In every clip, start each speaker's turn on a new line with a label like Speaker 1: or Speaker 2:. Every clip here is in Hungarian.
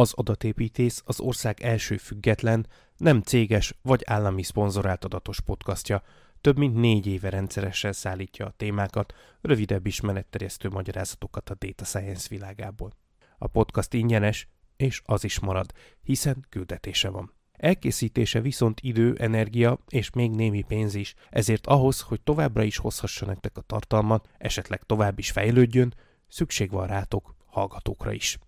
Speaker 1: Az adatépítész az ország első független, nem céges vagy állami szponzorált adatos podcastja. Több mint négy éve rendszeresen szállítja a témákat, rövidebb ismeretterjesztő magyarázatokat a data science világából. A podcast ingyenes, és az is marad, hiszen küldetése van. Elkészítése viszont idő, energia és még némi pénz is, ezért ahhoz, hogy továbbra is hozhassa nektek a tartalmat, esetleg tovább is fejlődjön, szükség van rátok, hallgatókra is.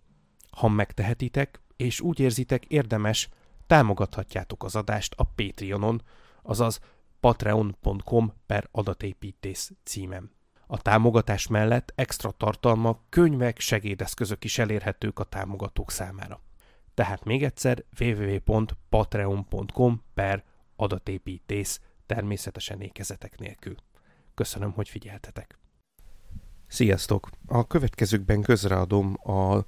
Speaker 1: Ha megtehetitek, és úgy érzitek érdemes, támogathatjátok az adást a Patreonon, azaz patreon.com per adatépítész címem. A támogatás mellett extra tartalmak, könyvek, segédeszközök is elérhetők a támogatók számára. Tehát még egyszer www.patreon.com per adatépítész természetesen ékezetek nélkül. Köszönöm, hogy figyeltetek. Sziasztok! A következőkben közreadom a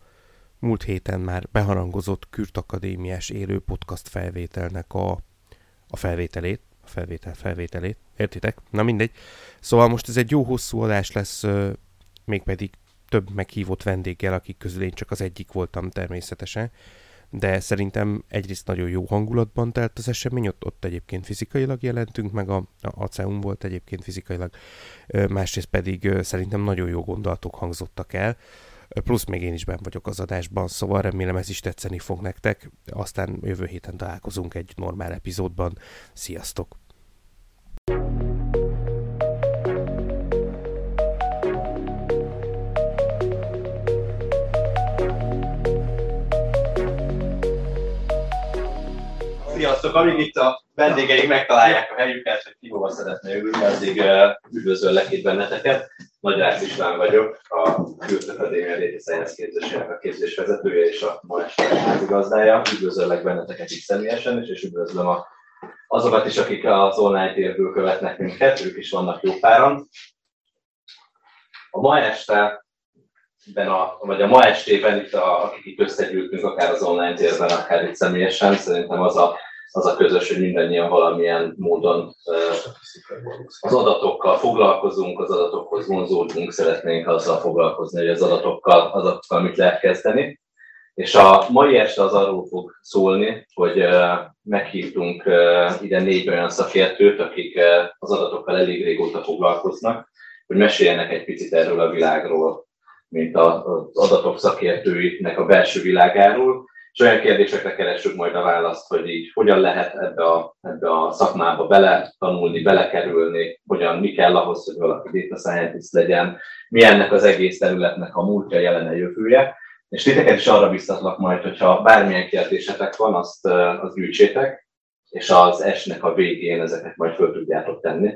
Speaker 1: múlt héten már beharangozott Kürt Akadémiás élő podcast felvételnek a, a felvételét, a felvétel felvételét, értitek? Na mindegy. Szóval most ez egy jó hosszú adás lesz, mégpedig több meghívott vendéggel, akik közül én csak az egyik voltam természetesen, de szerintem egyrészt nagyon jó hangulatban telt az esemény, ott, ott egyébként fizikailag jelentünk, meg a, a CEUM volt egyébként fizikailag, másrészt pedig szerintem nagyon jó gondolatok hangzottak el, plusz még én is benn vagyok az adásban, szóval remélem ez is tetszeni fog nektek, aztán jövő héten találkozunk egy normál epizódban. Sziasztok!
Speaker 2: Sziasztok! Amíg itt a vendégeink megtalálják a helyüket, hogy ki hova szeretne ülni, addig üdvözöllek itt benneteket. Nagy Rácz István vagyok, a Kürt Akadémia Data Science képzésének a képzésvezetője és a ma este házigazdája. Üdvözöllek benneteket itt személyesen is, és üdvözlöm a, azokat is, akik az online térből követnek minket, ők is vannak jó páran. A ma este ben a, vagy a ma estében, itt a, akik itt összegyűltünk, akár az online térben, akár itt személyesen, szerintem az a az a közös, hogy mindannyian valamilyen módon az adatokkal foglalkozunk, az adatokhoz vonzódunk, szeretnénk azzal foglalkozni, hogy az adatokkal, adatokkal mit lehet kezdeni. És a mai este az arról fog szólni, hogy meghívtunk ide négy olyan szakértőt, akik az adatokkal elég régóta foglalkoznak, hogy meséljenek egy picit erről a világról, mint az adatok szakértőinek a belső világáról, és kérdésekre keressük majd a választ, hogy így hogyan lehet ebbe a, ebbe a szakmába bele tanulni, belekerülni, hogyan, mi kell ahhoz, hogy valaki data scientist legyen, mi ennek az egész területnek a múltja, jelene, jövője. És titeket is arra biztatlak majd, hogyha bármilyen kérdésetek van, azt, azt gyűjtsétek, és az esnek a végén ezeket majd föl tudjátok tenni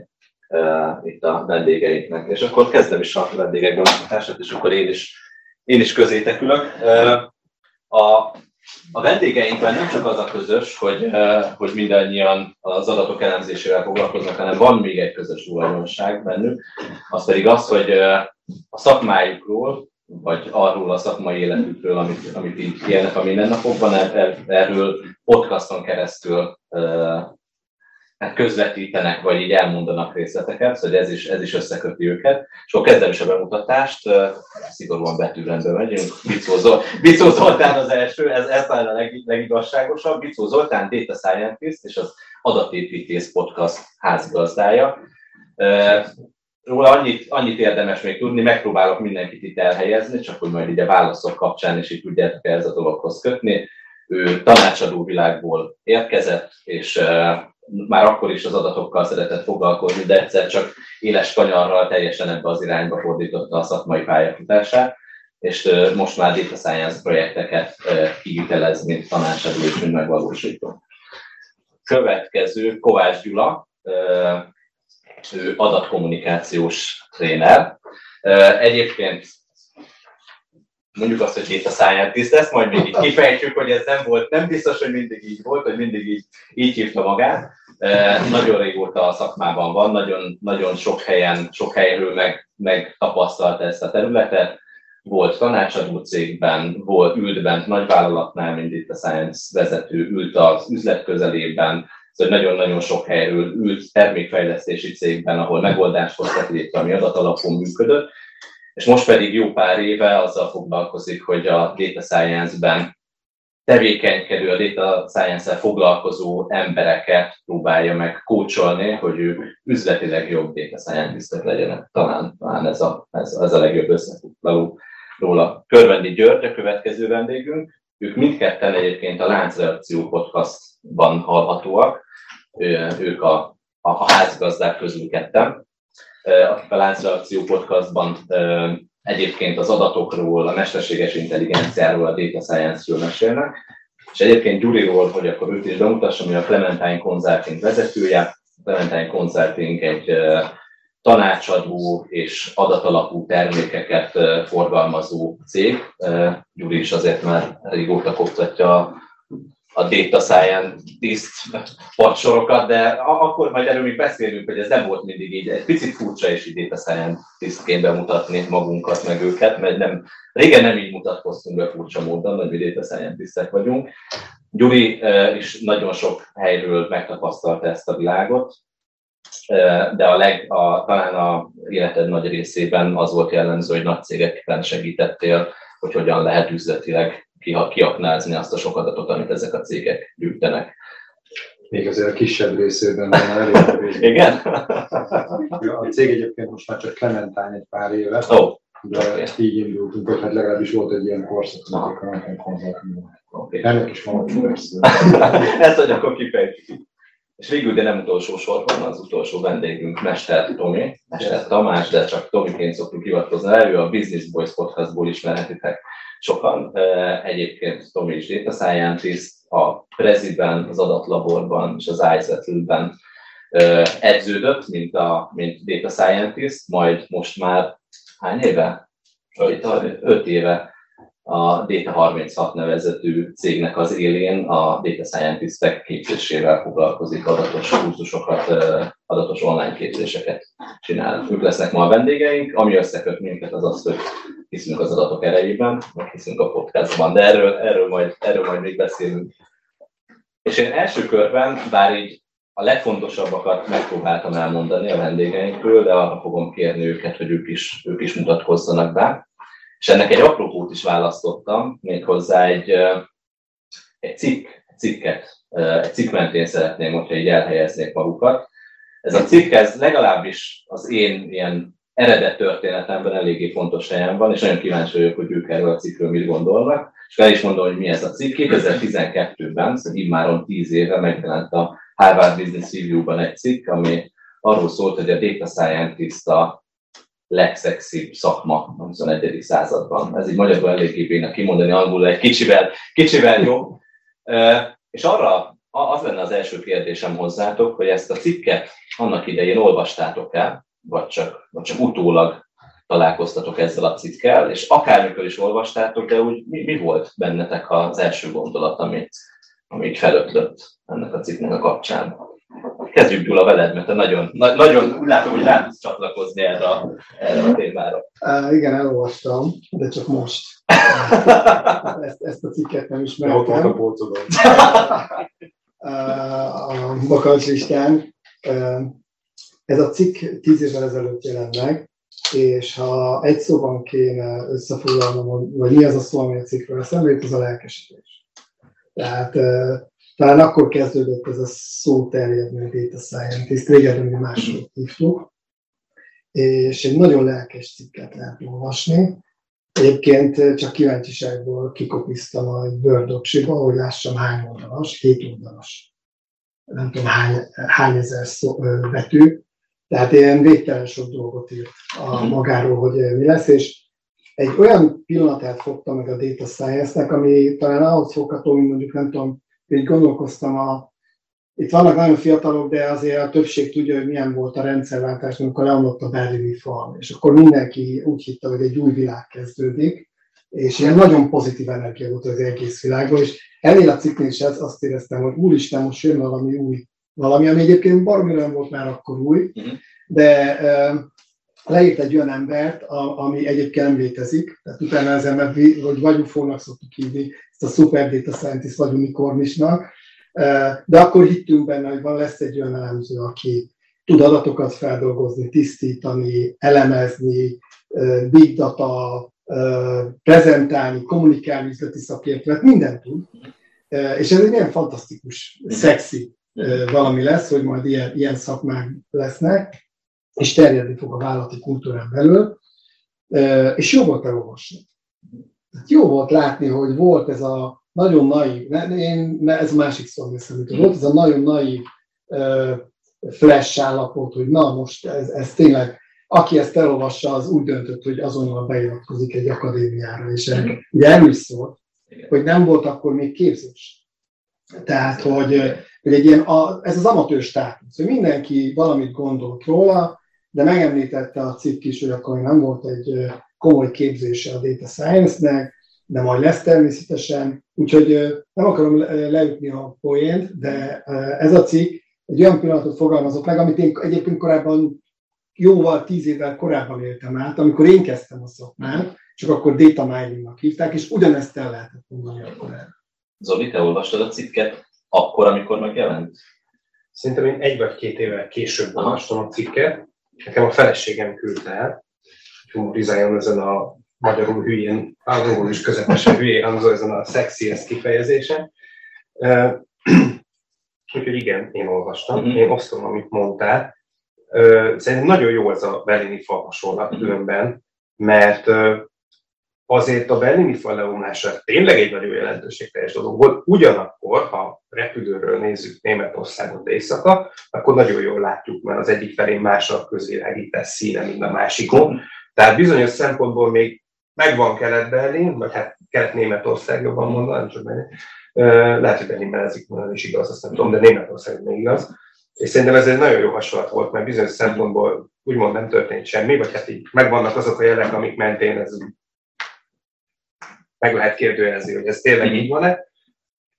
Speaker 2: uh, itt a vendégeinknek. És akkor kezdem is a vendégek bemutatását, és akkor én is, én is közétek ülök. Uh, a a vendégeinkben nem csak az a közös, hogy, eh, hogy mindannyian az adatok elemzésével foglalkoznak, hanem van még egy közös tulajdonság bennük, az pedig az, hogy eh, a szakmájukról, vagy arról a szakmai életükről, amit, amit így élnek a mindennapokban, er, er, erről podcaston keresztül eh, hát közvetítenek, vagy így elmondanak részleteket, szóval ez is, ez is összeköti őket. És akkor kezdem is a bemutatást, szigorúan betűrendben megyünk. Bicó, Zol- Bicó Zoltán az első, ez, ez talán a leg, legigazságosabb. Bicó Zoltán, Data Scientist, és az Adatépítész Podcast házigazdája. Róla annyit, annyit érdemes még tudni, megpróbálok mindenkit itt elhelyezni, csak hogy majd így a válaszok kapcsán is így tudjátok ez a dologhoz kötni. Ő tanácsadó világból érkezett, és már akkor is az adatokkal szeretett foglalkozni, de egyszer csak éles kanyarral teljesen ebbe az irányba fordította a szakmai pályafutását, és most már data science projekteket kivitelez, mint tanácsadó és mint megvalósító. Következő Kovács Gyula, ő adatkommunikációs tréner. Egyébként mondjuk azt, hogy data scientist, ezt majd még így kifejtjük, hogy ez nem volt, nem biztos, hogy mindig így volt, hogy mindig így, így hívta magát. Nagyon régóta a szakmában van, nagyon, nagyon sok helyen, sok helyről meg, meg tapasztalta ezt a területet. Volt tanácsadó cégben, volt, ült bent nagyvállalatnál, mint itt a Science vezető, ült az üzlet közelében, szóval nagyon-nagyon sok helyről ült termékfejlesztési cégben, ahol megoldást hoztak létre, ami adatalapon működött, és most pedig jó pár éve azzal foglalkozik, hogy a data science-ben tevékenykedő, a data science foglalkozó embereket próbálja meg kócsolni, hogy ők üzletileg jobb data scientistek legyenek. Talán, talán ez, a, ez, ez a legjobb összefoglaló róla. Körvendi György a következő vendégünk. Ők mindketten egyébként a Láncreakció podcastban hallhatóak. Ők a, a, a házgazdák közül ketten, akik a Láncreakció podcastban egyébként az adatokról, a mesterséges intelligenciáról, a data science-ről mesélnek, és egyébként Gyuriról, hogy akkor őt is bemutassam, hogy a Clementine Consulting vezetője. Clementine Consulting egy tanácsadó és adatalapú termékeket forgalmazó cég. Gyuri is azért már régóta koptatja a data scientist padsorokat, de akkor majd erről még beszélünk, hogy ez nem volt mindig így. Egy picit furcsa is így data scientistként bemutatni magunkat, meg őket, mert nem, régen nem így mutatkoztunk be furcsa módon, hogy mi data scientistek vagyunk. Gyuri is nagyon sok helyről megtapasztalta ezt a világot, de a leg, a, talán a életed nagy részében az volt jellemző, hogy nagy cégekben segítettél, hogy hogyan lehet üzletileg kiaknázni azt a sok adatot, amit ezek a cégek gyűjtenek.
Speaker 3: Még azért a kisebb részében van elég.
Speaker 2: Igen?
Speaker 3: A cég egyébként most már csak Clementine egy pár éve,
Speaker 2: oh,
Speaker 3: de okay. így indultunk, hogy hát legalábbis volt egy ilyen korszak, a Clementine konzulting. Okay. Ennek is van persze.
Speaker 2: Ezt, hogy akkor kifejtjük. És végül, de nem utolsó sorban az utolsó vendégünk, Mester Tomi, Mester Tamás, de csak Tomiként szoktuk hivatkozni. Ő a Business Boys podcastból ismerhetitek sokan. Egyébként Tomi is data scientist, a Preziben, az adatlaborban és az izetl edződött, mint, a, mint data scientist, majd most már hány éve? Öt, öt éve a Data36 nevezetű cégnek az élén a data scientistek képzésével foglalkozik, adatos kurzusokat, adatos online képzéseket csinál. Ők lesznek ma a vendégeink, ami összeköt minket az az, hogy hiszünk az adatok erejében, meg hiszünk a podcastban, de erről, erről, majd, erről majd még beszélünk. És én első körben, bár így a legfontosabbakat megpróbáltam elmondani a vendégeinkről, de arra fogom kérni őket, hogy ők is, ők is mutatkozzanak be. És ennek egy apropót is választottam, méghozzá egy, egy cikk, cikket, egy cikk mentén szeretném, hogyha így elhelyeznék magukat. Ez a cikk, ez legalábbis az én ilyen eredet történetemben eléggé fontos helyen van, és nagyon kíváncsi vagyok, hogy ők erről a cikkről mit gondolnak. És el is mondom, hogy mi ez a cikk. 2012-ben, szóval immáron 10 éve megjelent a Harvard Business Review-ban egy cikk, ami arról szólt, hogy a data scientist a legszexibb szakma a 21. században. Ez így magyarul eléggé béna kimondani, angolul egy kicsivel, kicsivel jó. És arra az lenne az első kérdésem hozzátok, hogy ezt a cikket annak idején olvastátok el, vagy csak, vagy csak utólag találkoztatok ezzel a cikkel, és akármikor is olvastátok, de úgy mi, mi volt bennetek az első gondolat, ami, ami így felötlött ennek a cikknek a kapcsán? Kezdjük Gyula veled, mert te nagyon, na, nagyon úgy látom, hogy rá tudsz csatlakozni erre a, erre a témára.
Speaker 4: Uh, igen, elolvastam, de csak most. ezt, ezt a cikket nem ismertem.
Speaker 3: Ott a polcodon.
Speaker 4: a bakancslistán. Ez a cikk tíz évvel ezelőtt jelent meg, és ha egy szóban kéne összefoglalnom, vagy mi az a szó, ami a cikkről eszembe jut, az a lelkesedés. Tehát talán akkor kezdődött ez a szó terjedni a data scientist, régebben mi másról hívtuk, és egy nagyon lelkes cikket lehet olvasni. Egyébként csak kíváncsiságból kikopisztam a Word hogy lássam hány oldalas, hét oldalas, nem tudom hány, hány ezer szó, betű, tehát ilyen végtelen sok dolgot írt a magáról, hogy mi lesz, és egy olyan pillanatát fogta meg a data science-nek, ami talán ahhoz fogható, mint mondjuk nem tudom, így gondolkoztam a itt vannak nagyon fiatalok, de azért a többség tudja, hogy milyen volt a rendszerváltás, amikor leomlott a berlini fal, és akkor mindenki úgy hitte, hogy egy új világ kezdődik, és ilyen nagyon pozitív energia volt az egész világban, és ennél a cikknél is azt éreztem, hogy úristen, most jön valami új, valami, ami egyébként baromi nem volt már akkor új, uh-huh. de leírt egy olyan embert, a, ami egyébként nem létezik, tehát utána ezen, mert vagy vagyunk fognak szoktuk hívni, ezt a Super Data Scientist vagy unikornisnak, de akkor hittünk benne, hogy van lesz egy olyan elemző, aki tud adatokat feldolgozni, tisztítani, elemezni, big data, prezentálni, kommunikálni üzleti szakértőt, mindent tud. És ez egy ilyen fantasztikus, szexi valami lesz, hogy majd ilyen, ilyen szakmák lesznek, és terjedni fog a vállalati kultúrán belül. És jó volt elolvasni. Jó volt látni, hogy volt ez a nagyon naív, ne, én, ne, ez másik szó, eszembe volt ez a nagyon naív flash állapot, hogy na most ez, ez tényleg, aki ezt elolvassa, az úgy döntött, hogy azonnal beiratkozik egy akadémiára, és el, ugye szólt, hogy nem volt akkor még képzés. Tehát, hogy, hogy egy ilyen, a, ez az amatőr státusz, hogy mindenki valamit gondolt róla, de megemlítette a cikk is, hogy akkor nem volt egy komoly képzése a data science-nek, de majd lesz természetesen, úgyhogy nem akarom leütni a poént, de ez a cikk egy olyan pillanatot fogalmazott meg, amit én egyébként korábban jóval tíz évvel korábban éltem át, amikor én kezdtem a szakmát, csak akkor data miningnak hívták, és ugyanezt el lehetett mondani akkor erre.
Speaker 2: Zoli, te olvastad a cikket akkor, amikor megjelent?
Speaker 5: Szerintem én egy vagy két évvel később olvastam a cikket. Nekem a feleségem küldte el, hogy humorizáljon ezen a magyarul hülyén, angolul is közepesen hülyén hangzó ezen a sexiest kifejezésen. Úgyhogy igen, én olvastam, mm-hmm. én osztom, amit mondtál. Szerintem nagyon jó ez a berlini fal hasonlat különben, mert azért a berlini fal leomlása tényleg egy nagyon jelentőségteljes dolog volt. Ugyanakkor, ha repülőről nézzük Németországot éjszaka, akkor nagyon jól látjuk, mert az egyik felén más a közvilágítás színe, mint a másikon. Tehát bizonyos szempontból még megvan Kelet-Berlin, vagy hát Kelet-Németország jobban mondva, nem csak Berlin. Lehet, hogy Berlinben ez is igaz, azt nem tudom, de Németország még igaz. És szerintem ez egy nagyon jó hasonlat volt, mert bizonyos szempontból úgymond nem történt semmi, vagy hát így megvannak azok a jelek, amik mentén ez meg lehet kérdőjelezni, hogy ez tényleg így van-e.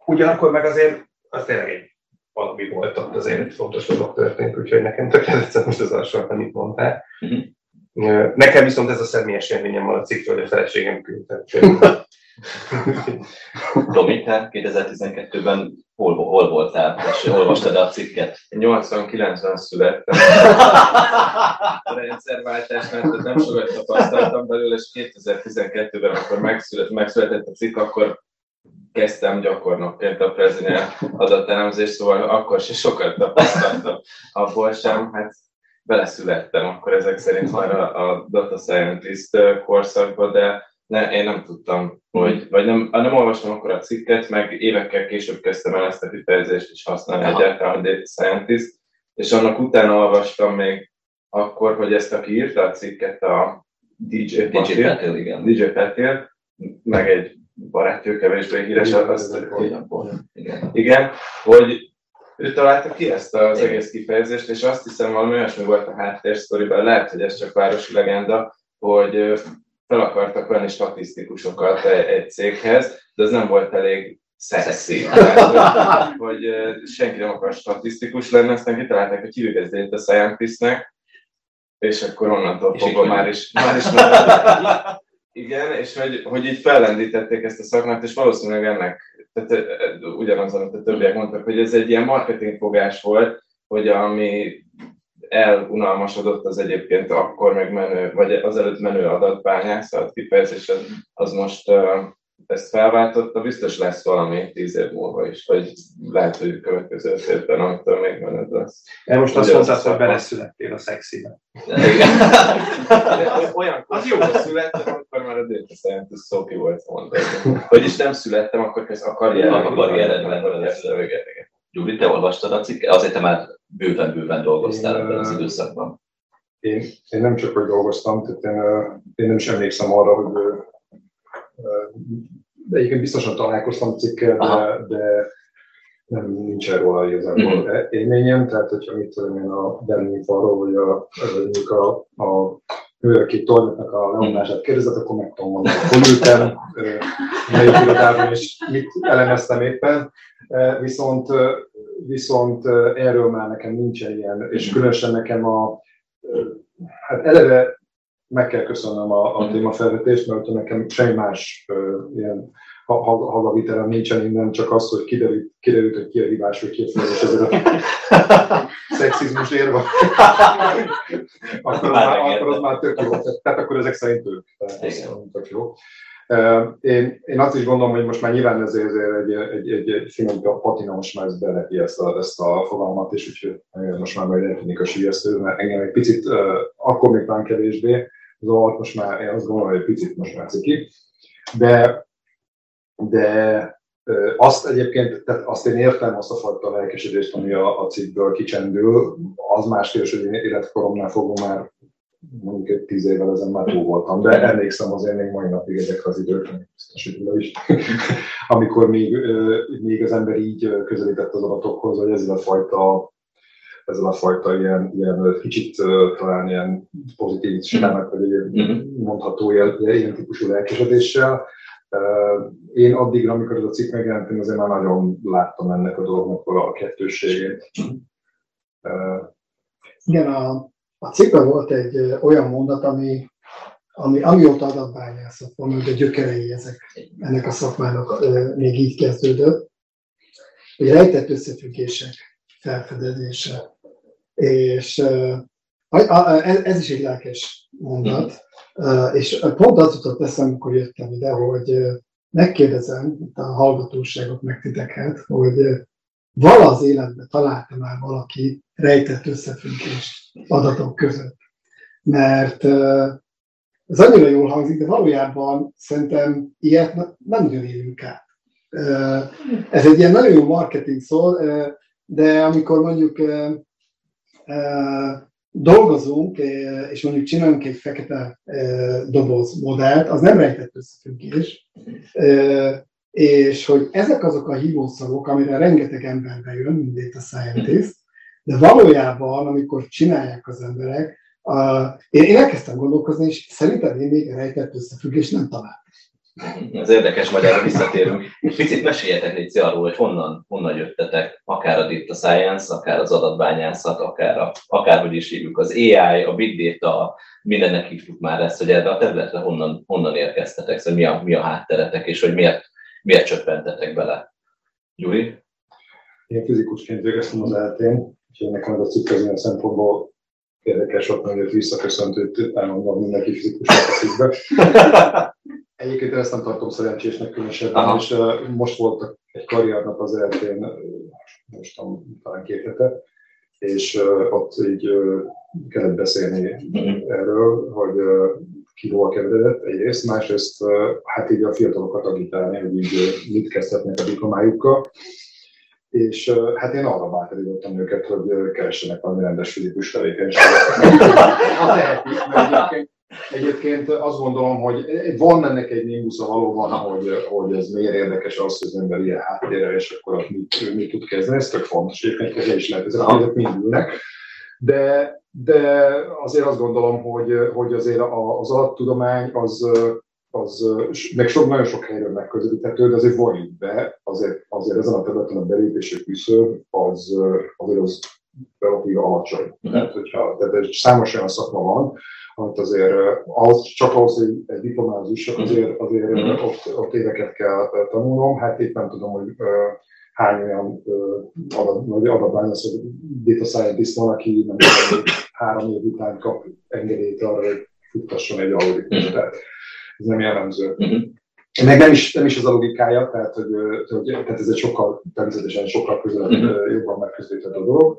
Speaker 5: Ugyanakkor meg azért az tényleg egy valami volt ott, azért egy fontos dolog történt, úgyhogy nekem tökéletes most az hasonlat, amit mondtál. Uh-huh. Nekem viszont ez a személyes élményem van a cikkről, hogy a feleségem küldte.
Speaker 2: Tomi, te 2012-ben hol, hol voltál, és olvastad a cikket?
Speaker 6: 89-ben születtem. A rendszerváltás mert nem sokat tapasztaltam belőle, és 2012-ben, akkor megszület, megszületett a cikk, akkor kezdtem gyakornokként a Prezident adatelemzést, szóval akkor se sokat tapasztaltam abból sem, hát beleszülettem akkor ezek szerint már a, a data scientist korszakba, de ne, én nem tudtam, hogy, vagy nem, nem olvastam akkor a cikket, meg évekkel később kezdtem el ezt a kifejezést is használni Aha. egyáltalán, a data scientist, és annak utána olvastam még akkor, hogy ezt aki írta a cikket, a DJ Patil, igen. DJ Patil, meg egy barátja kevésbé híres, azt, igen. igen, hogy ő találta ki ezt az egész kifejezést, és azt hiszem valami olyasmi volt a háttérsztoriban, lehet, hogy ez csak városi legenda, hogy fel akartak venni statisztikusokat egy céghez, de ez nem volt elég szexi. hogy senki nem akar statisztikus lenni, aztán kitalálták, hogy hívjuk ezt data scientistnek, és akkor onnantól fogva már is, már is igen, és hogy, hogy így fellendítették ezt a szakmát, és valószínűleg ennek tehát ugyanaz, amit a többiek mondtak, hogy ez egy ilyen marketingfogás volt, hogy ami elunalmasodott az egyébként akkor meg menő, vagy azelőtt menő adatbányászat kifejezés, az most ezt felváltotta, biztos lesz valami tíz év múlva is, vagy lehet, hogy a következő évben, amitől még menőd lesz.
Speaker 5: De most azt mondtad, hogy beleszülettél a szexibe.
Speaker 6: Olyan, az jó, hogy születtem, akkor már a data scientist szó ki volt mondani. Vagyis nem születtem, akkor ez a karrier.
Speaker 2: A karrieredben lesz. Gyuri, te olvastad a cikket? Azért te már bőven-bőven dolgoztál ebben az időszakban.
Speaker 3: Én, én nem csak, hogy dolgoztam, tehát én, én nem is emlékszem arra, hogy de egyébként biztosan találkoztam cikkel, de, de nem nincs róla igazából mm-hmm. élményem, tehát hogyha mit tudom én a Berlin falról, vagy a, a, a New tornyoknak a leomlását kérdezett, akkor meg tudom mondani, hogy ültem, melyik irodában, és mit elemeztem éppen. Viszont, viszont erről már nekem nincsen ilyen, és különösen nekem a, hát eleve meg kell köszönnöm a, a témafelvetést, mert nekem semmi más ilyen hazavitelem nincsen innen, csak az, hogy kiderült, kiderült hogy ki a hibás, hogy ki a felelős ezért a szexizmus érve. akkor, az már, akkor az már tök jó. Tehát akkor ezek szerint ők. Tök jó. Én, én azt is gondolom, hogy most már nyilván ezért, egy, egy, egy, egy finom patina most már ezt beleti ezt a, ezt a fogalmat is, úgyhogy most már majd eltűnik a sülyeztő, mert engem egy picit, akkor még talán kevésbé, zavart, most már én azt gondolom, hogy egy picit most már ciki. De, de azt egyébként, tehát azt én értem, azt a fajta lelkesedést, ami a, a cikkből kicsendül, az más kérdés, hogy én életkoromnál fogom már mondjuk egy tíz évvel ezen már túl voltam, de emlékszem azért még mai napig ezekre az időkre, biztos, is, amikor még, még az ember így közelített az adatokhoz, hogy ezzel a fajta ezzel a fajta ilyen, ilyen kicsit talán ilyen pozitív simának, vagy mhm. mondható ilyen, ilyen típusú lelkesedéssel. Én addig, amikor ez a cikk megjelent, én azért már nagyon láttam ennek a dolognak a kettőségét.
Speaker 4: Igen, a, a cikkben volt egy olyan mondat, ami, ami amióta adatbányászat van, hogy a gyökerei ezek, ennek a szakmának még így kezdődött, hogy rejtett összefüggések felfedezése. És ez is egy lelkes mondat, és pont az jutott eszem, amikor jöttem ide, hogy megkérdezem a hallgatóságot, meg titeket, hogy vala az életben találta már valaki rejtett összefüggést adatok között. Mert ez annyira jól hangzik, de valójában szerintem ilyet nem nagyon élünk át. Ez egy ilyen nagyon jó marketing szó, de amikor mondjuk dolgozunk, és mondjuk csinálunk egy fekete doboz modellt, az nem rejtett összefüggés, és hogy ezek azok a hívószavok, amire rengeteg ember bejön, mint data scientist, de valójában, amikor csinálják az emberek, én, én elkezdtem gondolkozni, és szerintem én még rejtett összefüggés nem találtam.
Speaker 2: Ez érdekes, majd erre visszatérünk. Picit meséljetek egy arról, hogy honnan, honnan jöttetek, akár a data science, akár az adatbányászat, akár, a, akár hogy is hívjuk, az AI, a big data, mindennek hívtuk már ezt, hogy erre a területre honnan, honnan érkeztetek, szóval mi a, mi a hátteretek, és hogy miért, miért csöppentetek bele. Gyuri?
Speaker 3: Én fizikusként végeztem az eltén, úgyhogy nekem ez a cikk az ilyen szempontból érdekes, ott hogy visszaköszöntőt elmondom mindenki fizikusnak a cikkbe. Egyébként ezt nem tartom szerencsésnek különösebben, Aha. és uh, most volt egy karriernap az eltén, most talán két hete, és uh, ott így uh, kellett beszélni mm-hmm. erről, hogy uh, ki hol keveredett egyrészt, másrészt uh, hát így a fiatalokat agitálni, hogy így uh, mit kezdhetnek a diplomájukkal, és hát én arra bátorítottam őket, hogy keressenek valami rendes fizikus tevékenységet. Egyébként azt gondolom, hogy van ennek egy nimbusza valóban, hogy, hogy ez miért érdekes az, hogy az ember ilyen háttérrel, és akkor ott mit, mit tud kezdeni, ez tök fontos, egyébként ez is lehet, ezek, ezek mind ülnek. De, de azért azt gondolom, hogy, hogy azért az adattudomány az, az meg sok, nagyon sok helyről megközelíthető, de azért valljuk be, azért, azért ezen a területen a belépési küszöb az, azért az relatív alacsony. Mm. Tehát, hogyha, tehát számos olyan szakma van, amit azért az, csak ahhoz, hogy egy diplomázusok, mhm. azért, azért mm. ott, ott éveket kell tanulnom. Hát éppen tudom, hogy hány olyan adat, vagy adatbányász, vagy data scientist van, aki nem tudom, három év után kap engedélyt arra, hogy futtasson egy algoritmus. Mm. Tehát ez nem jellemző. Mm. Meg nem is, nem is az a logikája, tehát, hogy, hogy tehát ez egy sokkal, természetesen sokkal közelebb, mm. jobban megközelíthető a dolog.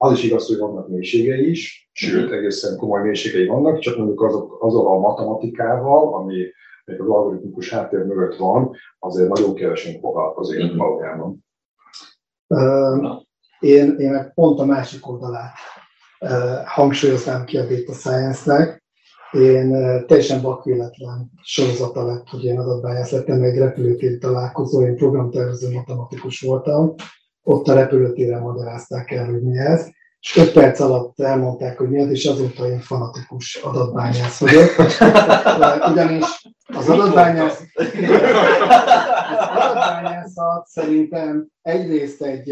Speaker 3: Az is igaz, hogy vannak mélységei is, sőt, egészen komoly mélységei vannak, csak mondjuk azok, azzal a matematikával, ami még az algoritmikus háttér mögött van, azért nagyon kevesen foglalkozik mm-hmm. valójában.
Speaker 4: Uh, én, én meg pont a másik oldalát uh, hangsúlyoznám ki a data science-nek. Én uh, teljesen vakvéletlen sorozata lett, hogy én adatbányász lettem, egy repülőtéri találkozó, én programtervező matematikus voltam, ott a repülőtéren magyarázták el, hogy mi ez, és öt perc alatt elmondták, hogy mi az, és azóta én fanatikus adatbányász vagyok. Ugyanis az adatbányász, az adatbányászat szerintem egyrészt egy,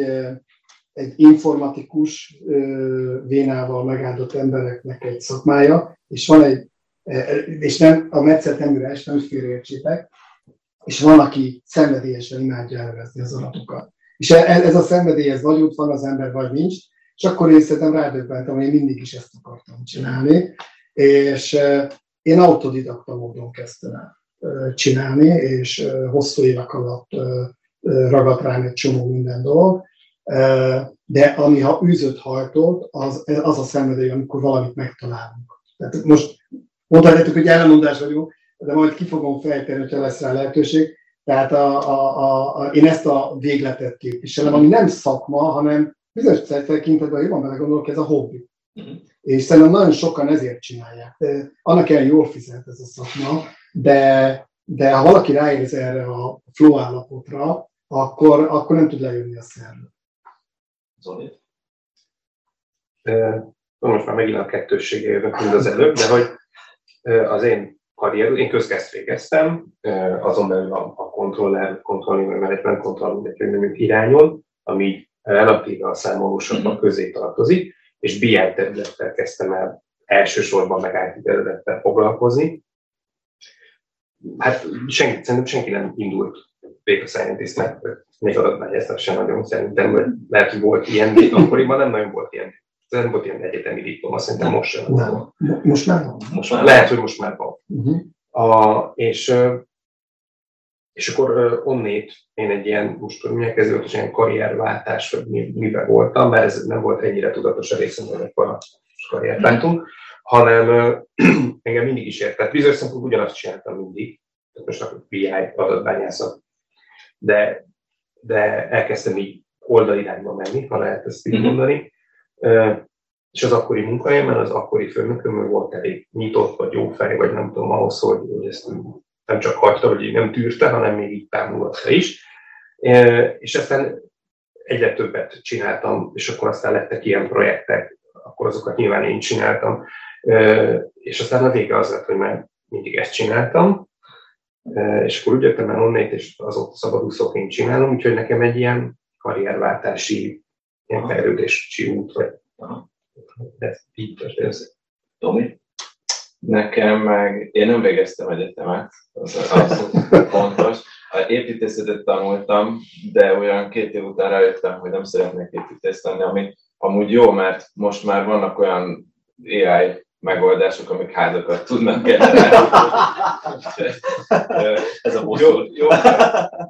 Speaker 4: egy informatikus vénával megáldott embereknek egy szakmája, és van egy, és nem, a metszet nem üres, nem félreértsétek, és van, aki szenvedélyesen imádja elvezni az adatokat. És e, ez a szenvedély, ez vagy ott van az ember, vagy nincs, és akkor én szerintem rádöbbentem, hogy én mindig is ezt akartam csinálni, és e, én autodidakta módon kezdtem el. csinálni, és hosszú évek alatt ragadt rám egy csomó minden dolog. De ami ha űzött hajtott, az, az a szenvedély, amikor valamit megtalálunk. Tehát most mondhatjátok, hogy ellenmondás vagyunk, de majd ki fogom fejteni, hogyha lesz rá lehetőség. Tehát a, a, a, a, én ezt a végletet képviselem, ami nem szakma, hanem bizonyos tekintetben jobban bele gondolok, ez a hobbi. Uh-huh. És szerintem nagyon sokan ezért csinálják. De annak el jól fizet ez a szakma, de, de ha valaki ráérez erre a flow állapotra, akkor, akkor nem tud lejönni a szerve.
Speaker 5: Zoli? Most már megint a kettőssége jövök, mint az előbb, de hogy az én karrier, én közgeszt végeztem, azon belül a, a controller, controlling management controlling mint irányon, ami relatíve a számolósokban mm-hmm. közé tartozik, és BI területtel kezdtem el elsősorban meg IT területtel foglalkozni. Hát senki, szerintem senki nem indult data scientistnek, még adatbányásznak sem nagyon szerintem, vagy lehet, hogy volt ilyen, de akkoriban nem nagyon volt ilyen. Nem volt ilyen egyetemi diploma, szerintem most sem.
Speaker 4: Nem. Most már van.
Speaker 5: Most már lehet, hogy most már van. Uh-huh. A, és, és akkor onnét én egy ilyen, most tudom, milyen kezdődött, ilyen karrierváltás, vagy mi, miben voltam, mert ez nem volt ennyire tudatos a részem, hogy akkor a karriert váltunk, hanem engem mindig is ért. Tehát bizonyos szempontból ugyanazt csináltam mindig, tehát most a BI adatbányászat de, de elkezdtem így oldalirányba menni, ha lehet ezt így mhm. mondani. És az akkori munkahelyemen, az akkori főnököm volt elég nyitott, vagy jó fej, vagy nem tudom, ahhoz, hogy, hogy ezt nem csak hagyta, vagy nem tűrte, hanem még így támogatta is. És aztán egyre többet csináltam, és akkor aztán lettek ilyen projektek, akkor azokat nyilván én csináltam. És aztán a vége az lett, hogy már mindig ezt csináltam, és akkor úgy jöttem el onnét, és azóta szabadúszóként csinálom, úgyhogy nekem egy ilyen karrierváltási, ilyen fejlődési út, vagy ez így történik.
Speaker 6: Tomi? Nekem meg, én nem végeztem egyetemet, az abszolút fontos. A építészetet tanultam, de olyan két év után rájöttem, hogy nem szeretnék építész lenni, ami amúgy jó, mert most már vannak olyan AI megoldások, amik házakat tudnak generálni. Ez a bosszú. Jó, jó,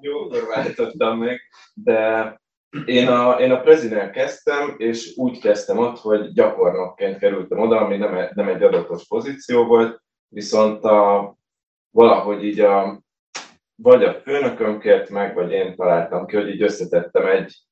Speaker 6: jókor váltottam meg, de én a, én a prezident kezdtem, és úgy kezdtem ott, hogy gyakornokként kerültem oda, ami nem, nem egy adatos pozíció volt, viszont a, valahogy így a, vagy a főnököm kért meg, vagy én találtam ki, hogy így összetettem egy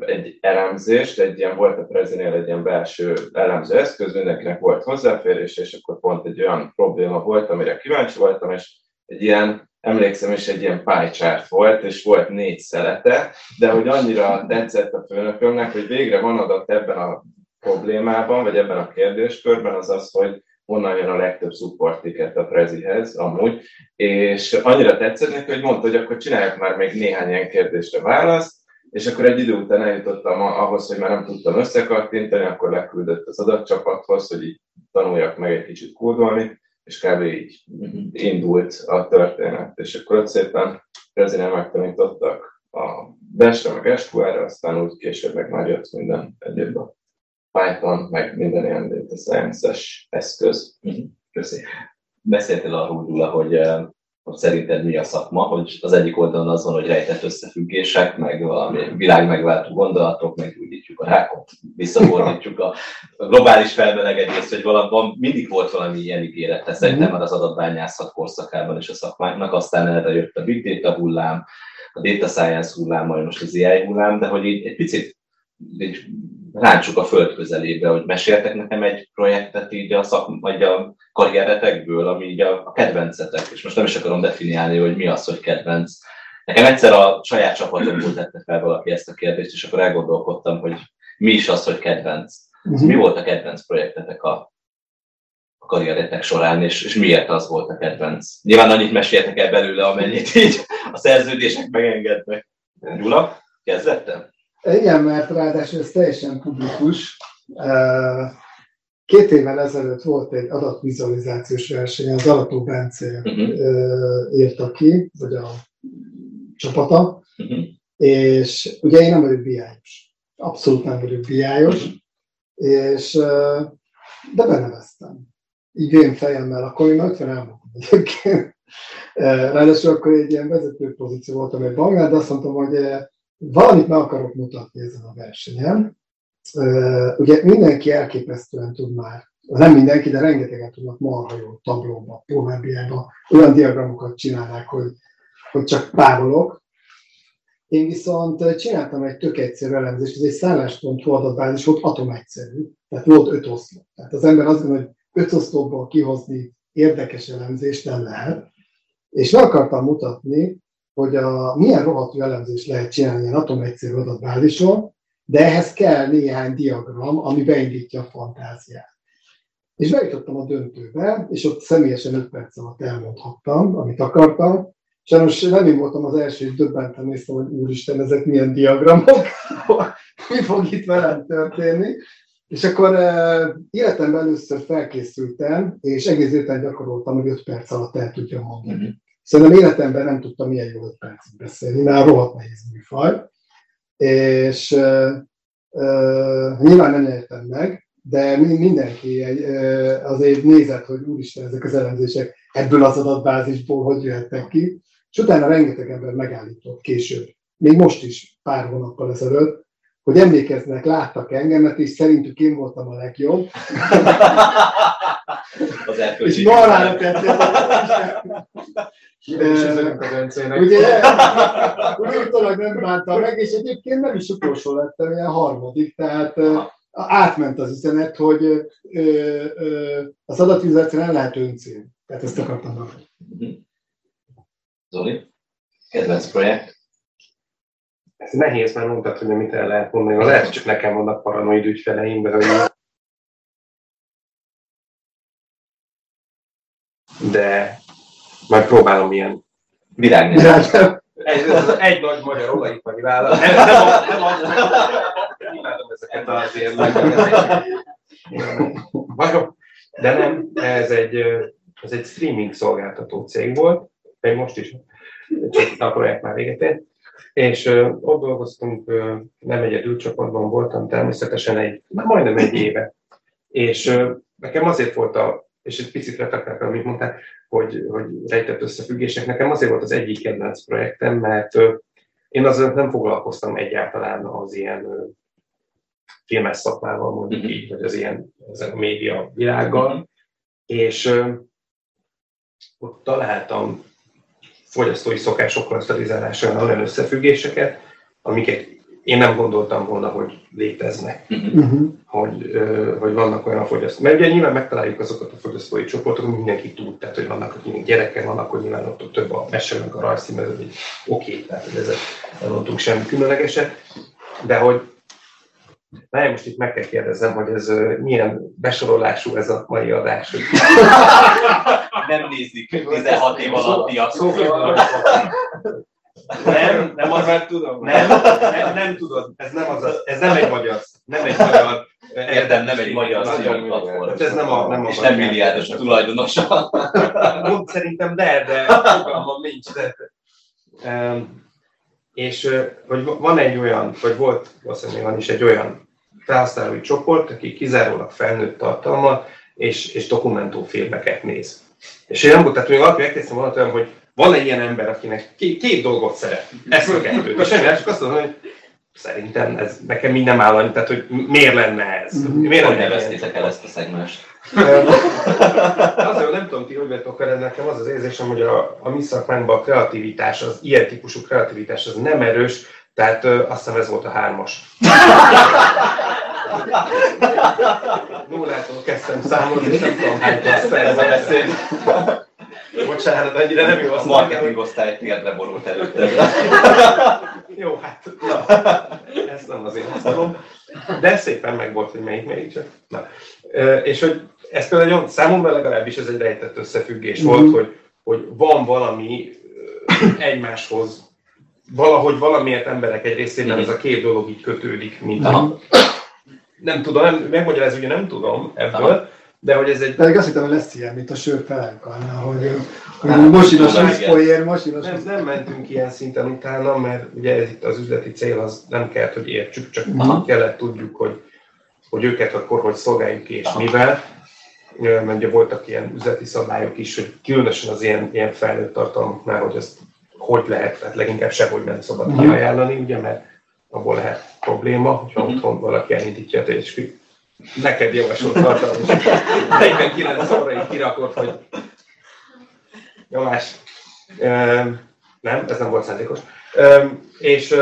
Speaker 6: egy elemzést, egy ilyen volt a Prezinél egy ilyen belső elemző eszköz, mindenkinek volt hozzáférés, és akkor pont egy olyan probléma volt, amire kíváncsi voltam, és egy ilyen, emlékszem is, egy ilyen chart volt, és volt négy szelete, de hogy annyira tetszett a főnökömnek, hogy végre van adat ebben a problémában, vagy ebben a kérdéskörben, az az, hogy honnan jön a legtöbb support ticket a Prezihez amúgy, és annyira tetszett neki, hogy mondta, hogy akkor csinálják már még néhány ilyen kérdésre választ, és akkor egy idő után eljutottam ahhoz, hogy már nem tudtam összekattintani, akkor leküldött az adatcsapathoz, hogy így tanuljak meg egy kicsit kódolni, és kb. így indult a történet. És akkor ott szépen rezinen megtanítottak a Bash-re, meg SQL-re, aztán úgy később meg már jött minden egyéb a Python, meg minden ilyen data science-es eszköz.
Speaker 2: Köszönöm. Beszéltél arról, hogy hogy szerinted mi a szakma, hogy az egyik oldalon az van, hogy rejtett összefüggések, meg valami világ megváltó gondolatok, meggyógyítjuk a rákot, visszafordítjuk a globális felmelegedést, hogy valamiban mindig volt valami ilyen ígérete, szerintem már az adatbányászat korszakában és a szakmáknak, aztán erre jött a big data hullám, a data science hullám, majd most az AI hullám, de hogy így egy picit így ráncsuk a föld közelébe, hogy meséltek nekem egy projektet így a, szak, vagy a karrieretekből, ami így a, a kedvencetek, és most nem is akarom definiálni, hogy mi az, hogy kedvenc. Nekem egyszer a saját csapatomból tette fel valaki ezt a kérdést, és akkor elgondolkodtam, hogy mi is az, hogy kedvenc. Uh-huh. Mi volt a kedvenc projektetek a, a karrieretek során, és, és miért az volt a kedvenc? Nyilván annyit meséltek el belőle, amennyit így a szerződések megengednek. Gyula, kezdettem?
Speaker 4: Igen, mert ráadásul ez teljesen publikus. Két évvel ezelőtt volt egy adatvizualizációs verseny, az Alató Bence uh-huh. írta ki, vagy a csapata, uh-huh. és ugye én nem vagyok biájos. Abszolút nem vagyok biájos, uh-huh. és de beneveztem. Így én fejemmel, akkor én 50 elmondom egyébként. Ráadásul akkor egy ilyen vezető pozíció voltam egy banknál, de azt mondtam, hogy valamit meg akarok mutatni ezen a versenyen. Ugye mindenki elképesztően tud már, nem mindenki, de rengetegen tudnak marha jó tablóba, Power olyan diagramokat csinálnak, hogy, hogy csak pávolok, én viszont csináltam egy tök egyszerű elemzést, ez egy szálláspont adatbázis volt, atomegyszerű, tehát volt öt oszlop. Tehát az ember azt gondolja, hogy öt oszlopból kihozni érdekes elemzést nem lehet. És meg akartam mutatni, hogy a, milyen rohadtú elemzést lehet csinálni ilyen atomegyszerű adatbázison, de ehhez kell néhány diagram, ami beindítja a fantáziát. És bejutottam a döntőbe, és ott személyesen 5 perc alatt elmondhattam, amit akartam, Sajnos nem én voltam az első, és döbbenten néztem, hogy úristen, ezek milyen diagramok, mi fog itt velem történni. És akkor uh, életemben először felkészültem, és egész évben gyakoroltam, hogy 5 perc alatt el tudja mondani. Szerintem életemben nem tudtam milyen jó 5 percig beszélni, mert rohadt nehéz műfaj. És uh, uh, nyilván nem nyertem meg, de mindenki egy, uh, azért nézett, hogy úristen, ezek az elemzések ebből az adatbázisból hogy jöhetnek ki. És utána rengeteg ember megállított később, még most is pár hónappal ezelőtt, hogy emlékeznek, láttak engemet, és szerintük én voltam a legjobb.
Speaker 2: Az
Speaker 4: és marára tettem. Ugye, utólag nem bántam meg, és egyébként nem is utolsó lettem, ilyen harmadik, tehát átment az üzenet, hogy ö, ö, az adatvizualizáció nem lehet öncél. Tehát ezt akartam mondani.
Speaker 2: Zoli? Kedvenc projekt?
Speaker 5: Ez nehéz, mert mondtad, hogy mit el lehet mondani. Lehet, hogy csak nekem vannak paranoid ügyfeleim, de hogy de majd próbálom ilyen
Speaker 2: virágni.
Speaker 5: Egy, egy nagy magyar olajipari vállalat. Nem, nem, nem, nem imádom ezeket az ilyen De nem, ez egy, ez egy streaming szolgáltató cég volt, még most is, csak a projekt már véget ért. És uh, ott dolgoztunk, uh, nem egyedül csoportban voltam, természetesen egy, majdnem egy éve. És uh, nekem azért volt a, és egy picit reflektáltam, amit mondtál, hogy, hogy rejtett összefüggések, nekem azért volt az egyik kedvenc projektem, mert én azért nem foglalkoztam egyáltalán az ilyen filmes szakmával, mondjuk mm-hmm. így, vagy az ilyen az a média világgal, mm-hmm. és ott találtam fogyasztói szokásokkal stabilizálása olyan összefüggéseket, amiket én nem gondoltam volna, hogy léteznek, uh-huh. hogy, hogy vannak olyan fogyasztók. Mert ugye nyilván megtaláljuk azokat a fogyasztói csoportokat, amit mindenki tud, tehát hogy vannak, akik gyerekek vannak, hogy nyilván ott több a mese, meg a rajzszín, ez oké, okay, tehát hogy ezzel nem mondtunk semmi különlegeset, de hogy Na, most itt meg kell kérdezem, hogy ez milyen besorolású ez a mai adás. Hogy...
Speaker 2: nem nézik 16 év alattiak.
Speaker 5: Nem, nem az, mert tudom. Nem, nem, nem tudod, ez nem, az, ez nem egy magyar, nem egy magyar
Speaker 2: Érdem, nem egy magyar platform.
Speaker 5: Hát ez nem a, nem a
Speaker 2: És nem milliárdos a tulajdonosa.
Speaker 5: Mond szerintem de, de fogalmam nincs. De. Um, és hogy van egy olyan, vagy volt, azt van is egy olyan felhasználói csoport, aki kizárólag felnőtt tartalma és, és dokumentumfilmeket néz. És én nem tehát még alapján megkezdtem volna olyan, hogy van egy ilyen ember, akinek két, két dolgot szeret, ezt a kettőt. És semmi, csak azt mondom, hogy szerintem ez nekem minden áll, tehát hogy miért lenne ez?
Speaker 2: Mhm. Miért hogy neveztétek el ezt a szegmást?
Speaker 5: Azért nem tudom ti, hogy vettek el, nekem az az érzésem, hogy a, a mi szakmánkban a kreativitás, az ilyen típusú kreativitás az nem erős, tehát ö, azt hiszem ez volt a hármas. Nullától kezdtem számolni, és nem tudom hány
Speaker 2: perc beszél.
Speaker 5: Bocsánat, annyira nem jó
Speaker 2: azt A marketing osztály térdre borult előtte.
Speaker 5: jó, hát na, ezt nem azért használom. De szépen meg volt, hogy melyik melyik csak. Na. És hogy ez például számomra legalábbis ez egy rejtett összefüggés mm-hmm. volt, hogy, hogy van valami egymáshoz valahogy valamiért emberek egy részében ez a két dolog így kötődik, mint a... Nem tudom, nem, megmagyarázni ugye nem tudom ebből, Aha. De hogy ez egy...
Speaker 4: Pedig azt hittem, hogy lesz ilyen, mint a sör felenkalna, hogy, hogy mosinos üszpolyér, mosinos
Speaker 5: nem, nem mentünk ilyen szinten utána, mert ugye ez itt az üzleti cél, az nem kellett, hogy értsük, csak Aha. kellett tudjuk, hogy, hogy őket akkor hogy szolgáljuk és Aha. mivel. mert ugye voltak ilyen üzleti szabályok is, hogy különösen az ilyen, ilyen felnőtt tartalmaknál, hogy ezt hogy lehet, tehát leginkább sehogy nem szabad uh-huh. kiajánlani, ugye, mert abból lehet probléma, hogyha uh-huh. otthon valaki elindítja a neked javasolt tartalom, és 49 óra így kirakott, hogy nyomás. Nem, ez nem volt szándékos. És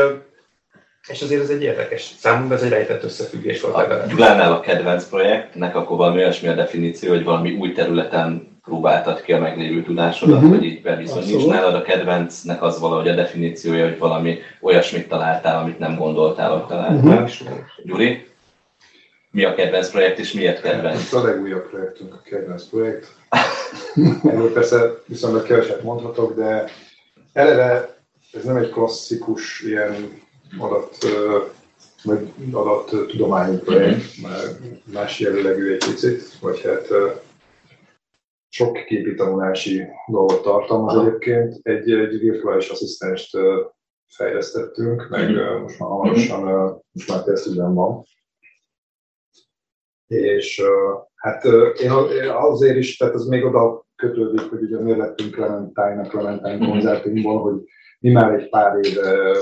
Speaker 5: és azért ez egy érdekes, számunkra ez egy rejtett összefüggés volt.
Speaker 2: A Gyulánál a kedvenc projektnek akkor valami olyasmi a definíció, hogy valami új területen próbáltad ki a meglévő tudásodat, uh-huh. vagy így bebizony. Nincs nálad a kedvencnek az valahogy a definíciója, hogy valami olyasmit találtál, amit nem gondoltál, hogy találtál. Uh-huh. Gyuri? Mi a kedvenc projekt, és miért kedvenc?
Speaker 3: A legújabb projektünk a kedvenc projekt. Erről persze viszonylag keveset mondhatok, de eleve ez nem egy klasszikus ilyen adat, vagy tudományi projekt, már más jellegű egy picit, vagy hát sok képi tanulási dolgot tartalmaz egyébként. Egy, egy virtuális asszisztenst fejlesztettünk, meg mm-hmm. most már hamarosan, most már tesztüzem van. És hát én azért is, tehát ez még oda kötődik, hogy ugye miért lettünk Clementine-nak Clementine mm-hmm. koncertunkból, hogy mi már egy pár éve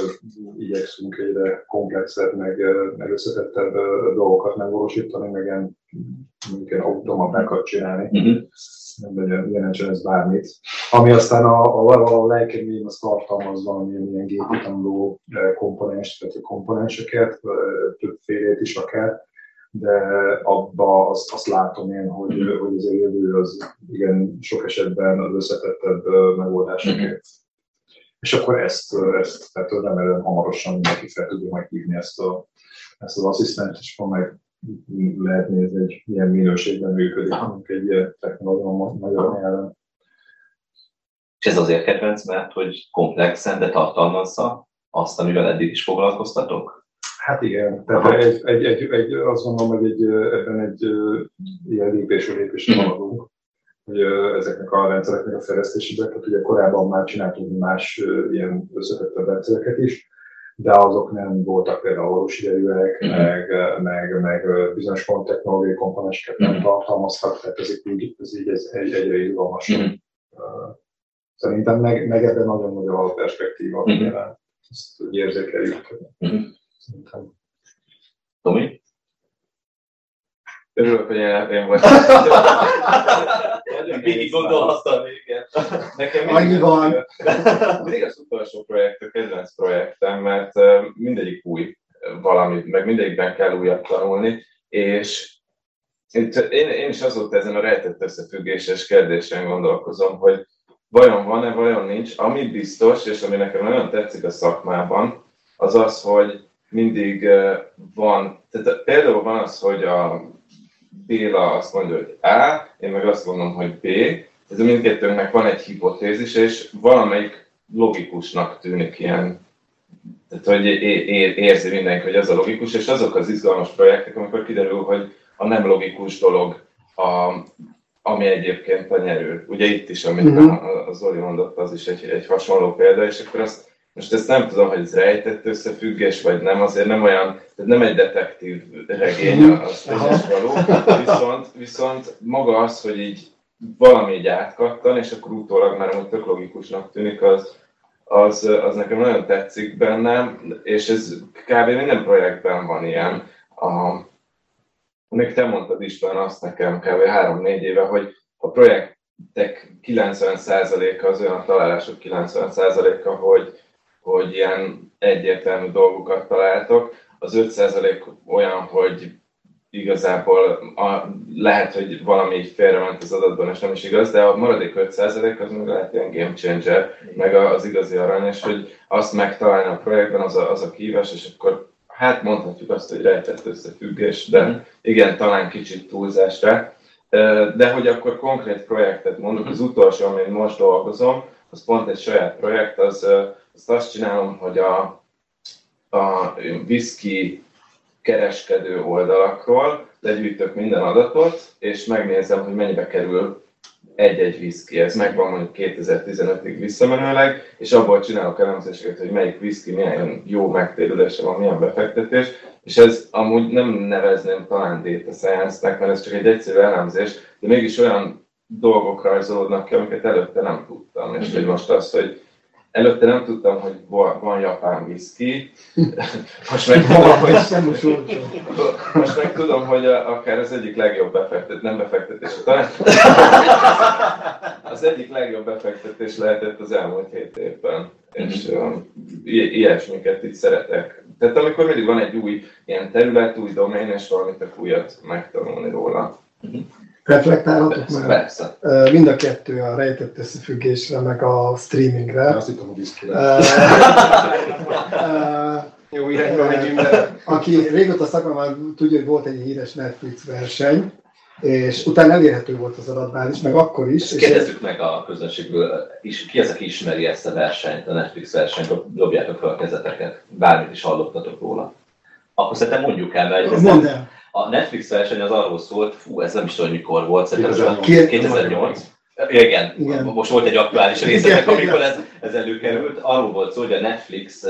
Speaker 3: igyekszünk egyre komplexebb, meg, meg összetettebb dolgokat megvalósítani, meg ilyen, ilyen automatákat csinálni. Uh-huh. Nem jelentsen ez bármit. Ami aztán a, a, a lelkeményem az tartalmaz valamilyen ilyen gépi tanuló komponens, tehát a komponenseket, többfélét is akár, de abba azt, azt látom én, hogy, hogy az a jövő az igen sok esetben az összetettebb megoldásokért és akkor ezt, ezt tehát remélem hamarosan mindenki fel tudja meghívni ezt, a, ezt az asszisztent, és akkor meg lehet nézni, hogy milyen minőségben működik egy ilyen technológia magyar nyelven.
Speaker 2: És ez azért kedvenc, mert hogy komplexen, de tartalmazza azt, amivel eddig is foglalkoztatok?
Speaker 3: Hát igen, tehát egy, egy, egy, egy, azt gondolom, hogy egy, ebben egy ilyen lépésről lépésre haladunk hogy ezeknek a rendszereknek a fejlesztésébe, tehát ugye korábban már csináltunk más ilyen összetettebb rendszereket is, de azok nem voltak például valós idejűek, mm-hmm. meg, meg, meg bizonyos technológiai komponenseket nem mm-hmm. tartalmaztak, tehát ezek így, ez így ez egy, egyre izgalmasabb. Mm-hmm. Szerintem meg, meg ebben nagyon nagy a perspektíva, jelen. Ezt érzékeljük. Mm-hmm. Szerintem.
Speaker 2: Tomi?
Speaker 6: Örülök, hogy én voltam.
Speaker 2: Végig gondolhattam igen.
Speaker 6: Nekem
Speaker 4: Annyi van.
Speaker 6: Mindig az utolsó projekt a kedvenc projektem, mert mindegyik új valamit, meg mindegyikben kell újat tanulni, és itt én, én is azóta ezen a rejtett összefüggéses kérdésen gondolkozom, hogy vajon van-e, vajon nincs. Ami biztos, és ami nekem nagyon tetszik a szakmában, az az, hogy mindig van, tehát például van az, hogy a Béla azt mondja, hogy A, én meg azt mondom, hogy B. Ez mindkettőnknek van egy hipotézis, és valamelyik logikusnak tűnik ilyen, tehát hogy érzi mindenki, hogy ez a logikus, és azok az izgalmas projektek, amikor kiderül, hogy a nem logikus dolog, a, ami egyébként a nyerő. Ugye itt is, amit mm-hmm. a, a Zoli mondott, az is egy, egy hasonló példa, és akkor azt most ezt nem tudom, hogy ez rejtett összefüggés, vagy nem, azért nem olyan, tehát nem egy detektív regény az tényes való, viszont, viszont maga az, hogy így valami így átkattan, és akkor utólag már amúgy tök logikusnak tűnik, az, az, az nekem nagyon tetszik bennem, és ez kb. minden projektben van ilyen. A, még te mondtad István azt nekem kb. 3-4 éve, hogy a projektek 90%-a az olyan találások 90%-a, hogy, hogy ilyen egyértelmű dolgokat találtok. Az 5% olyan, hogy igazából a, lehet, hogy valami félrement az adatban, és nem is igaz, de a maradék 5% az meg lehet ilyen game changer, meg az igazi arany, és hogy azt megtalálni a projektben, az a, az a kívás, és akkor hát mondhatjuk azt, hogy rejtett összefüggés, de igen, talán kicsit túlzásra. De hogy akkor konkrét projektet mondok, az utolsó, amin most dolgozom, az pont egy saját projekt, az azt azt csinálom, hogy a, a whisky kereskedő oldalakról legyűjtök minden adatot, és megnézem, hogy mennyibe kerül egy-egy whisky. Ez megvan mondjuk 2015-ig visszamenőleg, és abból csinálok elemzéseket, hogy melyik whisky milyen jó megtérülése van, milyen befektetés, És ez amúgy nem nevezném talán data science-nek, mert ez csak egy egyszerű elemzés, de mégis olyan dolgok rajzolódnak ki, amiket előtte nem tudtam. És hogy most az, hogy előtte nem tudtam, hogy van japán whisky, most meg tudom, hogy, most meg tudom, hogy akár az egyik legjobb befektetés, nem befektetés, talán az egyik legjobb befektetés lehetett az elmúlt hét évben, és um, ilyesmiket itt szeretek. Tehát amikor mindig van egy új ilyen terület, új domén, és valamit újat megtanulni róla.
Speaker 4: Reflektálhatok
Speaker 2: persze, már? Persze.
Speaker 4: Mind a kettő a rejtett összefüggésre, meg a streamingre.
Speaker 3: Azt hittem, hogy
Speaker 5: Jó irányba megyünk,
Speaker 4: Aki régóta szakmában tudja, hogy volt egy híres Netflix verseny, és utána elérhető volt az adatbázis, meg akkor is.
Speaker 2: Ezt kérdezzük és meg a közönségből, is, ki az, aki ismeri ezt a versenyt, a Netflix versenyt, dobjátok fel a kezeteket, bármit is hallottatok róla. Akkor szerintem mondjuk el, mert
Speaker 4: Mondd el.
Speaker 2: A Netflix verseny az arról szólt, fú, ez nem is tudom, mikor volt, szerintem 2008. 2008. Igen, Igen, most volt egy aktuális részletek, amikor ez, ez előkerült. Arról volt szó, hogy a Netflix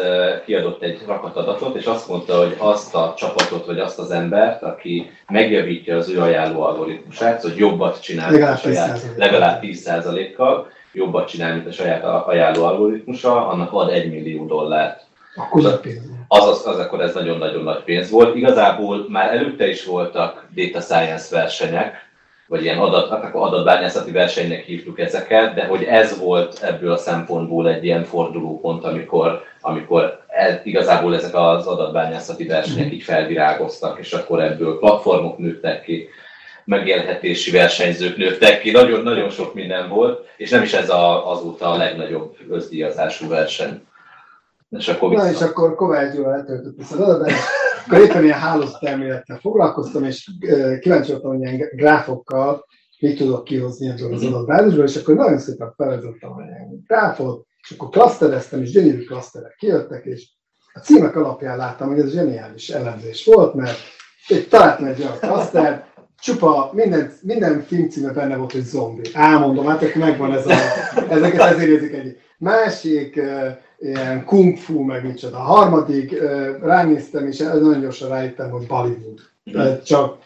Speaker 2: kiadott egy rakat adatot, és azt mondta, hogy azt a csapatot, vagy azt az embert, aki megjavítja az ő ajánló algoritmusát, hogy jobbat csinál, legalább, a saját, 10 legalább 10%-kal, jobbat csinál, mint a saját ajánló algoritmusa, annak ad 1 millió dollárt.
Speaker 4: Akkor nagy pénz.
Speaker 2: Az, az, az akkor ez nagyon-nagyon nagy pénz volt. Igazából már előtte is voltak data science versenyek, vagy ilyen adat, akkor adatbányászati versenynek hívtuk ezeket, de hogy ez volt ebből a szempontból egy ilyen fordulópont, amikor, amikor ez, igazából ezek az adatbányászati versenyek így felvirágoztak, és akkor ebből platformok nőttek ki, megélhetési versenyzők nőttek ki, nagyon-nagyon sok minden volt, és nem is ez a, azóta a legnagyobb özdíjazású verseny.
Speaker 4: És akkor Na és akkor Kovács Gyula letöltött ezt az adatot, akkor éppen ilyen hálózatelmélettel foglalkoztam, és kíváncsi voltam, hogy ilyen gráfokkal mit tudok kihozni ebből az adatbázisból, és akkor nagyon szépen felvezettem ilyen gráfot, és akkor klasztereztem, és gyönyörű klaszterek kijöttek, és a címek alapján láttam, hogy ez zseniális elemzés volt, mert egy találtam egy olyan klaszter, csupa, minden, minden filmcíme benne volt, hogy zombi. Álmondom, hát akkor megvan ez a, ezeket ezért érzik egy másik, ilyen kung fu, meg micsoda. A harmadik, ránéztem, és nagyon gyorsan rájöttem, hogy Bollywood. Tehát csak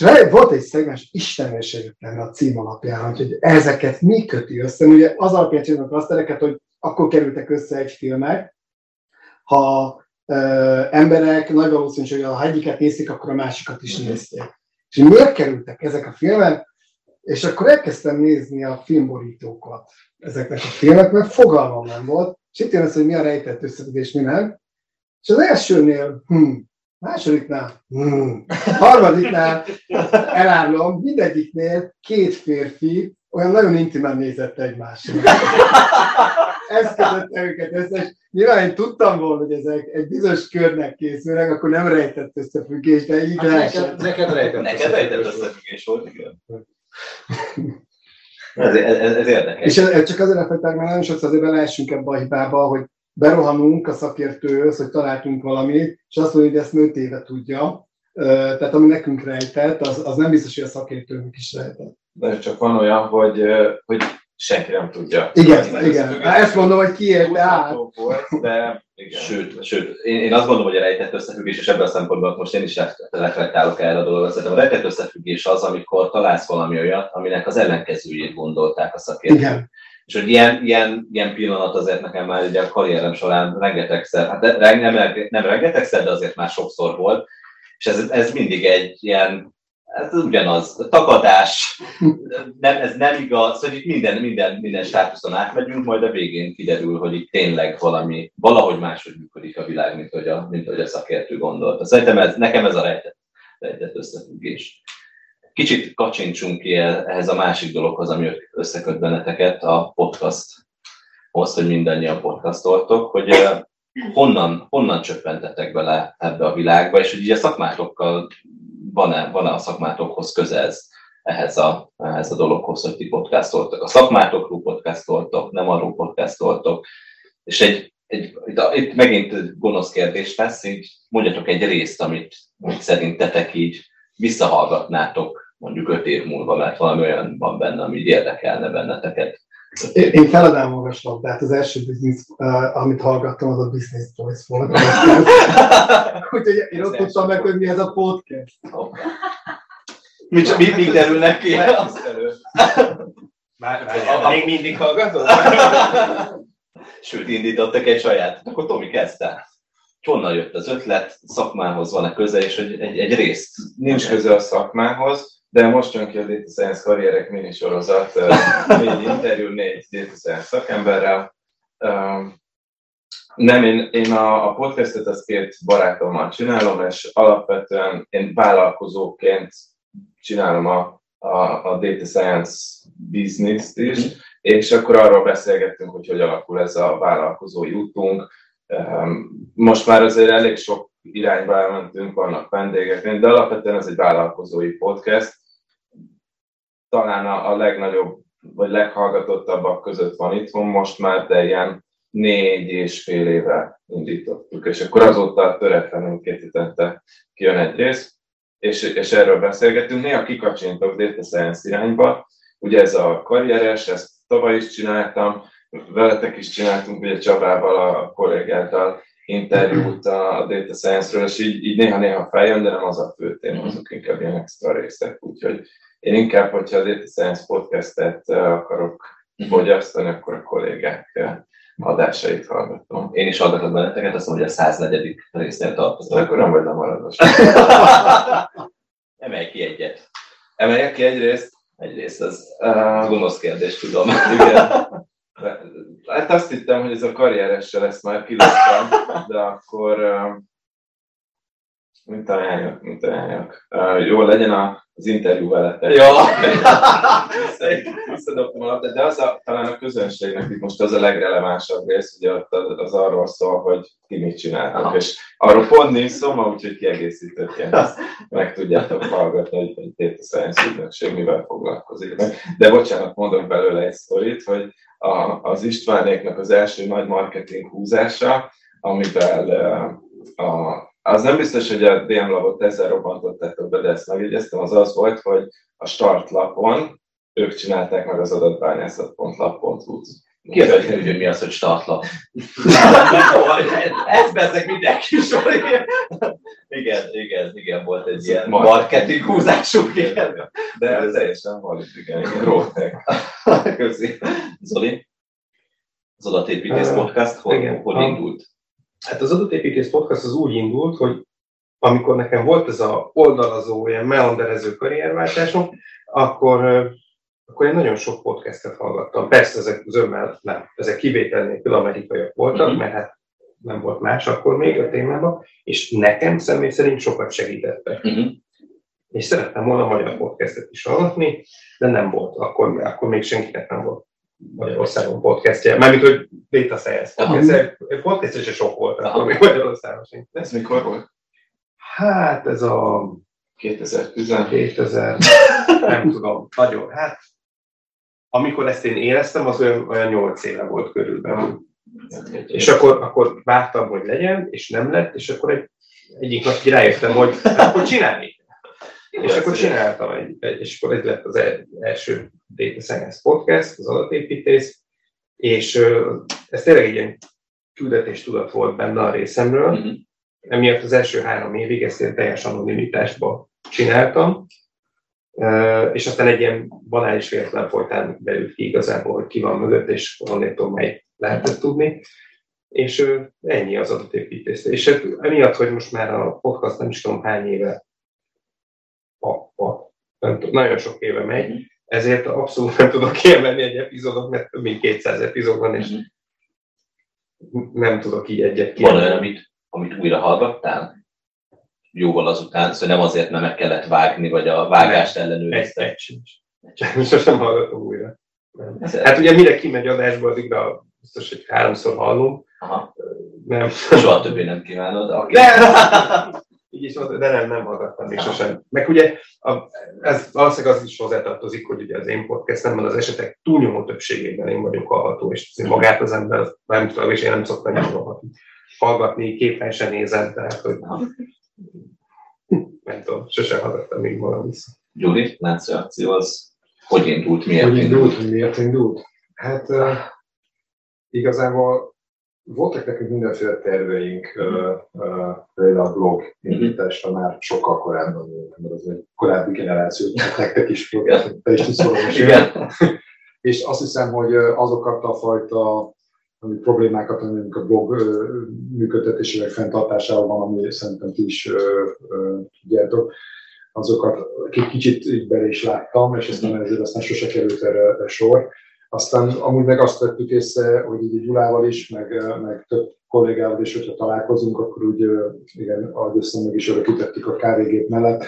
Speaker 4: és volt egy szegmens istenérségükben a cím alapján, hogy ezeket mi köti össze. Ugye az alapján csinálnak azt tereket, hogy akkor kerültek össze egy filmek, ha ö, emberek nagy valószínűséggel, ha egyiket nézik, akkor a másikat is nézték. És miért kerültek ezek a filmek? És akkor elkezdtem nézni a filmborítókat ezeknek a filmeknek, fogalmam nem volt, és itt jön az, hogy mi a rejtett összefüggés, mi nem. És az elsőnél, hm, másodiknál, hm, harmadiknál elárulom, mindegyiknél két férfi olyan nagyon intimen nézett egymásra. Ez kötötte őket össze, és nyilván én tudtam volna, hogy ezek egy bizonyos körnek készülnek, akkor nem rejtett összefüggés, de így hát
Speaker 2: neked, neked rejtett, neked rejtett összefüggés volt, igen. Ez, ez, ez érdekes.
Speaker 4: És ez, csak azért reflektálok, mert nagyon sokszor azért beleessünk ebbe a hibába, hogy berohanunk a szakértőhöz, hogy találtunk valamit, és azt mondjuk, hogy ezt nőtt éve tudja. Tehát ami nekünk rejtett, az, az nem biztos, hogy a szakértőnk is rejtett.
Speaker 6: De csak van olyan, hogy, hogy senki nem tudja.
Speaker 4: Igen, igen. Ezt mondom, hogy ki érte át.
Speaker 6: Volt, de
Speaker 2: igen. Sőt, sőt én, én, azt gondolom, hogy a rejtett összefüggés, és ebben a szempontból most én is reflektálok erre a dologra, szerintem a rejtett összefüggés az, amikor találsz valami olyat, aminek az ellenkezőjét gondolták a szakértők. Igen. És hogy ilyen, ilyen, ilyen pillanat azért nekem már ugye a karrierem során rengetegszer, hát nem, nem rengetegszer, de azért már sokszor volt, és ez, ez mindig egy ilyen ez ugyanaz, takadás, nem, ez nem igaz, hogy itt minden, minden, minden státuszon átmegyünk, majd a végén kiderül, hogy itt tényleg valami, valahogy máshogy működik a világ, mint hogy a, mint hogy a szakértő gondolta. Szerintem ez, nekem ez a rejtett, rejtett összefüggés. Kicsit kacsintsunk ki ehhez a másik dologhoz, ami összeköt benneteket, a podcasthoz, hogy mindannyian podcastoltok, hogy honnan, honnan csöppentetek bele ebbe a világba, és hogy így a szakmátokkal van-e, van-e a szakmátokhoz közelsz ehhez a, ehhez a dologhoz, hogy ti podcastoltok. A szakmátokról podcastoltok, nem arról podcastoltok. És egy, egy, itt megint egy gonosz kérdés lesz, így mondjatok egy részt, amit, amit szerintetek így visszahallgatnátok mondjuk öt év múlva, mert valami olyan van benne, ami érdekelne benneteket.
Speaker 4: Én, feladám olvastam, tehát az első biznisz, uh, amit hallgattam, az a Business Boys volt. Úgyhogy én ott tudtam meg, hogy mi ez a podcast.
Speaker 2: Mi, mi, mi derülnek ki?
Speaker 5: Már, már, még mindig hallgatod?
Speaker 2: Sőt, indítottak egy saját. Akkor Tomi kezdte. Honnan jött az ötlet, szakmához van-e köze, és egy, egy, egy részt?
Speaker 6: Nincs köze a szakmához, de most jön ki a Data Science karrierek mini sorozat, négy interjú, négy Data Science szakemberrel. Nem, én, én a, a podcastet az két barátommal csinálom, és alapvetően én vállalkozóként csinálom a, a, a Data Science business-t is, mm. és akkor arról beszélgettünk, hogy hogy alakul ez a vállalkozói útunk. Most már azért elég sok irányba elmentünk, vannak vendégek, de alapvetően ez egy vállalkozói podcast, talán a, a legnagyobb, vagy leghallgatottabbak között van itthon most már, de ilyen négy és fél éve indítottuk, és akkor azóta töretlenül két hetente kijön egy rész, és, és erről beszélgetünk. Néha kikacsintok Data Science irányba, ugye ez a karrieres, ezt tavaly is csináltam, veletek is csináltunk, ugye Csabával, a kollégától interjút a Data Science-ről, és így, így néha-néha feljön, de nem az a fő téma, azok inkább ilyen extra részek, úgyhogy én inkább, hogyha a Data Science podcastet akarok mhm. fogyasztani, akkor a kollégák adásait hallgatom.
Speaker 2: Én is hallgatok benneteket, azt mondom, hogy a 104. résznél tartozom.
Speaker 6: Akkor nem vagy lemaradós.
Speaker 2: Emelj ki egyet.
Speaker 6: Emeljek ki egy részt?
Speaker 2: Egy részt, az uh, gonosz kérdés, tudom.
Speaker 6: Igen. Hát azt hittem, hogy ez a karrieressel lesz már kilőttem, de akkor uh, mint ajánljak, mint ajánljak. Uh, jó legyen az interjú veletek.
Speaker 2: Ja.
Speaker 6: Visszadobtam a labdát, de az a, talán a közönségnek itt most az a legrelevánsabb rész, ugye ott az, az arról szól, hogy ti mit csináltok, Aha. és arról pont nincs szó úgyhogy kiegészítőként ezt meg tudjátok hallgatni, hogy egy Data Science ügynökség mivel foglalkozik. De bocsánat, mondok belőle egy sztorit, hogy a, az Istvánéknak az első nagy marketing húzása, amivel a az nem biztos, hogy a DM labot ezzel robbantottátok be, de ezt megjegyeztem, az az volt, hogy a startlapon ők csinálták meg az adatbányászat.lap.hu-t.
Speaker 2: Az, hogy mi az, hogy startlap? Ez beszek mindenki sor. Igen, igen, igen, volt egy ilyen marketing húzásuk, igen.
Speaker 6: De ez teljesen valid, igen, igen, rótek.
Speaker 2: Köszi. Zoli? Az adatépítés podcast, hol, hol indult?
Speaker 5: Hát az adatépítés podcast az úgy indult, hogy amikor nekem volt ez a oldalazó, ilyen meanderező karrierváltásom, akkor, akkor én nagyon sok podcastet hallgattam. Persze ezek zömmel nem, ezek kivétel nélkül amerikaiak voltak, uh-huh. mert hát nem volt más akkor még a témában, és nekem személy szerint sokat segítettek. Uh-huh. És szerettem volna magyar podcastet is hallgatni, de nem volt, akkor, akkor még senkinek nem volt Magyarországon podcastje, mármint, hogy Data Science podcast. Podcast is sok volt akkor még Magyarországon sem.
Speaker 6: Ez mikor volt?
Speaker 5: Hát ez a
Speaker 6: 2010
Speaker 5: 2000, nem tudom, nagyon, hát amikor ezt én éreztem, az olyan, olyan 8 éve volt körülbelül. És akkor, akkor vártam, hogy legyen, és nem lett, és akkor egy, egyik nap rájöttem, hogy akkor csinálni. És akkor csináltam egy, egy, és akkor ez lett az első Data Science Podcast, az adatépítés, és ez tényleg egy ilyen küldetés tudat volt benne a részemről. Mm-hmm. Emiatt az első három évig ezt ilyen teljes anonimitásba csináltam, és aztán egy ilyen banális véletlen folytán belül ki igazából, hogy ki van mögött, és onnétól mely lehetett tudni. És ennyi az adatépítés. És emiatt, hogy most már a podcast nem is tudom hány éve, a, a, nem tudom, nagyon sok éve megy, ezért abszolút nem tudok kiemelni egy epizódot, mert több mint 200 epizód van, és nem tudok így egyet
Speaker 2: kiemelni. Van olyan, amit, amit újra hallgattál? Jóval azután, szóval nem azért, mert meg kellett vágni, vagy a vágást ellenőrizte.
Speaker 5: Egy, egy sincs. Sosem hallgatom újra. Nem. Hát ugye mire kimegy adásba, addigra biztos, hogy háromszor hallom.
Speaker 2: Aha. Nem. Soha többé nem kívánod.
Speaker 5: Okay. Nem. Így is de nem, nem hallgattam még sosem. Meg ugye a, ez valószínűleg az is hozzátartozik, hogy ugye az én podcastemben az esetek túlnyomó többségében én vagyok hallható, és magát az ember nem tudom, és én nem szoktam hallgatni. Hallgatni, képen sem nézem, tehát hogy nem tudom, sosem hallgattam még vissza.
Speaker 2: Gyuri, Lánci akció az hogy indult, miért
Speaker 3: hogy indult? indult? Miért indult? Hát uh, igazából voltak nekünk mindenféle terveink, uh, például a blog indításra már sokkal korábban, mert az egy korábbi generáció, nektek is, te is tudsz. És azt hiszem, hogy azokat a fajta ami problémákat, amik a blog működtetésével, fenntartásával van, ami szerintem ti is tudjátok, azokat kicsit így bele is láttam, és aztán ezért aztán sose került erre sor. Aztán amúgy meg azt vettük észre, hogy így Gyulával is, meg, meg több kollégával is, hogyha találkozunk, akkor úgy, igen, ahogy össze meg is örökítettük a kávégép mellett,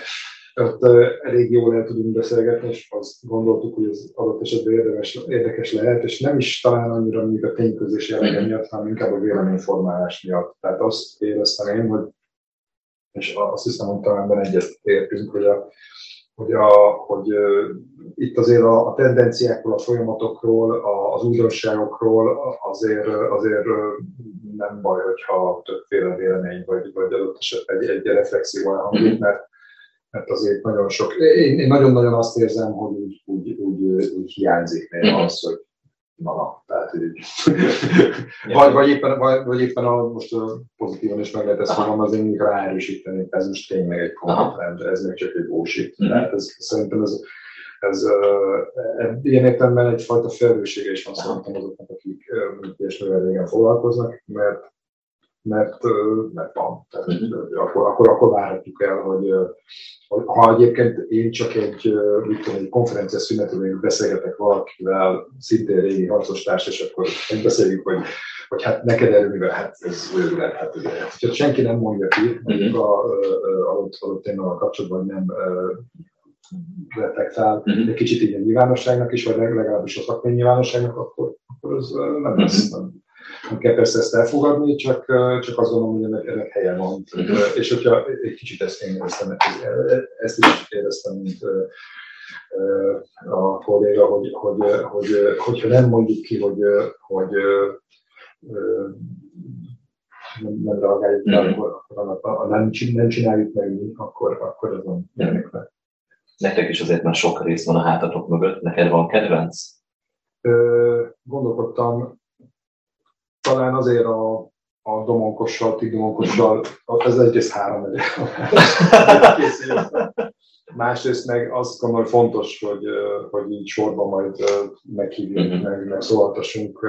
Speaker 3: ott elég jól el tudunk beszélgetni, és azt gondoltuk, hogy ez adott esetben érdemes, érdekes lehet, és nem is talán annyira mondjuk a tényközés jellege miatt, hanem inkább a véleményformálás miatt. Tehát azt éreztem én, hogy, és azt hiszem, hogy talán egyet értünk, hogy a, hogy, a, hogy itt azért a, a tendenciákról, a folyamatokról, a, az újdonságokról azért, azért nem baj, hogyha többféle vélemény vagy, vagy adott esetben egy, egy reflexió elhangzik, mert mert azért nagyon sok, én, én nagyon-nagyon azt érzem, hogy úgy, úgy, úgy, úgy hiányzik néha az, hogy na tehát így. vagy, vagy, éppen, vagy, vagy éppen a, most pozitívan is meg lehet ezt fogalmazni, még ráerősíteni, ez most tényleg egy komoly ez még csak egy bullshit. Mm-hmm. Tehát ez, szerintem ez, ez uh, ilyen értelemben egyfajta felelőssége is van szerintem azoknak, akik uh, ilyesmivel régen foglalkoznak, mert mert, mert van. Tehát, akkor, akkor, akkor várhatjuk el, hogy ha egyébként én csak egy, mit tudom, egy konferencia szünetről beszélgetek valakivel, szintén régi harcostárs, és akkor beszéljük, hogy, hogy hát neked erőmivel, hát ez őrület, hát ugye. Ha senki nem mondja ki, mondjuk uh-huh. a, adott, adott témával kapcsolatban, nem reflektál uh-huh. egy kicsit így a nyilvánosságnak is, vagy legalábbis a szakmai nyilvánosságnak, akkor, akkor ez nem lesz, nem, nem kell persze ezt elfogadni, csak, csak azt gondolom, hogy ennek, ennek helye van. Uh-huh. És hogyha egy kicsit ezt én éreztem, ezt is éreztem, mint a kolléga, hogy, hogy, hogy, hogyha nem mondjuk ki, hogy, hogy nem, nem reagáljuk rá, mm-hmm. akkor, akkor nem, nem csináljuk meg mi, akkor, akkor ez nem jönnek meg.
Speaker 2: Nektek is azért már sok rész van a hátatok mögött. Neked van kedvenc?
Speaker 3: Ö, gondolkodtam, talán azért a, a domonkossal, ti domonkossal, ez egyrészt három Másrészt meg azt gondolom, hogy fontos, hogy, hogy így sorban majd meghívjuk, uh-huh. meg, meg szólhatassunk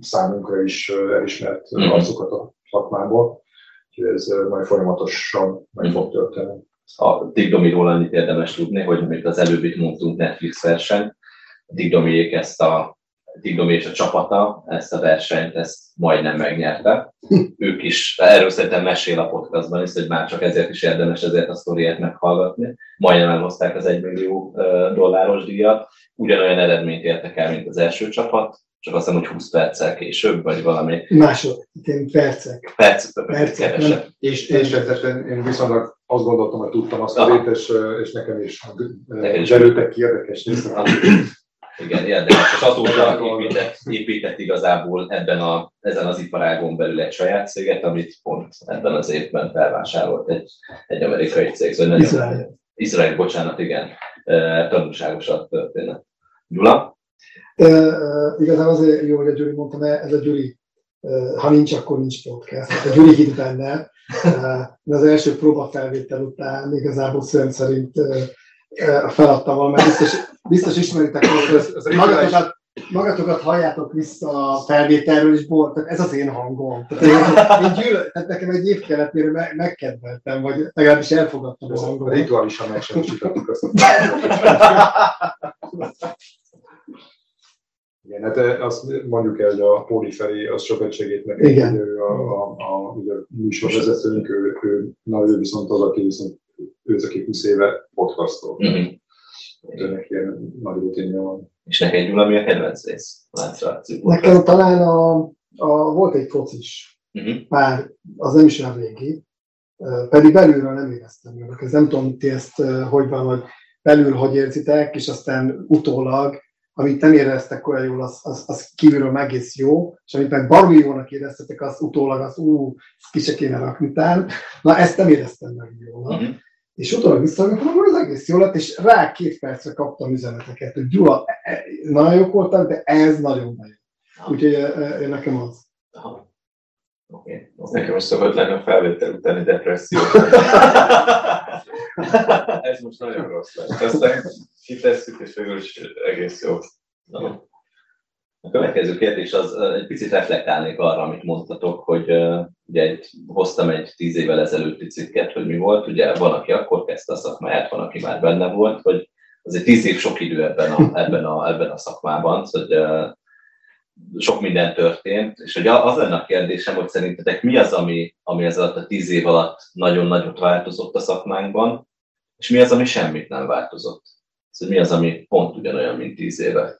Speaker 3: számunkra is elismert uh-huh. arcokat a szakmából. Úgyhogy ez majd folyamatosan meg fog történni.
Speaker 2: A Digdomiról annyit érdemes tudni, hogy amit az előbbit mondtunk Netflix verseny, Digdomiék ezt a Tigdomi és a csapata ezt a versenyt ezt majdnem megnyerte. ők is, erről szerintem mesél a podcastban is, hogy már csak ezért is érdemes ezért a sztoriát meghallgatni. Majdnem elhozták az 1 millió dolláros díjat. Ugyanolyan eredményt értek el, mint az első csapat, csak azt hiszem, hogy 20 perccel később, vagy valami.
Speaker 4: Másod, én percek.
Speaker 2: Percek, percek
Speaker 3: kevesebb. És, és én viszonylag azt gondoltam, hogy tudtam azt a és, és nekem is derültek ki érdekes
Speaker 2: igen, érdekes. És azóta épített, épített igazából ebben a, ezen az iparágon belül egy saját céget, amit pont ebben az évben felvásárolt egy, egy amerikai cég. Szóval Izrael. Izrael, bocsánat, igen. Tanulságos történet. Gyula?
Speaker 4: E, igazából azért jó, hogy a Gyuri mondta, mert ez a Gyuri, ha nincs, akkor nincs podcast. Hát a Gyuri hit benne, de az első próbafelvétel után igazából szerint feladtam volna, mert biztos, biztos ismeritek, hogy magatokat, magatokat halljátok vissza a felvételről, és bort, tehát ez az én hangom. Tehát, én, én tehát nekem egy év kellett, mire meg, megkedveltem, vagy legalábbis elfogadtam a hangom.
Speaker 3: Rituálisan megsemmisítettük azt. Igen, hát azt mondjuk el, hogy a Póli felé az sokat segít nekünk, Igen. hogy a, a, a, a, a műsorvezetőnk, ő, ő, na, ő viszont az, aki viszont ő az, aki 20 éve podcastol. Mm-hmm. Ennek ilyen nagy rutinja van.
Speaker 2: És neked Gyula, mi a kedvenc rész?
Speaker 4: Nekem talán a, a, volt egy focis, uh-huh. már az nem is olyan régi, pedig belülről nem éreztem meg. Ez nem tudom, ti ezt hogy van, hogy belül hogy érzitek, és aztán utólag, amit nem éreztek olyan jól, az, az, az kívülről egész jó, és amit meg baromi jónak éreztetek, az utólag az ú, ki se kéne rakni után. Na, ezt nem éreztem meg jól. Uh-huh És utólag visszahallgatom, hogy az egész jó lett, és rá két percre kaptam üzeneteket, hogy Gyula, e- e- nagyon jók voltak, de ez nagyon nagyon. Úgyhogy e, e, nekem az.
Speaker 2: Aha. Oké.
Speaker 6: Nekem most szokott lenni a felvétel utáni depresszió. Ez most nagyon rossz lett. Aztán kitesszük, és végül is egész jó.
Speaker 2: Na. A következő kérdés az egy picit reflektálnék arra, amit mondtatok, hogy ugye egy, hoztam egy tíz évvel ezelőtti cikket, hogy mi volt. Ugye van, aki akkor kezdte a szakmáját, van, aki már benne volt, hogy azért tíz év sok idő ebben a, ebben a, ebben a szakmában, hogy sok minden történt, és hogy az lenne a kérdésem, hogy szerintetek mi az, ami, ami ez alatt a tíz év alatt nagyon nagyot változott a szakmánkban, és mi az, ami semmit nem változott. Szóval mi az, ami pont ugyanolyan, mint tíz éve.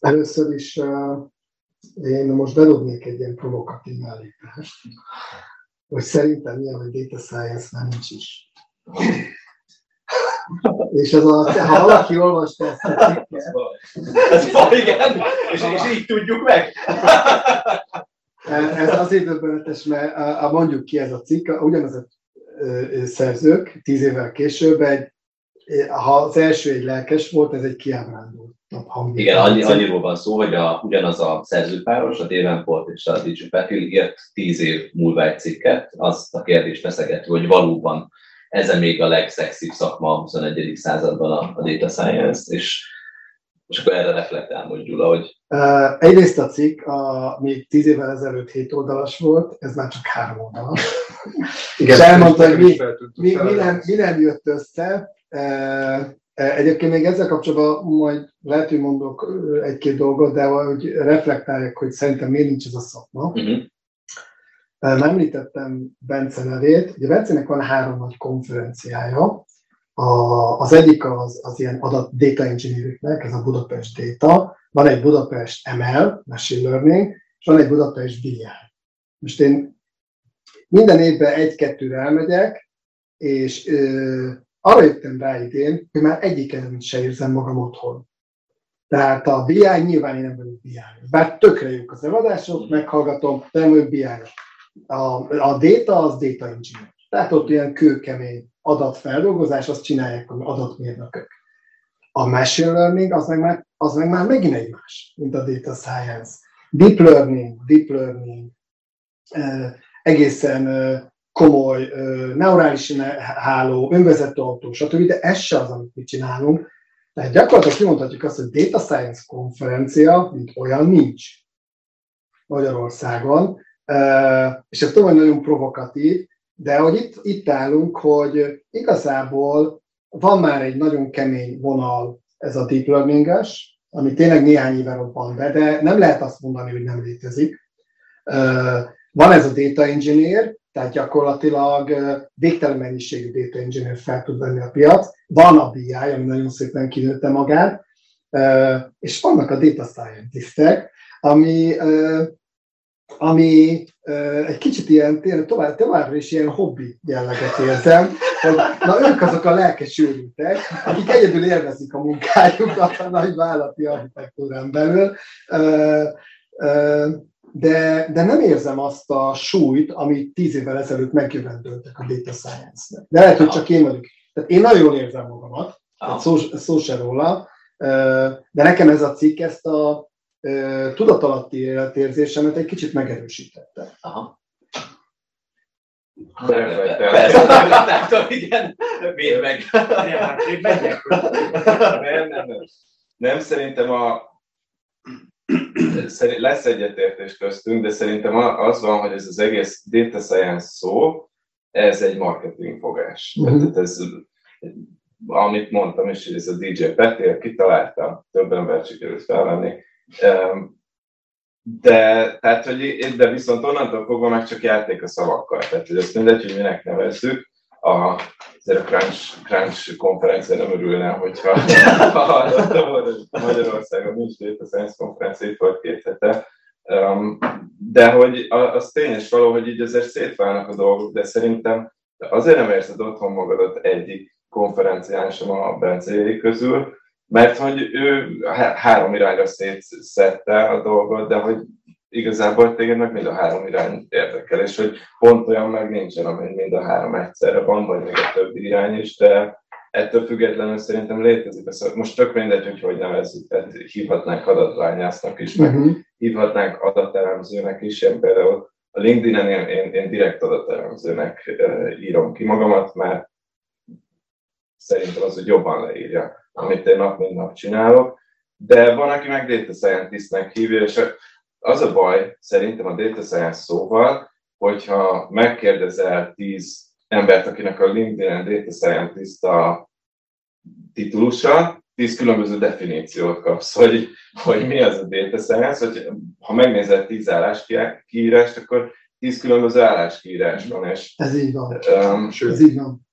Speaker 4: Először is uh, én most bedobnék egy ilyen provokatív állítást, hogy szerintem ilyen, hogy data science már nincs is. És ez a, ha valaki olvasta ezt a cikket,
Speaker 2: Ez van, igen, és, és így tudjuk meg.
Speaker 4: ez azért döbbenetes, mert a, a, mondjuk ki ez a cikk, ugyanaz a szerzők, tíz évvel később, egy, ha az első egy lelkes volt, ez egy kiábrándult hangvétel.
Speaker 2: Igen, annyi, annyiról van szó, hogy a, ugyanaz a szerzőpáros, a Davenport és a DJ Petil írt tíz év múlva egy cikket, azt a kérdést feszegető, hogy valóban ez még a legszexibb szakma a 21. században a, a data science, és, és akkor erre reflektál most Gyula, hogy
Speaker 4: Uh, egyrészt a cikk, a, még tíz évvel ezelőtt 7 oldalas volt, ez már csak három oldalas.
Speaker 3: Igen,
Speaker 4: És elmondta, hogy mi, mi, mi, nem, mi nem jött össze. Uh, Egyébként még ezzel kapcsolatban majd lehet, hogy mondok egy-két dolgot, de hogy reflektáljak, hogy szerintem miért nincs ez a szakma.
Speaker 2: uh-huh.
Speaker 4: Már említettem Bence nevét. Ugye Bencenek van három nagy konferenciája. A, az egyik az, az ilyen adat data engineeringnek, ez a Budapest Data. Van egy Budapest ML, Machine Learning, és van egy Budapest BI. Most én minden évben egy-kettőre elmegyek, és ö, arra jöttem rá idén, hogy már egyik se érzem magam otthon. Tehát a BI nyilván én nem vagyok BI. Bár tökre jók az előadások, meghallgatom, de nem vagyok BI. A, a data az data engineer. Tehát ott ilyen kőkemény adatfeldolgozás, azt csinálják az adatmérnökök. A machine learning az meg, már, az meg már megint egy más, mint a data science. Deep learning, deep learning, eh, egészen eh, komoly neurális ne- háló, önvezető autó, stb. De ez se az, amit mi csinálunk. Tehát gyakorlatilag kimondhatjuk azt, hogy Data Science konferencia, mint olyan nincs Magyarországon. És ez tudom, nagyon provokatív, de hogy itt, itt állunk, hogy igazából van már egy nagyon kemény vonal ez a deep learning-es, ami tényleg néhány éve robban be, de nem lehet azt mondani, hogy nem létezik. Van ez a data engineer, tehát gyakorlatilag végtelen mennyiségű data engineer fel tud venni a piac. Van a BI, ami nagyon szépen kinőtte magát, és vannak a data scientistek, ami, ami egy kicsit ilyen, tényleg tovább, továbbra is ilyen hobbi jelleget érzem, hogy na ők azok a lelkes őrültek, akik egyedül élvezik a munkájukat a nagy vállalati architektúrán belül, de, de nem érzem azt a súlyt, amit tíz évvel ezelőtt megjövendöltek a data science-nek. De lehet, hogy csak én vagyok. Tehát én nagyon jól érzem magamat, tehát szó, szó se róla, de nekem ez a cikk ezt a tudatalatti életérzésemet egy kicsit megerősítette.
Speaker 2: Aha. Persze, nem tudom, igen. Védd meg.
Speaker 6: Megyek. Nem, nem, nem. Nem, szerintem a szerint- lesz egyetértés köztünk, de szerintem az van, hogy ez az egész data science szó, ez egy marketing fogás.
Speaker 4: Mhm.
Speaker 6: Tehát ez, amit mondtam is, hogy ez a DJ Petél kitalálta, több ember sikerült felvenni. De, tehát, hogy, de viszont onnantól fogva meg csak játék a szavakkal. Tehát, hogy azt mindegy, hogy minek nevezzük, a, azért a Crunch, Crunch konferencia nem örülne, hogyha ha hallotta volna, Magyarországon nincs Data Science konferencia, itt volt két hete. Um, de hogy az tény való, hogy így azért szétválnak a dolgok, de szerintem azért nem érzed otthon magadat egyik konferencián sem a Bencéjé közül, mert hogy ő há- három irányra szétszette a dolgot, de hogy igazából téged meg mind a három irány érdekel, és hogy pont olyan meg nincsen, amely mind a három egyszerre van, vagy még a többi irány is, de ettől függetlenül szerintem létezik. Most tök mindegy, hogy hogy nevezzük, tehát hívhatnánk adatványásznak is, meg uh-huh. hívhatnánk adatelemzőnek is. Én például a LinkedIn-en én, én, én direkt adatelemzőnek írom ki magamat, mert szerintem az, hogy jobban leírja, amit én nap mint nap csinálok. De van, aki meg data scientistnek hívja, és az a baj szerintem a data science szóval, hogyha megkérdezel tíz embert, akinek a LinkedIn-en data scientist a titulusa, tíz különböző definíciót kapsz, hogy, hogy mi az a data science, hogy ha megnézed tíz álláskiírást, akkor tíz különböző álláskiírás van. És,
Speaker 4: Ez így van. Um, Sőt, Ez így van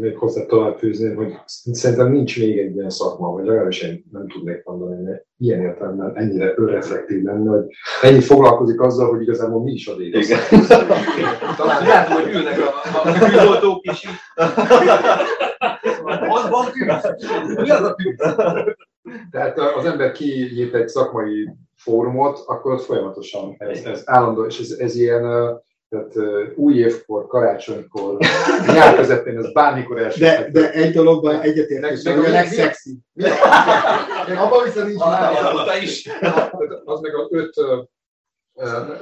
Speaker 3: még hozzá tovább fűzni, hogy szerintem nincs még egy ilyen szakma, vagy legalábbis én nem tudnék mondani, hogy ilyen értelemben ennyire önreflektív lenne, hogy ennyi foglalkozik azzal, hogy igazából mi is a. Igen.
Speaker 2: Talán lehet, hogy ülnek a, a küloltók is. Van, van Mi az a
Speaker 3: Tehát az ember kinyit egy szakmai fórumot, akkor ott folyamatosan ez, ez állandó, és ez, ez ilyen tehát új évkor, karácsonykor, nyár közepén, ez bármikor első.
Speaker 4: De, de egy dologban egyetértek, hogy a legszexi. Abban viszont nincs
Speaker 2: már. is.
Speaker 3: Az meg a öt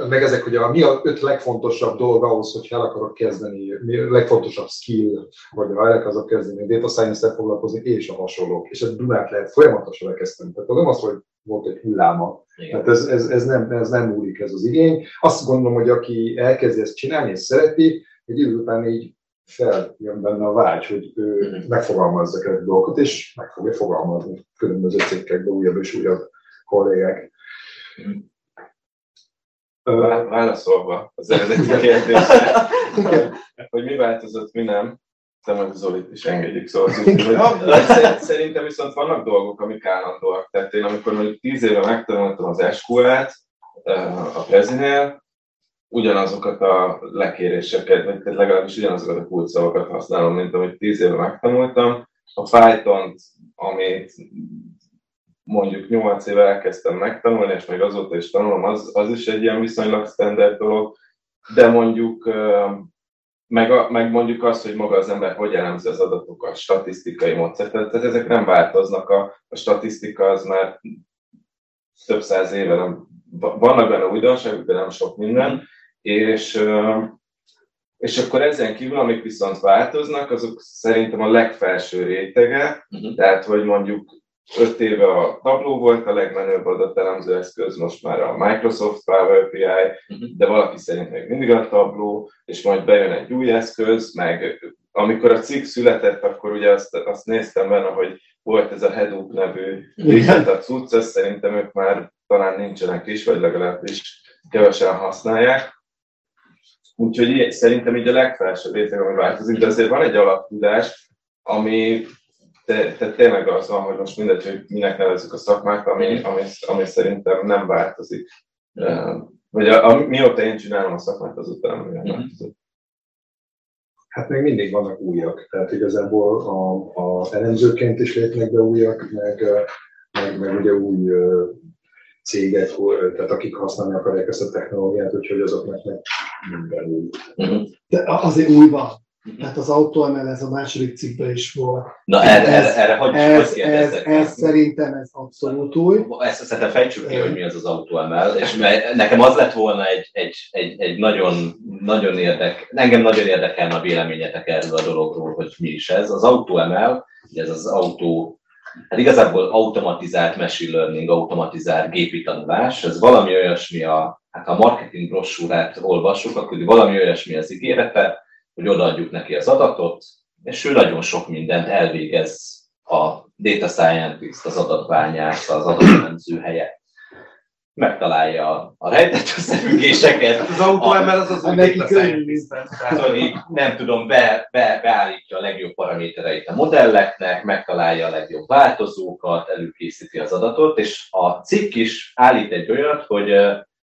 Speaker 3: meg ezek, hogy a, mi a öt legfontosabb dolog ahhoz, hogy el akarok kezdeni, mi a legfontosabb skill, vagy ha el akarok kezdeni data science-tel foglalkozni, és a hasonlók. És ezt Dunát lehet folyamatosan elkezdeni. Tehát az nem az, hogy volt egy hulláma. Igen. Tehát ez, ez, ez, nem, ez nem múlik ez az igény. Azt gondolom, hogy aki elkezdi ezt csinálni és szereti, egy idő után így feljön benne a vágy, hogy ő mm. megfogalmazza ezeket a dolgokat, és meg fogja fogalmazni különböző cikkekben újabb és újabb kollégák. Mm.
Speaker 6: Válaszolva az eredeti kérdésre, hogy mi változott, mi nem, te meg Zolit is engedjük szóval. Szerintem viszont vannak dolgok, amik állandóak. Tehát én amikor mondjuk tíz éve megtanultam az SQL-t a Prezinél, ugyanazokat a lekéréseket, vagy legalábbis ugyanazokat a kulcsszavakat használom, mint amit tíz éve megtanultam. A python amit mondjuk 8 éve elkezdtem megtanulni, és még azóta is tanulom, az, az is egy ilyen viszonylag standard dolog, de mondjuk meg, a, meg mondjuk azt, hogy maga az ember hogy elemzi az adatokat, statisztikai módszer, tehát ezek nem változnak, a, a statisztika az már több száz éve nem, vannak benne újdonságok, de nem sok minden, és, és akkor ezen kívül, amik viszont változnak, azok szerintem a legfelső rétege, uh-huh. tehát hogy mondjuk öt éve a Tableau volt a legmenőbb adatelemző eszköz, most már a Microsoft Power BI, uh-huh. de valaki szerint még mindig a Tableau, és majd bejön egy új eszköz, meg amikor a cikk született, akkor ugye azt, azt néztem benne, hogy volt ez a Hadoop nevű a cucc, ezt szerintem ők már talán nincsenek is, vagy legalábbis kevesen használják. Úgyhogy szerintem így a legfelsőbb réteg, ami változik, de azért van egy alaptudás, ami te, te tényleg az van, hogy most mindegy, hogy minek nevezzük a szakmát, ami, ami, ami szerintem nem változik. Vagy a, a, mióta én csinálom a szakmát, azután nem változik.
Speaker 3: Hát még mindig vannak újak, tehát igazából a, a elemzőként is lépnek be újak, meg, meg, meg ugye új cégek, tehát akik használni akarják ezt a technológiát, úgyhogy azoknak meg minden új.
Speaker 4: Mhm. De azért új van. Tehát az AutoML ez a második cikkben is volt.
Speaker 2: Na erre, ez, erre, erre hogy,
Speaker 4: ez, hogy ez, ez, szerintem ez abszolút új.
Speaker 2: Ezt szerintem fejtsük ki, hogy mi az az AutoML, és nekem az lett volna egy, egy, egy, egy nagyon, nagyon érdek, engem nagyon érdekelne a véleményetek erről a dologról, hogy mi is ez. Az AutoML, ez az autó, hát igazából automatizált machine learning, automatizált gépi tanulás, ez valami olyasmi a, hát ha a marketing brossúrát olvassuk, akkor valami olyasmi az ígérete, hogy odaadjuk neki az adatot, és ő nagyon sok mindent elvégez a data scientist, az adatványász, az adatelemző helyett. Megtalálja a rejtett összefüggéseket.
Speaker 3: Az AutoML az az új data scientist.
Speaker 2: nem tudom, be, be, beállítja a legjobb paramétereit a modelleknek, megtalálja a legjobb változókat, előkészíti az adatot, és a cikk is állít egy olyat, hogy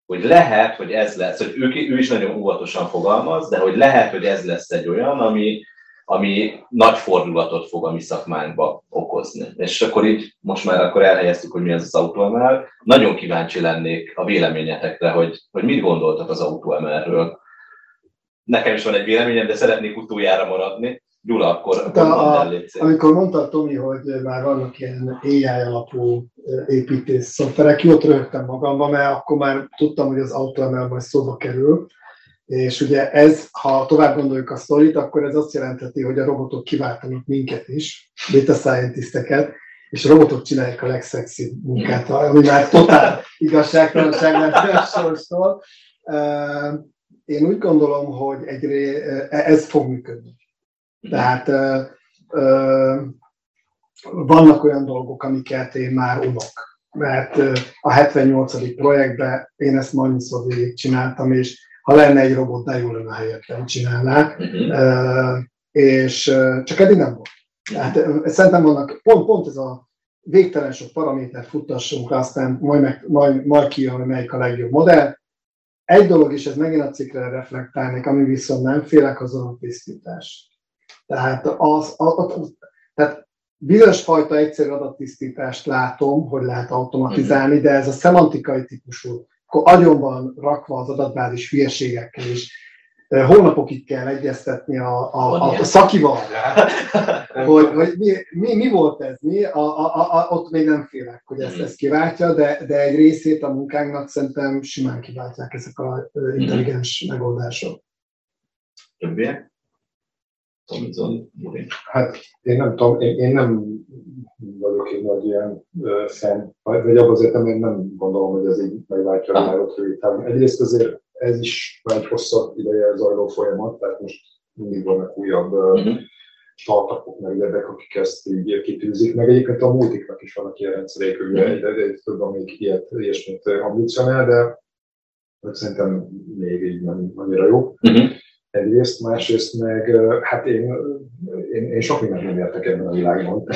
Speaker 2: hogy lehet, hogy ez lesz, hogy ő, ő is nagyon óvatosan fogalmaz, de hogy lehet, hogy ez lesz egy olyan, ami, ami nagy fordulatot fog a mi szakmánkba okozni. És akkor így most már akkor elhelyeztük, hogy mi ez az AutoML. Nagyon kíváncsi lennék a véleményetekre, hogy, hogy mit gondoltak az AutoML-ről. Nekem is van egy véleményem, de szeretnék utoljára maradni. Gyula, akkor,
Speaker 4: akkor a, a, amikor mondta Tomi, hogy már vannak ilyen AI alapú építés szoftverek, jót röhögtem magamban, mert akkor már tudtam, hogy az AutoML majd szóba kerül, és ugye ez, ha tovább gondoljuk a sztorit, akkor ez azt jelenteti, hogy a robotok kiváltanak minket is, data scientisteket, és a robotok csinálják a legszexibb munkát, ami már totál igazságtalanság lett a sorstól. Én úgy gondolom, hogy egyré, ez fog működni. Tehát vannak olyan dolgok, amiket én már unok. Mert a 78. projektben én ezt annyiszor végig csináltam, és ha lenne egy robot, de jó lenne helyettem csinálná. Uh-huh. És csak eddig nem volt. Tehát szerintem vannak, pont, pont ez a végtelen sok paramétert futtassunk, aztán majd, meg, majd, majd kijön, hogy melyik a legjobb modell. Egy dolog is, ez megint a cikkre reflektálnék, ami viszont nem félek, az a tisztítás. Tehát, az, az, az, tehát bizonyos fajta egyszerű adattisztítást látom, hogy lehet automatizálni, de ez a szemantikai típusú, akkor agyon van rakva az adatbázis hülyeségekkel is, hónapokig kell egyeztetni a, a, a, a szakival, hogy, hogy mi, mi, mi volt ez, mi, a, a, a, ott még nem félek, hogy ezt, ezt kiváltja, de, de egy részét a munkánknak szerintem simán kiváltják ezek a intelligens megoldások.
Speaker 2: Többiek?
Speaker 3: Hát én nem tudom, én, én nem vagyok egy nagy ilyen fan, vagy abban azért nem, én nem gondolom, hogy ez így megváltja a világot rövid távon. Egyrészt azért ez is egy hosszabb ideje zajló folyamat, tehát most mindig vannak újabb uh-huh. startupok, meg érdek, akik ezt így kitűzik, meg egyébként a multiknak is vannak ilyen rendszerék, ugye uh-huh. egy, egy, több, amik ilyet, ilyesmit ambicionál, de szerintem még így nem annyira jó. Uh-huh egyrészt, másrészt meg, hát én, én, én sok mindent nem értek ebben a világban.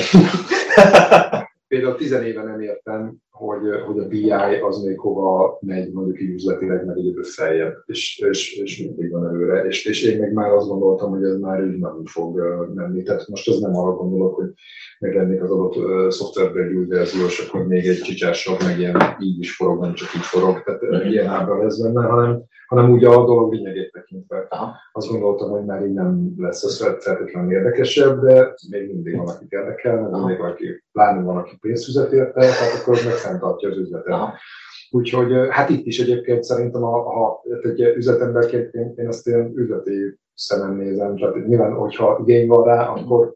Speaker 3: Például tizenéve nem értem, hogy, hogy a BI az még hova megy mondjuk így üzletileg, meg egyébként feljebb, és, és, és mindig van előre. És, és én meg már azt gondoltam, hogy ez már így nem fog menni. Tehát most ez nem arra gondolok, hogy meglennék az adott uh, szoftverben egy új verzió, és akkor még egy csicsásabb, meg ilyen így is forog, nem csak így forog. Tehát uh, ilyen ábra lesz benne, hanem, hanem úgy a dolog lényegét tekintve. Aha. Azt gondoltam, hogy már így nem lesz ez feltétlenül érdekesebb, de még mindig van, akik érdekel, meg valaki, pláne van, aki pénzt fizet érte, tehát akkor meg fenntartja az üzletet. Aha. Úgyhogy hát itt is egyébként szerintem, ha, ha egy üzletemberként én, én ezt ilyen üzleti szemen nézem, tehát nyilván, hogyha igény van rá, akkor,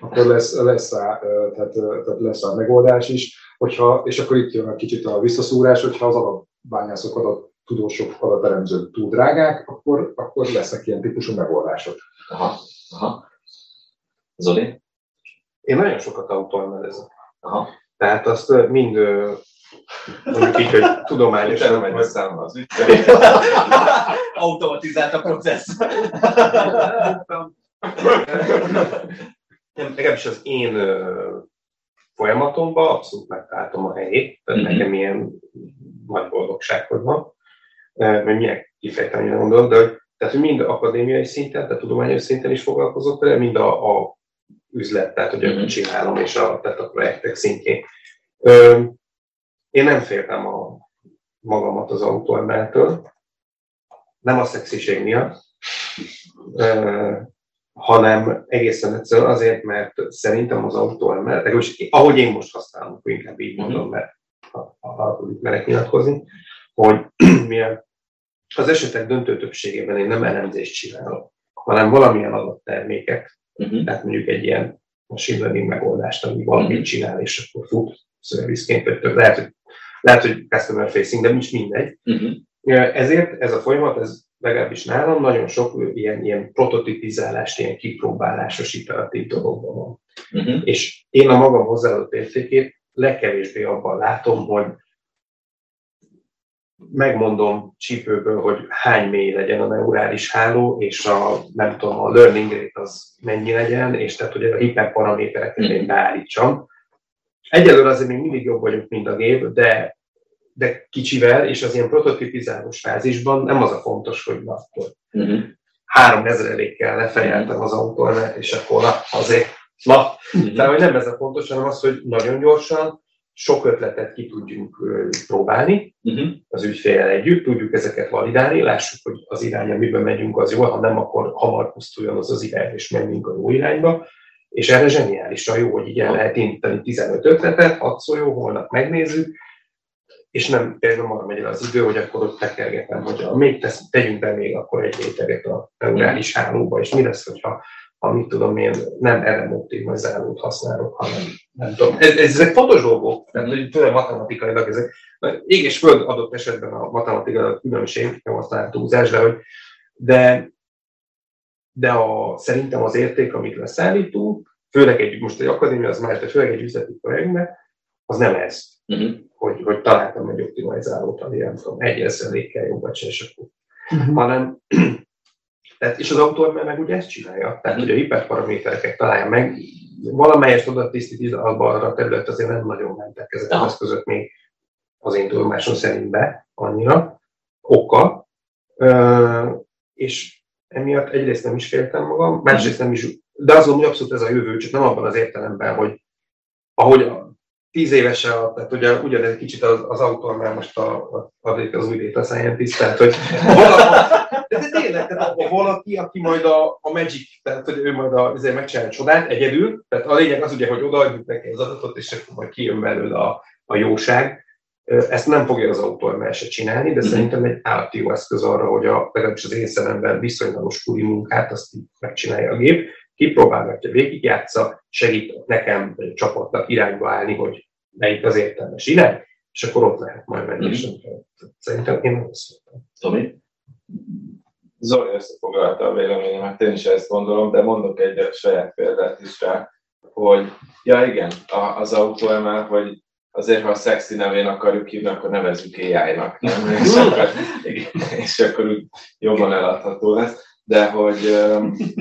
Speaker 3: akkor lesz, lesz, rá, tehát, tehát lesz rá megoldás is, hogyha, és akkor itt jön egy kicsit a visszaszúrás, hogyha az adatbányászok, adat tudósok, adateremzők túl drágák, akkor, akkor lesznek ilyen típusú megoldások.
Speaker 2: Aha, aha. Zoli?
Speaker 5: Én nagyon sokat autóemelezek. Aha. Tehát azt mind mondjuk így, hogy tudományosan
Speaker 2: nem megy össze az Automatizált a processz.
Speaker 5: Legalábbis az én folyamatomban abszolút megtaláltam a helyét, tehát mm-hmm. nekem ilyen nagy boldogság, hogy van, mert milyen kifejteni nem mondom, de hogy, tehát, hogy mind akadémiai szinten, tehát tudományos szinten is foglalkozott vele, mind a, a üzlet, tehát hogy mm-hmm. csinálom, és a, tehát a projektek szintjén. Ö, én nem féltem a magamat az autóemeltől, nem a szexiség miatt, ö, hanem egészen egyszerűen azért, mert szerintem az autóemel, legalábbis ahogy én most használom, akkor inkább így mondom, mhm. mert alakulik merek nyilatkozni, hogy milyen az esetek döntő többségében én nem elemzést csinálok, hanem valamilyen adott terméket, uh-huh. tehát mondjuk egy ilyen machine learning megoldást, ami valamit uh-huh. csinál, és akkor fut szervizként, vagy több. Lehet, hogy, lehet, hogy customer facing, de nincs mindegy. Uh-huh. Ezért ez a folyamat, ez legalábbis nálam nagyon sok ilyen, ilyen prototipizálást, ilyen kipróbálásos iteratív dologban van. Uh-huh. És én a magam hozzáadott értékét legkevésbé abban látom, hogy megmondom csípőből, hogy hány mély legyen a neurális háló, és a, nem tudom, a learning rate az mennyi legyen, és tehát, hogy a hiperparamétereket én beállítsam. Egyelőre azért még mindig jobb vagyok, mint a gép, de, de kicsivel, és az ilyen prototipizálós fázisban nem az a fontos, hogy na, akkor uh-huh. három ezrelékkel lefejeltem az autóra, és akkor na, azért Na, de hogy nem ez a fontos, hanem az, hogy nagyon gyorsan sok ötletet ki tudjunk próbálni
Speaker 6: Uh-huh.
Speaker 5: az ügyféllel együtt, tudjuk ezeket validálni, lássuk, hogy az irány, amiben megyünk, az jó, ha nem, akkor hamar pusztuljon az az irány, és menjünk a jó irányba. És erre zseniálisan jó, hogy el lehet indítani 15 ötletet, 6 szó jó, holnap megnézzük, és nem például arra megy el az idő, hogy akkor ott tekergetem, hogy a, még tesz, tegyünk be még akkor egy réteget a neurális hálóba, és mi lesz, hogyha ha mit tudom én, nem erre optimizálót használok, hanem nem tudom. Ez, ez, ezek fontos dolgok, tehát főleg matematikailag ezek. Ég és föld adott esetben a matematika különbség, nem aztán túlzás, de hogy de, de a, szerintem az érték, amit leszállítunk, főleg egy, most egy akadémia, az más, de főleg egy üzleti projektben, az nem ez,
Speaker 6: Uh-huh.
Speaker 5: hogy, hogy találtam egy optimalizálót, ami nem tudom, egy ezrelékkel jobbat se, és akkor
Speaker 4: Mhm.
Speaker 5: hanem tehát, és az autor meg, meg ugye ezt csinálja, tehát hogy a hiperparamétereket találja meg, valamelyest adattisztításban arra a terület azért nem nagyon mentek ezek az eszközök még az én tudomásom szerint be annyira, oka, Ö, és emiatt egyrészt nem is féltem magam, másrészt nem is, de azt gondolom, hogy abszolút ez a jövő, csak nem abban az értelemben, hogy ahogy tíz évese, a- tehát ugye ugyanez egy kicsit az, az mert most a, a, az, új data scientist, tehát hogy valahol, de, de tényleg, tehát ha valaki, aki majd a, a Magic, tehát hogy ő majd a, azért megcsinál csodát egyedül, tehát a lényeg az ugye, hogy odaadjuk neki az adatot, és akkor majd kijön belőle a, a jóság. Ezt nem fogja az autor már se csinálni, de szerintem egy állati jó eszköz arra, hogy a, legalábbis az én szememben viszonylagos kuri munkát azt megcsinálja a gép, kipróbálgatja, végigjátsza, segít nekem, a csapatnak irányba állni, hogy melyik az értelmes irány, és akkor ott lehet majd menni. és Szerintem én nem szóltam.
Speaker 2: Tomi?
Speaker 6: Zoli összefoglalta a véleményemet, én is ezt gondolom, de mondok egy saját példát is rá, hogy ja igen, a, az autóemel, hogy azért, ha a szexi nevén akarjuk hívni, akkor nevezzük AI-nak, nem? És akkor, igen, és akkor úgy jobban eladható lesz. De hogy,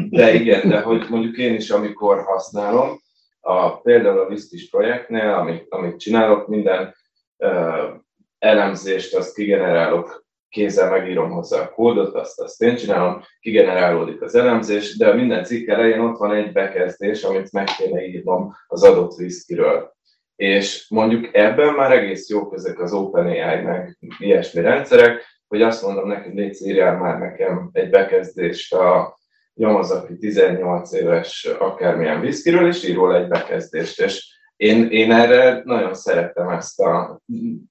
Speaker 6: de igen, de hogy mondjuk én is, amikor használom, a, például a Visztis projektnél, amit, amit csinálok, minden ö, elemzést azt kigenerálok kézzel megírom hozzá a kódot, azt, azt én csinálom, kigenerálódik az elemzés, de minden cikk elején ott van egy bekezdés, amit meg kéne írnom az adott viszkiről. És mondjuk ebben már egész jók ezek az OpenAI meg ilyesmi rendszerek, hogy azt mondom neki, hogy légy írjál már nekem egy bekezdést a Yamazaki 18 éves akármilyen viszkiről, és ír róla egy bekezdést. És én, én erre nagyon szeretem ezt a,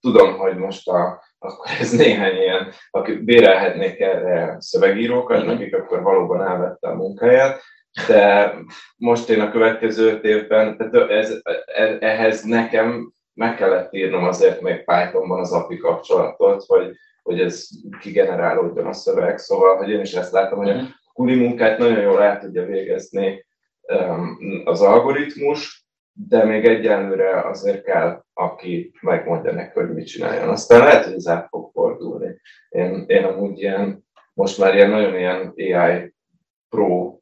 Speaker 6: tudom, hogy most a, akkor ez néhány ilyen, akik bérelhetnék erre szövegírókat, nekik akkor valóban elvette a munkáját, de most én a következő öt évben, tehát ez, e- ehhez nekem meg kellett írnom azért még Pythonban az API kapcsolatot, hogy, hogy ez kigenerálódjon a szöveg, szóval hogy én is ezt látom, hogy a kuli munkát nagyon jól el tudja végezni az algoritmus, de még egyenlőre azért kell, aki megmondja neki, hogy mit csináljon. Aztán lehet, hogy ez át fog fordulni. Én, én amúgy ilyen, most már ilyen nagyon ilyen AI pro,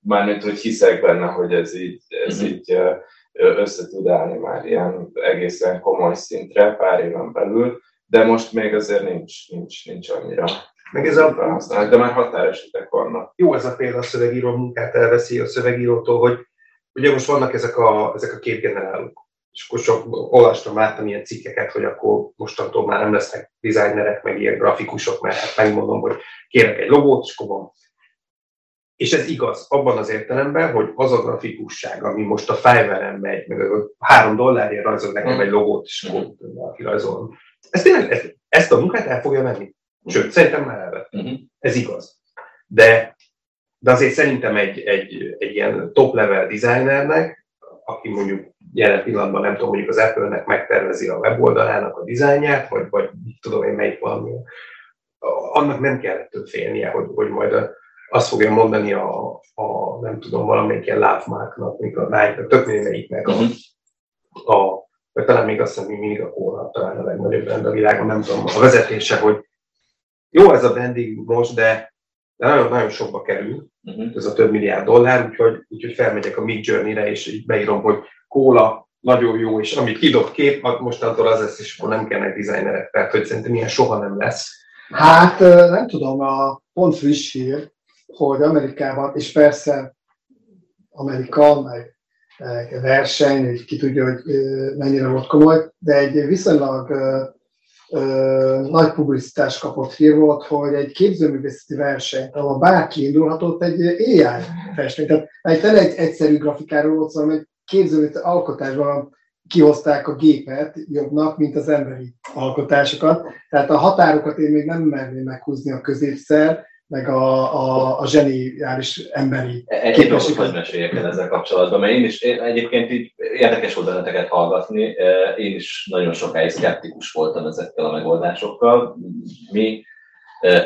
Speaker 6: mármint, hogy hiszek benne, hogy ez így, ez így ö, össze tud állni már ilyen egészen komoly szintre pár éven belül, de most még azért nincs, nincs, nincs annyira
Speaker 5: Meg ez a,
Speaker 6: felhasználás, de már határesetek vannak.
Speaker 5: jó ez a példa, a szövegíró munkát elveszi a szövegírótól, hogy ugye most vannak ezek a, ezek a képgenerálók. És akkor sok olvastam, láttam ilyen cikkeket, hogy akkor mostantól már nem lesznek designerek, meg ilyen grafikusok, mert hát megmondom, hogy kérek egy logót, és akkor van. És ez igaz, abban az értelemben, hogy az a grafikusság, ami most a Fiverr-en megy, meg a három dollárért rajzol nekem
Speaker 6: Mm.
Speaker 5: egy logót, és akkor valaki rajzolom. Ez tényleg, ezt, a munkát el fogja venni. Sőt, szerintem már elvett.
Speaker 2: Mhm.
Speaker 5: Ez igaz. De, de azért szerintem egy, egy, egy ilyen top-level designernek, aki mondjuk jelen pillanatban nem tudom, mondjuk az Apple-nek megtervezi a weboldalának a dizájnját, vagy, vagy tudom én melyik valami, annak nem kell ettől félnie, hogy, hogy majd a, azt fogja mondani a, a nem tudom, valamelyik ilyen láfmáknak, még a Nike, tök melyiknek a, a, vagy talán még azt hiszem, mindig a kóra, talán a legnagyobb brand a világon, nem tudom, a vezetése, hogy jó ez a branding most, de, de nagyon, nagyon sokba kerül,
Speaker 2: Uh-huh.
Speaker 5: ez a több milliárd dollár, úgyhogy, úgyhogy felmegyek a Mid Journey-re, és így beírom, hogy kóla, nagyon jó, és amit kidob kép, az mostantól az lesz, és akkor nem kellnek designerek, tehát hogy szerintem ilyen soha nem lesz.
Speaker 4: Hát nem tudom, a pont friss hír, hogy Amerikában, és persze Amerika, meg verseny, hogy ki tudja, hogy mennyire volt komoly, de egy viszonylag nagy publicitás kapott hír volt, hogy egy képzőművészeti verseny, ahol bárki indulhatott egy AI festmény. Tehát egy, egy egyszerű grafikáról volt szó, egy képzőművészeti alkotásban kihozták a gépet jobbnak, mint az emberi alkotásokat. Tehát a határokat én még nem merném meghúzni a középszer, meg a, a, a zseniális emberi
Speaker 2: Egy dolgot hogy meséljek el ezzel kapcsolatban, mert én is én egyébként így érdekes volt benneteket hallgatni, én is nagyon sokáig szkeptikus voltam ezekkel a megoldásokkal. Mi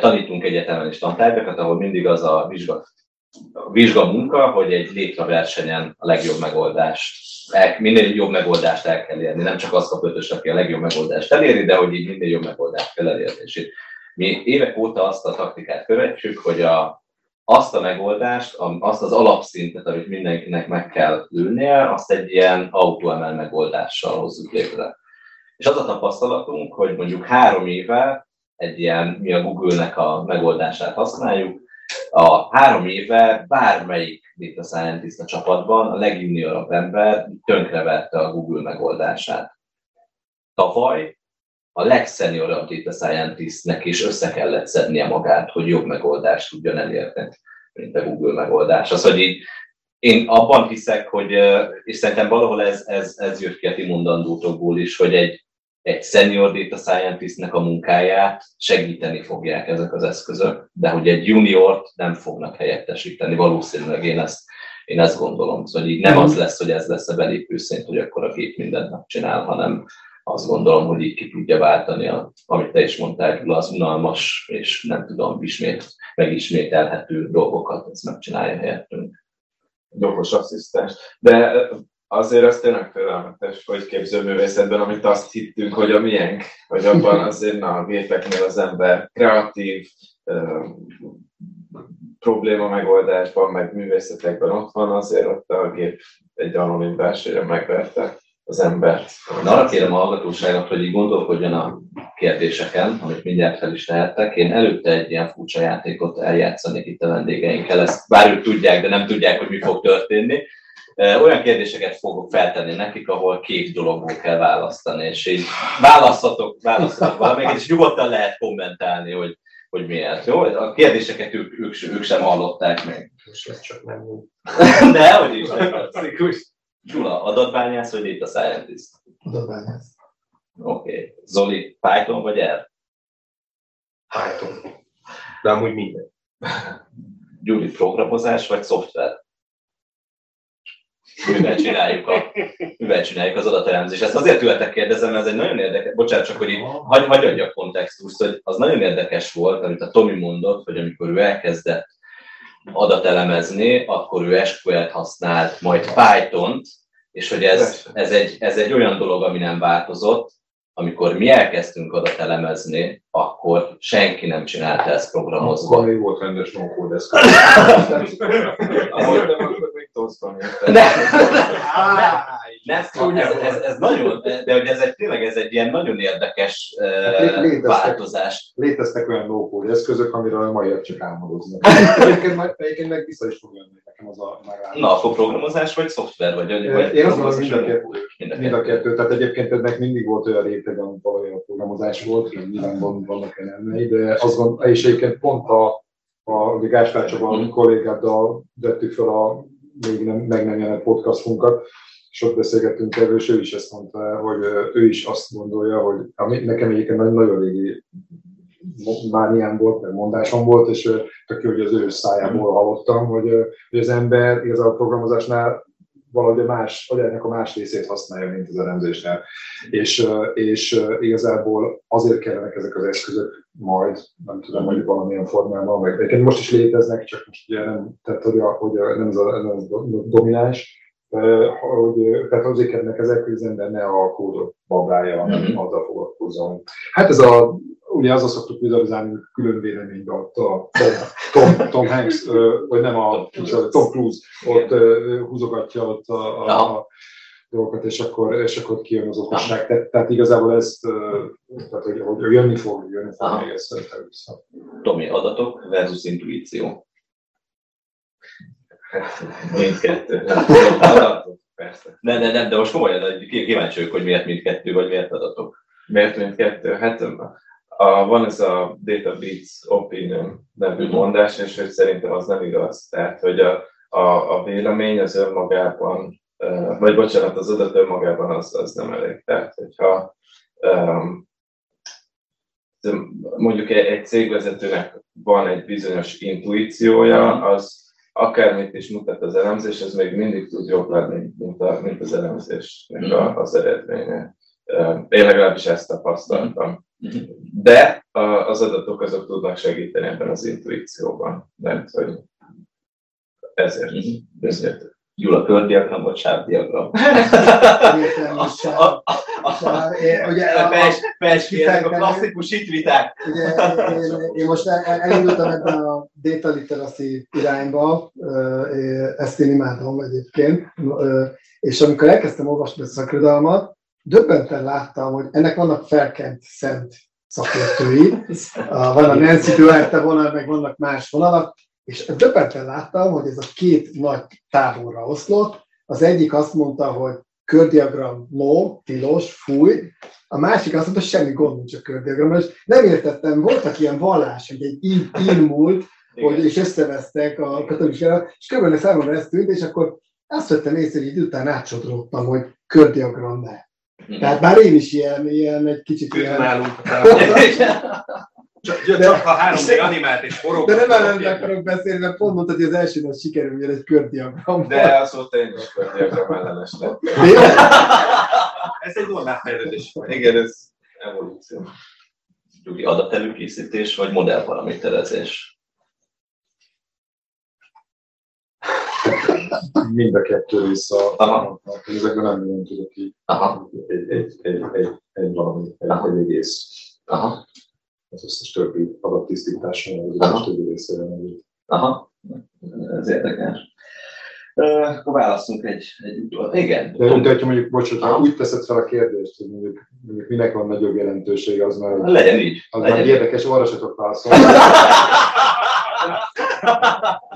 Speaker 2: tanítunk egyetemen is tantárgyakat, ahol mindig az a vizsga, a vizsga munka, hogy egy létraversenyen a legjobb megoldást el, minél jobb megoldást el kell érni. Nem csak azt kap ötös, aki a legjobb megoldást eléri, de hogy így minél jobb megoldást kell elérni. És mi évek óta azt a taktikát követjük, hogy a, azt a megoldást, azt az alapszintet, amit mindenkinek meg kell lőnie, azt egy ilyen autóemel megoldással hozzuk létre. És az a tapasztalatunk, hogy mondjuk három éve egy ilyen, mi a Google-nek a megoldását használjuk, a három éve bármelyik data scientist a csapatban, a legjuniorabb ember tönkrevette a Google megoldását. Tavaly a legszeniorabb data scientistnek is össze kellett szednie magát, hogy jobb megoldást tudjon elérni, mint a Google megoldás. Az, hogy így én abban hiszek, hogy, és szerintem valahol ez, ez, ez jött ki a ti mondandótokból is, hogy egy, egy senior data scientistnek a munkáját segíteni fogják ezek az eszközök, de hogy egy juniort nem fognak helyettesíteni, valószínűleg én ezt, én ezt gondolom. Szóval így nem az lesz, hogy ez lesz a belépőszint, hogy akkor a gép mindent megcsinál, hanem, azt gondolom, hogy így ki tudja váltani, a, amit te is mondtál, hogy az unalmas, és nem tudom, ismét, megismételhető dolgokat, ezt megcsinálja helyettünk.
Speaker 6: Gyors asszisztens. De azért az tényleg félelmetes, hogy képzőművészetben, amit azt hittünk, hogy a miénk, hogy abban azért na, a gépeknél az ember kreatív, probléma megoldásban, meg művészetekben ott van, azért ott a gép egy anonim belsőre megverte az embert.
Speaker 2: Na, arra kérem a hallgatóságot, hogy így gondolkodjon a kérdéseken, amit mindjárt fel is tehettek. Én előtte egy ilyen furcsa játékot eljátszanék itt a vendégeinkkel, ezt bár ők tudják, de nem tudják, hogy mi fog történni. Olyan kérdéseket fogok feltenni nekik, ahol két dologból kell választani, és így választhatok, választhatok valamiket, és nyugodtan lehet kommentálni, hogy, hogy miért. Jó? A kérdéseket ők, ők, ők sem hallották még.
Speaker 5: Most csak nem.
Speaker 2: De, hogy is. Gyula, adatbányász vagy data scientist?
Speaker 4: Adatbányász.
Speaker 2: Oké. Okay. Zoli, Python vagy R?
Speaker 5: Python. De amúgy minden.
Speaker 2: Gyuri, programozás vagy szoftver? Mivel csináljuk, a, mivel csináljuk az adatelemzést. Ezt azért tőletek kérdezem, mert ez egy nagyon érdekes, bocsánat, csak hogy így hagy, hagy adjak kontextust, hogy az nagyon érdekes volt, amit a Tomi mondott, hogy amikor ő elkezdett adatelemezni, akkor ő SQL-t használt, majd Python-t, és hogy ez, ez, egy, ez egy olyan dolog, ami nem változott, amikor mi elkezdtünk adatelemezni, akkor senki nem csinálta ezt programozva.
Speaker 3: Akkor még volt rendes no-code eszköz.
Speaker 2: Nem, ez, ez, ez, nagyon, de hogy ez egy, tényleg ez egy ilyen nagyon érdekes uh, léteztek, változás.
Speaker 3: Léteztek olyan no eszközök, amiről a mai csak álmodoznak. egyébként, egyébként meg vissza is fog jönni nekem az a megállás.
Speaker 2: Na, akkor programozás vagy szoftver? Vagy, vagy
Speaker 3: Én azt gondolom, mind a kettő. Mind a kettő. Tehát egyébként ennek mindig volt olyan réteg, amit valójában a programozás volt, hogy nyilván vannak elemei, de azt gondolom, és egyébként pont a, a ugye Gáspár Csaba mm. kollégáddal vettük fel a még nem, meg nem jelent podcastunkat, ott beszélgettünk erről, és ő is ezt mondta, hogy ő is azt gondolja, hogy ami nekem egyébként nagyon régi mániám volt, meg mondásom volt, és tök jó, hogy az ő szájából hallottam, hogy, hogy az ember igazából a programozásnál valahogy a más, vagy ennek a más részét használja, mint az elemzésnél. És, és igazából azért kellenek ezek az eszközök majd, nem tudom, hogy valamilyen formában, vagy most is léteznek, csak most ugye nem, tehát hogy, a, hogy a, nem ez a, nem ez a domináns, hogy, tehát azért kellene ezek, hogy az ember ne a kódot babrálja, hanem mm-hmm. azzal foglalkozzon. Hát ez a, ugye azzal szoktuk vizualizálni, hogy külön véleményben ott a Tom, Tom, Tom Hanks, vagy nem a Tom Cruise, ott húzogatja ott a, a, a dolgokat, és akkor, és akkor kijön az okosság. Tehát, tehát igazából ez, tehát, hogy, hogy jönni fog, jönni fog még ezt vissza.
Speaker 2: Tomi, adatok versus intuíció.
Speaker 6: Mindkettő. Adatok, persze.
Speaker 2: Ne, ne, nem, de most komolyan, kíváncsi vagyok, hogy miért mindkettő, vagy miért adatok.
Speaker 6: Miért mindkettő? Hát a, van ez a Data Beats Opinion nevű mondás, és hogy szerintem az nem igaz. Tehát, hogy a, a, a vélemény az önmagában, vagy bocsánat, az adat önmagában az, az nem elég. Tehát, hogyha um, mondjuk egy, egy cégvezetőnek van egy bizonyos intuíciója, az akármit is mutat az elemzés, az még mindig tud jobb lenni, mint, a, mint az elemzésnek a, az eredménye. Én legalábbis ezt tapasztaltam. De a- az adatok azok tudnak segíteni ebben az intuícióban, mert hogy ezért, ezért.
Speaker 2: Gyula kördiagram, vagy sávdiagram?
Speaker 4: Ugye,
Speaker 2: a klasszikus hitviták.
Speaker 4: Ugye, én, most el- elindultam ebben a data literacy irányba, ezt én imádom egyébként, és amikor elkezdtem olvasni a szakirodalmat, döbbenten láttam, hogy ennek vannak felkent szent szakértői, van a Nancy Duarte vonal, meg vannak más vonalak, és döbbenten láttam, hogy ez a két nagy táborra oszlott, az egyik azt mondta, hogy kördiagram no, tilos, fúj, a másik azt mondta, semmi gond nincs a kördiagrammal, és nem értettem, voltak ilyen vallás, hogy egy ír, ír múlt, hogy, és összevesztek a katolikuskára, és körülbelül számomra ez tűnt, és akkor azt vettem észre, hogy idő után átsodródtam, hogy kördiagram ne. Tehát bár én is ilyen, ilyen egy kicsit ilyen...
Speaker 5: nálunk. Csak,
Speaker 4: De-
Speaker 5: csak a 3D animált és forog.
Speaker 4: De nem ellen akarok beszélni, mert pont mondtad, hogy az első nap sikerül egy kördiagram.
Speaker 6: De azóta én is diagram ellenes lett.
Speaker 5: Ez egy normál fejlődés.
Speaker 6: Igen, ez evolúció.
Speaker 2: Gyuri, adatelőkészítés, vagy modellparaméterezés?
Speaker 3: Mind a kettő vissza.
Speaker 2: Aha.
Speaker 3: Ezekben nem nagyon tudok így
Speaker 2: Aha,
Speaker 3: egy, egy, egy, egy, egy valami, egy,
Speaker 2: Aha.
Speaker 3: egy egész.
Speaker 2: aha,
Speaker 3: Az összes többi adattisztításon, az összes többi részére nem
Speaker 2: aha. Ez érdekes. Ö, Akkor választunk egy, egy utol. Igen.
Speaker 3: De, de hogyha mondjuk, bocs,
Speaker 2: Aha.
Speaker 3: úgy teszed fel a kérdést, hogy mondjuk, mondjuk minek van nagyobb jelentősége, az már,
Speaker 2: Legyen így.
Speaker 3: az
Speaker 2: Legyen
Speaker 3: már
Speaker 2: így.
Speaker 3: érdekes, arra se tudok válaszolni.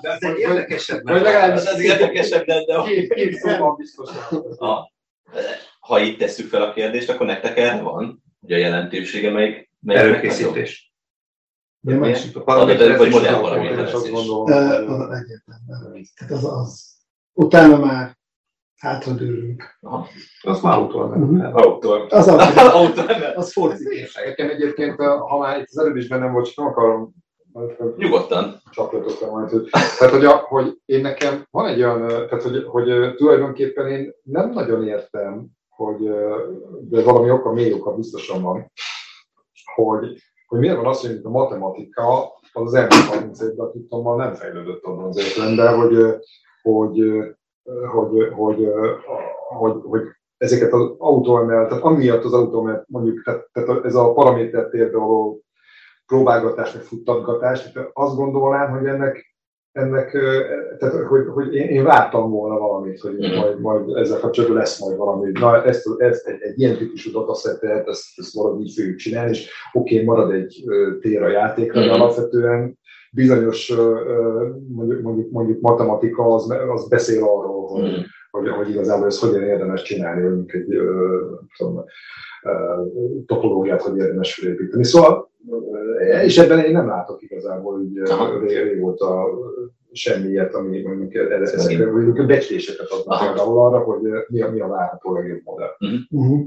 Speaker 5: De ez egy érdekesebb.
Speaker 3: Vagy legalábbis
Speaker 2: Ez az érdekesebb, de, de
Speaker 3: két, két szóban biztos.
Speaker 2: a, ha itt tesszük fel a kérdést, akkor nektek erre van, hogy a jelentősége melyik, melyik
Speaker 5: Előkészítés.
Speaker 4: A másik?
Speaker 5: A
Speaker 2: Paraméterezés vagy modell
Speaker 5: az
Speaker 4: Egyértelműen. Tehát az az. Utána már hátradőlünk.
Speaker 5: Az már autól
Speaker 4: Mhm.
Speaker 6: Autor.
Speaker 4: Az az,
Speaker 2: Autó,
Speaker 4: az fordítás.
Speaker 3: Nekem egyébként, ha már itt az előbb is bennem volt, csak nem akarom
Speaker 2: Nyugodtan.
Speaker 3: csaplatokra majd, hogy, tehát hogy, a, hogy én nekem van egy olyan, tehát hogy, hogy tulajdonképpen én nem nagyon értem, hogy, de valami oka, mély oka biztosan van, hogy, hogy miért van az, hogy a matematika az az elmúlt 30 évben tudtommal nem fejlődött abban az értelemben, hogy, hogy, hogy, hogy, ö, hogy, hogy ezeket az autóemel, tehát amiatt az autóemel mondjuk, tehát, tehát ez a paraméter térbe való próbálgatás, vagy futtatgatás, tehát azt gondolnám, hogy ennek, ennek tehát, hogy, hogy én, én vártam volna valamit, hogy
Speaker 2: Mhm.
Speaker 3: majd, majd ezzel kapcsolatban lesz majd valami. Na, ezt, ezt egy, egy ilyen típusú datasettet, ezt, ezt valahogy így fogjuk csinálni, és oké, okay, marad egy tér a játékra, de
Speaker 2: Mhm.
Speaker 3: alapvetően bizonyos mondjuk, mondjuk, mondjuk matematika az, az beszél arról, hogy,
Speaker 2: Mm.
Speaker 3: hogy, hogy igazából ezt hogyan érdemes csinálni, mondjuk egy tudom, topológiát, hogy érdemes felépíteni. Szóval, és ebben én nem látok igazából így ré- régóta semmi ilyet, ami mondjuk e- ezekre, mondjuk becsléseket adnak például arra, hogy mi a, mi a várható legjobb modell.
Speaker 4: Uh-huh.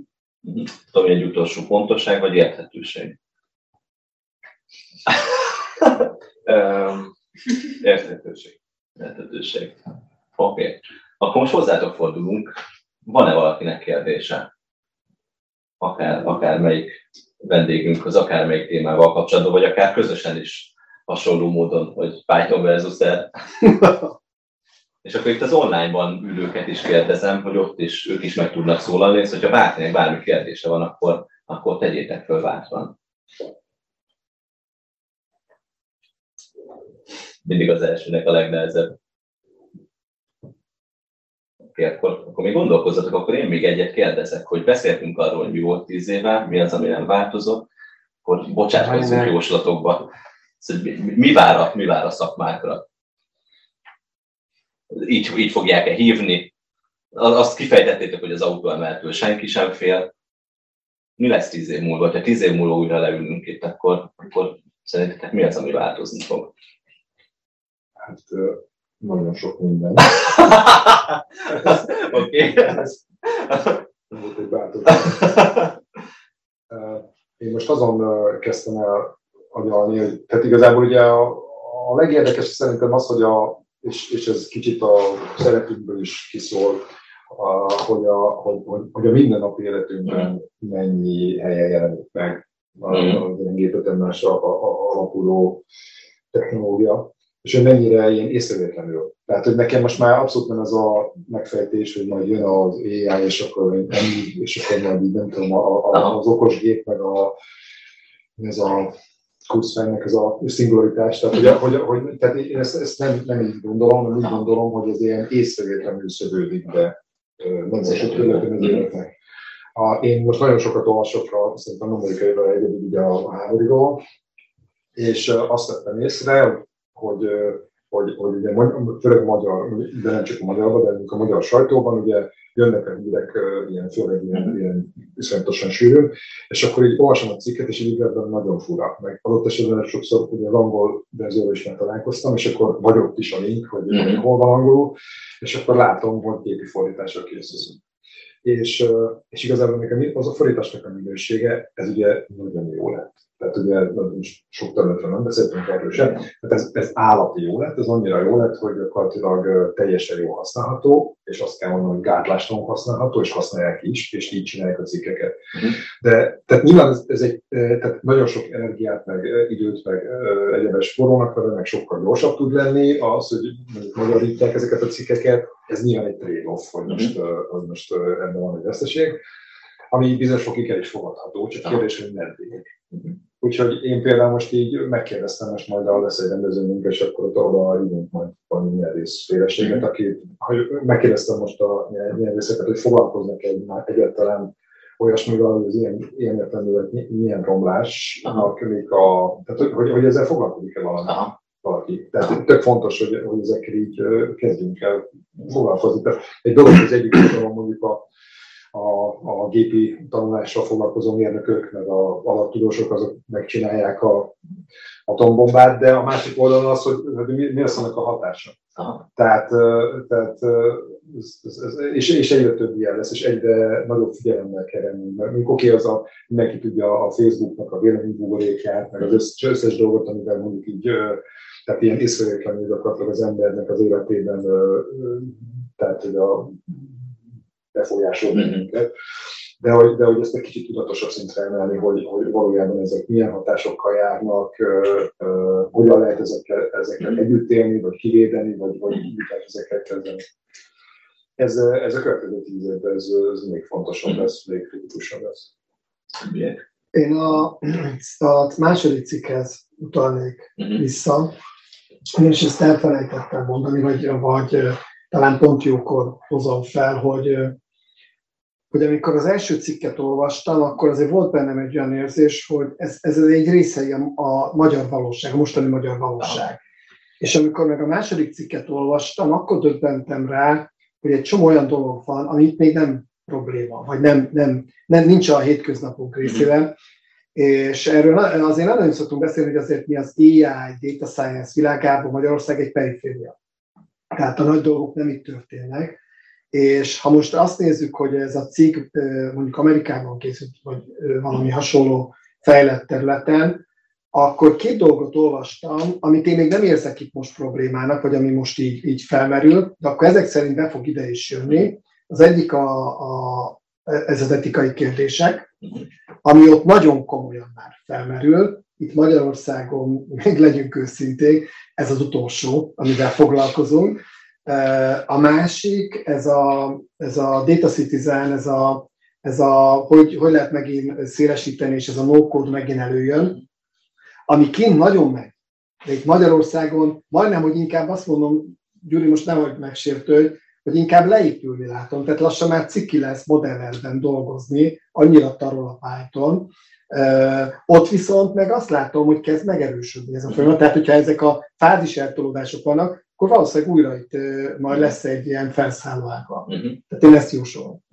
Speaker 2: Tudom, egy utolsó pontosság vagy érthetőség.
Speaker 6: Érthetőség.
Speaker 2: Érthetőség. Oké. Okay. Akkor most hozzátok fordulunk. Van-e valakinek kérdése? Akár, akár melyik vendégünkhöz, akár melyik témával kapcsolatban, vagy akár közösen is hasonló módon, hogy Python versus R. És akkor itt az online-ban ülőket is kérdezem, hogy ott is ők is meg tudnak szólalni, és hogyha bárkinek bármi kérdése van, akkor, akkor tegyétek föl bátran. Mindig az elsőnek a legnehezebb. Oké, akkor, akkor még gondolkozzatok, akkor én még egyet kérdezek, hogy beszéltünk arról, hogy mi volt tíz éve, mi az, ami nem változott, akkor bocsátkozzunk jóslatokba. Szóval mi, mi, mi, vár a, mi vár a szakmákra? így, így fogják-e hívni. Azt kifejtettétek, hogy az autóemeltől senki sem fél. Mi lesz tíz év múlva? Ha tíz év múlva újra leülünk itt, akkor, akkor szerintetek mi az, ami változni fog?
Speaker 3: Hát nagyon sok minden.
Speaker 2: Oké.
Speaker 3: Volt egy. Én most azon kezdtem el agyalni, hogy tehát igazából ugye a, a legérdekesebb szerintem az, hogy a, és, és ez kicsit a szerepünkből is kiszól, a, hogy, a, hogy, hogy, hogy a mindennapi életünkben mennyi helyen jelenik meg a, a gépetemmás alapuló technológia és hogy mennyire ilyen észrevétlenül. Tehát, hogy nekem most már abszolút nem az a megfejtés, hogy majd jön az AI, és akkor ennyi, és akkor majd így nem tudom, a, a, az okos gép, meg a, ez a kurzfejnek ez a szingularitás. Tehát, hogy, hogy, hogy, tehát én ezt, ezt nem, nem így gondolom, hanem úgy gondolom, hogy ez ilyen észrevétlenül szövődik be nagyon sok területen az életnek. A, én most nagyon sokat olvasok a, szerintem amerikai egyedül ugye a háborúról, és azt vettem észre, hogy, hogy, hogy ugye, főleg magyar, de nem csak a magyarban, de a magyar sajtóban ugye jönnek a hírek ilyen, főleg ilyen, ilyen iszonyatosan sűrűn, és akkor így olvasom a cikket, és így ebben nagyon fura. Meg adott esetben sokszor ugye az angol verzióval is találkoztam, és akkor vagy ott is a link, hogy mm-hmm. hol van angolul, és akkor látom, hogy képi fordításra készülünk. És, és igazából nekem az a fordításnak a minősége, ez ugye nagyon jó lett. Tehát ugye sok területről nem beszéltünk erről sem, tehát ez, ez állati jó lett, ez annyira jó lett, hogy gyakorlatilag teljesen jó használható, és azt kell mondanom, hogy gátlástalanul használható, és használják is, és így csinálják a cikkeket. Uh-huh. De tehát nyilván ez, ez egy, tehát nagyon sok energiát, meg időt, meg egyebes forrónak vele, meg sokkal gyorsabb tud lenni az, hogy magyarítják ezeket a cikkeket, ez nyilván egy trade-off, hogy most, uh-huh. hogy most ebben van egy veszteség, ami bizonyos fokig el is fogadható, csak kérdés, hogy meddig. Uh-huh. Úgyhogy én például most így megkérdeztem, most majd a lesz egy rendezőnk, és akkor ott oda írunk majd valami nyelvészféleséget, aki, hogy megkérdeztem most a nyelvészeket, hogy foglalkoznak egy, egyáltalán olyasmivel, hogy az ilyen, ilyen értelművel milyen romlás, amik a, tehát hogy, hogy, ezzel foglalkozik-e valami. Aha. valaki. Tehát tök fontos, hogy, hogy ezekkel így kezdjünk el foglalkozni. Tehát egy dolog az egyik mondjuk a a, a gépi tanulással foglalkozó mérnökök, meg a alattudósok, azok megcsinálják a atombombát, de a másik oldalon az, hogy, hogy mi, mi lesz annak a hatása. Aha. Tehát, tehát ez, ez, ez, és, és egyre több ilyen lesz, és egyre nagyobb figyelemmel kell lenni. Mert oké, okay, az a, mindenki tudja a Facebooknak a véleménybuborékját, meg az összes, összes dolgot, amivel mondjuk így, tehát ilyen észrevétlenül gyakorlatilag az embernek az életében, tehát hogy a befolyásol bennünket. De hogy, de hogy ezt egy kicsit tudatosabb szintre emelni, hogy, hogy valójában ezek milyen hatásokkal járnak, uh, uh, hogyan lehet ezekkel, ezekkel együtt élni, vagy kivédeni, vagy, vagy mit lehet ezekkel kezdeni. Ez, ez a következő tíz évben ez, ez még fontosabb lesz, még kritikusabb lesz.
Speaker 4: Én a, a második cikkhez utalnék uh-huh. vissza, és ezt elfelejtettem mondani, vagy, vagy talán pont jókor hozom fel, hogy hogy amikor az első cikket olvastam, akkor azért volt bennem egy olyan érzés, hogy ez, ez egy része a, magyar valóság, a mostani magyar valóság. És amikor meg a második cikket olvastam, akkor döbbentem rá, hogy egy csomó olyan dolog van, amit még nem probléma, vagy nem, nem, nem nincs a hétköznapunk részében. És erről azért nem nagyon szoktunk beszélni, hogy azért mi az AI, data science világában Magyarország egy periféria. Tehát a nagy dolgok nem itt történnek. És ha most azt nézzük, hogy ez a cikk mondjuk Amerikában készült, vagy valami hasonló fejlett területen, akkor két dolgot olvastam, amit én még nem érzek itt most problémának, vagy ami most így, így felmerül, de akkor ezek szerint be fog ide is jönni. Az egyik a, a, ez az etikai kérdések, ami ott nagyon komolyan már felmerül. Itt Magyarországon, még legyünk őszinték, ez az utolsó, amivel foglalkozunk. A másik, ez a, ez a Data Citizen, ez a, ez a hogy, hogy lehet megint szélesíteni, és ez a no-code megint előjön, ami kint nagyon megy. De itt Magyarországon majdnem, hogy inkább azt mondom, Gyuri, most nem hogy megsértő, hogy inkább leépülni látom, tehát lassan már ciki lesz modellelben dolgozni, annyira tarol a Python. Ott viszont meg azt látom, hogy kezd megerősödni ez a folyamat. Tehát, hogyha ezek a fázis eltolódások vannak, akkor valószínűleg újra itt majd lesz egy ilyen felszálló ága.
Speaker 2: Uh-huh.
Speaker 4: Tehát én ezt jósolom.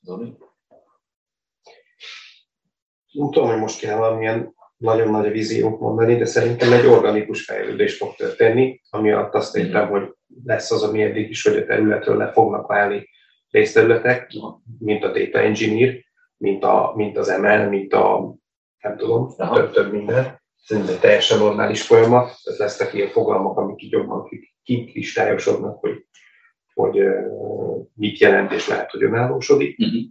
Speaker 2: Zoli?
Speaker 5: Nem tudom, hogy most kéne valamilyen nagyon nagy víziót mondani, de szerintem egy organikus fejlődés fog történni, ami alatt azt értem, hogy lesz az, ami eddig is, hogy a területről le fognak válni részterületek, mint a data engineer, mint, a, mint az ML, mint a, nem tudom, több, több minden. Szerintem teljesen normális folyamat, tehát lesznek ilyen fogalmak, amik így jobban kikristályosodnak, hogy, hogy mit jelent, és lehet, hogy önállósodik.
Speaker 2: Uh-huh.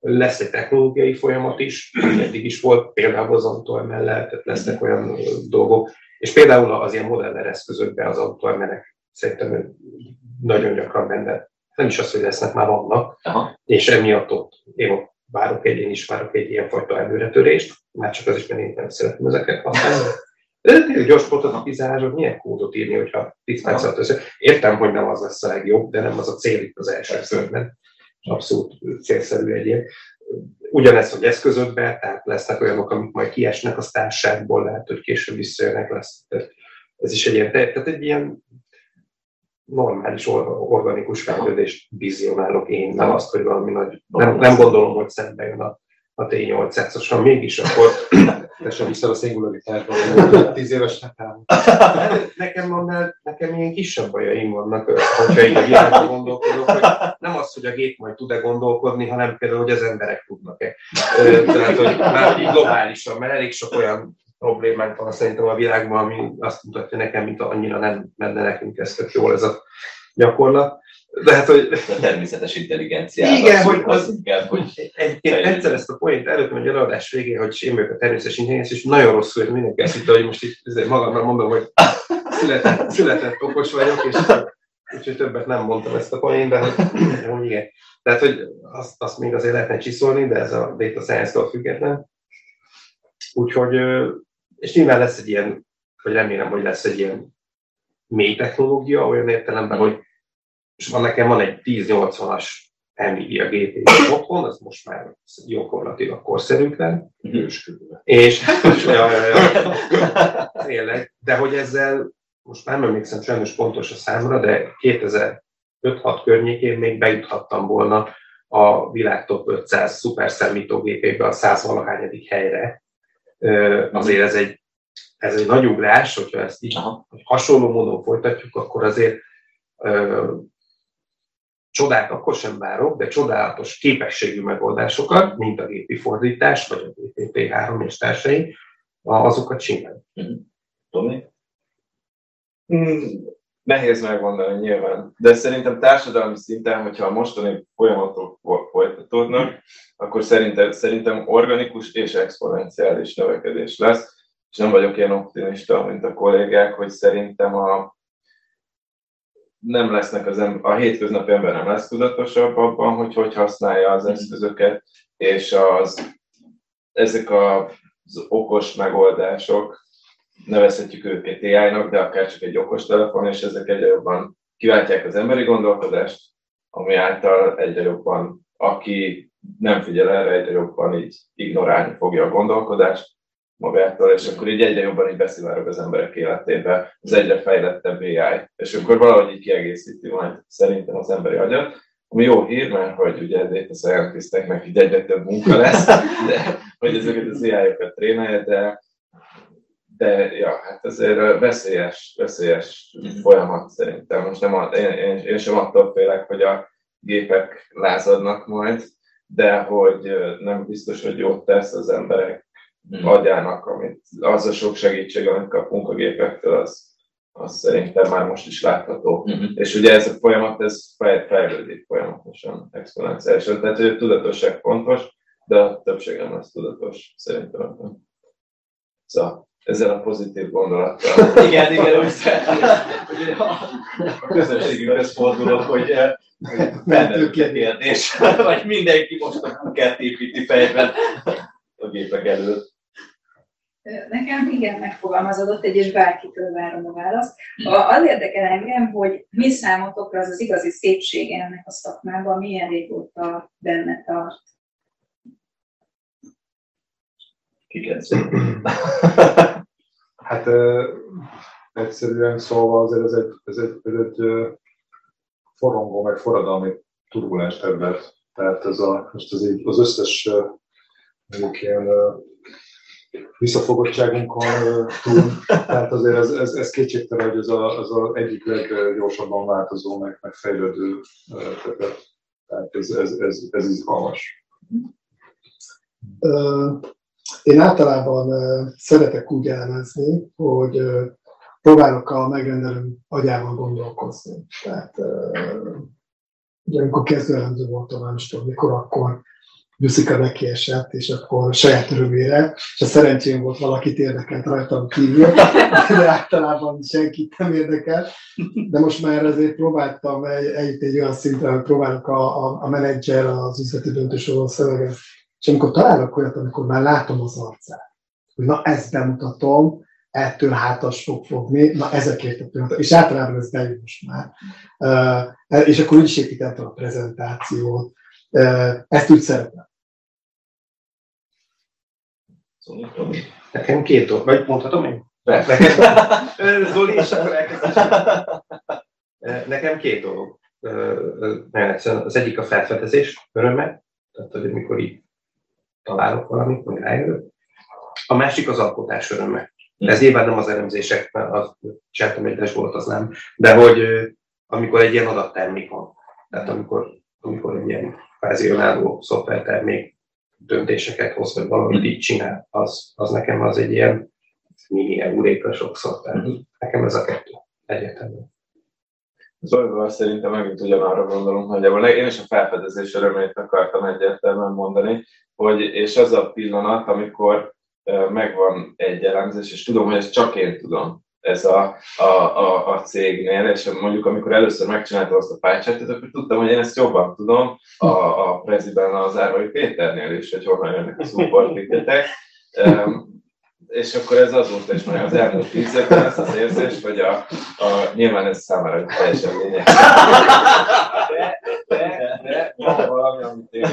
Speaker 5: Lesz egy technológiai folyamat is, eddig is volt, például az Antor mellett, tehát lesznek olyan dolgok, és például az ilyen modeller eszközökben az autóemelek szerintem nagyon gyakran benne. Nem is az, hogy lesznek, már vannak,
Speaker 2: Aha.
Speaker 5: és emiatt ott én ott várok egy, én is várok egy ilyenfajta előretörést, már csak az is, mert én nem szeretem ezeket használni. De tényleg gyors prototípizálás, hogy milyen kódot írni, hogyha 10 perc alatt össze. Értem, hogy nem az lesz a legjobb, de nem az a cél itt az első szörben. Abszolút célszerű egy ilyen. Ugyanez, hogy eszközökben, tehát lesznek olyanok, amik majd kiesnek a társágból, lehet, hogy később visszajönnek lesz. Tehát ez is egy ilyen, tehát egy ilyen normális, organikus fejlődést vizionálok én, nem azt, hogy valami nagy, nem, nem gondolom, hogy szembe jön a, a T800-osan, mégis akkor
Speaker 3: Tessen vissza a szingularitásba, tíz éves letám.
Speaker 5: nekem, annál, nekem ilyen kisebb bajaim vannak, hogyha így világban gondolkodok, hogy nem az, hogy a gép majd tud-e gondolkodni, hanem például, hogy az emberek tudnak-e. Tehát, hogy már így globálisan, mert elég sok olyan problémánk van szerintem a világban, ami azt mutatja nekem, mint annyira nem menne nekünk ez tök jól ez a gyakorlat. De hát, hogy
Speaker 2: A természetes intelligencia.
Speaker 5: Igen, hogy az-
Speaker 2: inkább, hogy
Speaker 5: Egyébként egyszer ezt a point előttem egy előadás végén, hogy vagyok a természetes intelligencia, és nagyon rosszul, hogy mindenki azt hitte, hogy most itt magamra mondom, hogy született, született okos vagyok, és úgyhogy többet nem mondtam ezt a point, de hogy, hogy igen. Tehát, hogy azt, azt még azért lehetne csiszolni, de ez a data science-től független. Úgyhogy, és nyilván lesz egy ilyen, vagy remélem, hogy lesz egy ilyen mély technológia, olyan értelemben, hogy és van nekem van egy 1080-as Nvidia GPU otthon, az most már gyakorlatilag korszerűtlen. És ja, ja, ja. Tényleg, de hogy ezzel, most már nem emlékszem sajnos pontos a számra, de 2005-6 környékén még bejuthattam volna a világ top 500 szuperszámítógépébe a 100 valahányadik helyre. Azért ez egy, ez egy nagy ugrás, hogyha ezt így
Speaker 2: Aha.
Speaker 5: hasonló módon folytatjuk, akkor azért ö, csodák akkor sem várok, de csodálatos képességű megoldásokat, mint a gépi fordítás, vagy a GPT-3 és társai, azokat csinálni.
Speaker 2: Tomi?
Speaker 6: Nehéz megmondani nyilván, de szerintem társadalmi szinten, hogyha a mostani folyamatok fo- folytatódnak, akkor szerintem, szerintem organikus és exponenciális növekedés lesz, és nem vagyok ilyen optimista, mint a kollégák, hogy szerintem a nem lesznek az ember, a hétköznapi ember nem lesz tudatosabb abban, hogy hogy használja az eszközöket, és az, ezek a, az okos megoldások, nevezhetjük őket AI-nak, de akár csak egy okos telefon, és ezek egyre jobban kiváltják az emberi gondolkodást, ami által egyre jobban, aki nem figyel erre, egyre jobban így ignorálni fogja a gondolkodást magától, és akkor így egyre jobban így beszivárog az emberek életébe az egyre fejlettebb AI, és akkor valahogy így kiegészíti majd szerintem az emberi agyat, ami jó hír, mert hogy ugye data scientisteknek így egyre több munka lesz, de hogy ezeket az AI-okat trénálja, de de ja, hát azért veszélyes, veszélyes folyamat szerintem. Most nem, én, én, én sem attól félek, hogy a gépek lázadnak majd, de hogy nem biztos, hogy jót tesz az emberek
Speaker 2: Mhm.
Speaker 6: agyának, amit, az a sok segítség, amit kapunk a gépektől, az, az szerintem már most is látható.
Speaker 2: Mhm.
Speaker 6: És ugye ez a folyamat, ez fej- fejlődik folyamatosan, exponenciálisan. Tehát a tudatosság fontos, de a többség nem lesz tudatos, szerintem. Szóval ezzel a pozitív gondolattal.
Speaker 2: Igen, igen, úgy szeretném, hogy a, a közönségünkhöz fordulok, hogy eh, hogy felmerül a kérdés, vagy mindenki most a kunkert építi fejben a gépek előtt.
Speaker 7: Nekem igen megfogalmazódott egy, és bárkitől várom a választ. A- Az érdekel engem, hogy mi számotokra az az igazi szépsége ennek a szakmában, milyen régóta benne tart.
Speaker 2: Ki kezdi?
Speaker 3: Hát ö, egyszerűen szólva azért ez egy, ez egy, ez egy forrongó, meg forradalmi turbulens terület. Tehát ez a, most az, így, az összes mondjuk ilyen visszafogottságunkon túl. Tehát azért ez, ez, ez kétségtelen, hogy ez az az a egyik leggyorsabban változó, meg, meg fejlődő terület. Tehát ez, ez, ez, ez izgalmas.
Speaker 4: Én általában szeretek úgy elemezni, hogy próbálok a megrendelő agyával gondolkozni. Tehát ugye amikor kezdőelemző voltam, nem is tudom mikor, akkor Juszika neki esett, és akkor saját örömére, és a szerencsém volt valakit érdekelt rajtam kívül, de általában senkit nem érdekelt. De most már azért próbáltam eljutni egy olyan szintre, hogy próbálok a, a, a menedzser, az üzleti döntősorban szöveget, és amikor találok olyat, amikor már látom az arcát, hogy na ezt bemutatom, ettől hátas fog fogni, na ezekért a pillanat, és általában ez bejön most már. Uh, és akkor úgy is építettem a prezentációt. Uh, ezt úgy szeretem.
Speaker 5: Nekem két dolog, vagy mondhatom én? Zoli, és akkor Nekem két dolog. Az egyik a felfedezés örömmel, tehát hogy mikor így találok valamit, vagy rájövök. A másik az alkotás örömmel. Ez nyilván nem az elemzések, mert az csináltam egy volt, az nem. De hogy amikor egy ilyen adattermék van, tehát amikor, amikor egy ilyen kvázi önálló szoftvertermék döntéseket hoz, vagy valamit így csinál, az, az nekem az egy ilyen mini euréka sokszor. Tehát nekem ez a kettő egyetemű.
Speaker 6: Zolival szerintem megint ugyanarra gondolunk nagyjából. Én is a felfedezés örömét akartam egyértelműen mondani, hogy és az a pillanat, amikor megvan egy elemzés, és tudom, hogy ezt csak én tudom, ez a, a, a, a cégnél, és mondjuk amikor először megcsináltam azt a pályácsát, akkor tudtam, hogy én ezt jobban tudom a, a preziben az Árvai Péternél is, hogy honnan jönnek a supportiketek. És akkor ez azóta is már az elmúlt tíz évben ezt az érzést, hogy a, a, nyilván ez számára teljesen lényeg. De, de, de van valami, amit én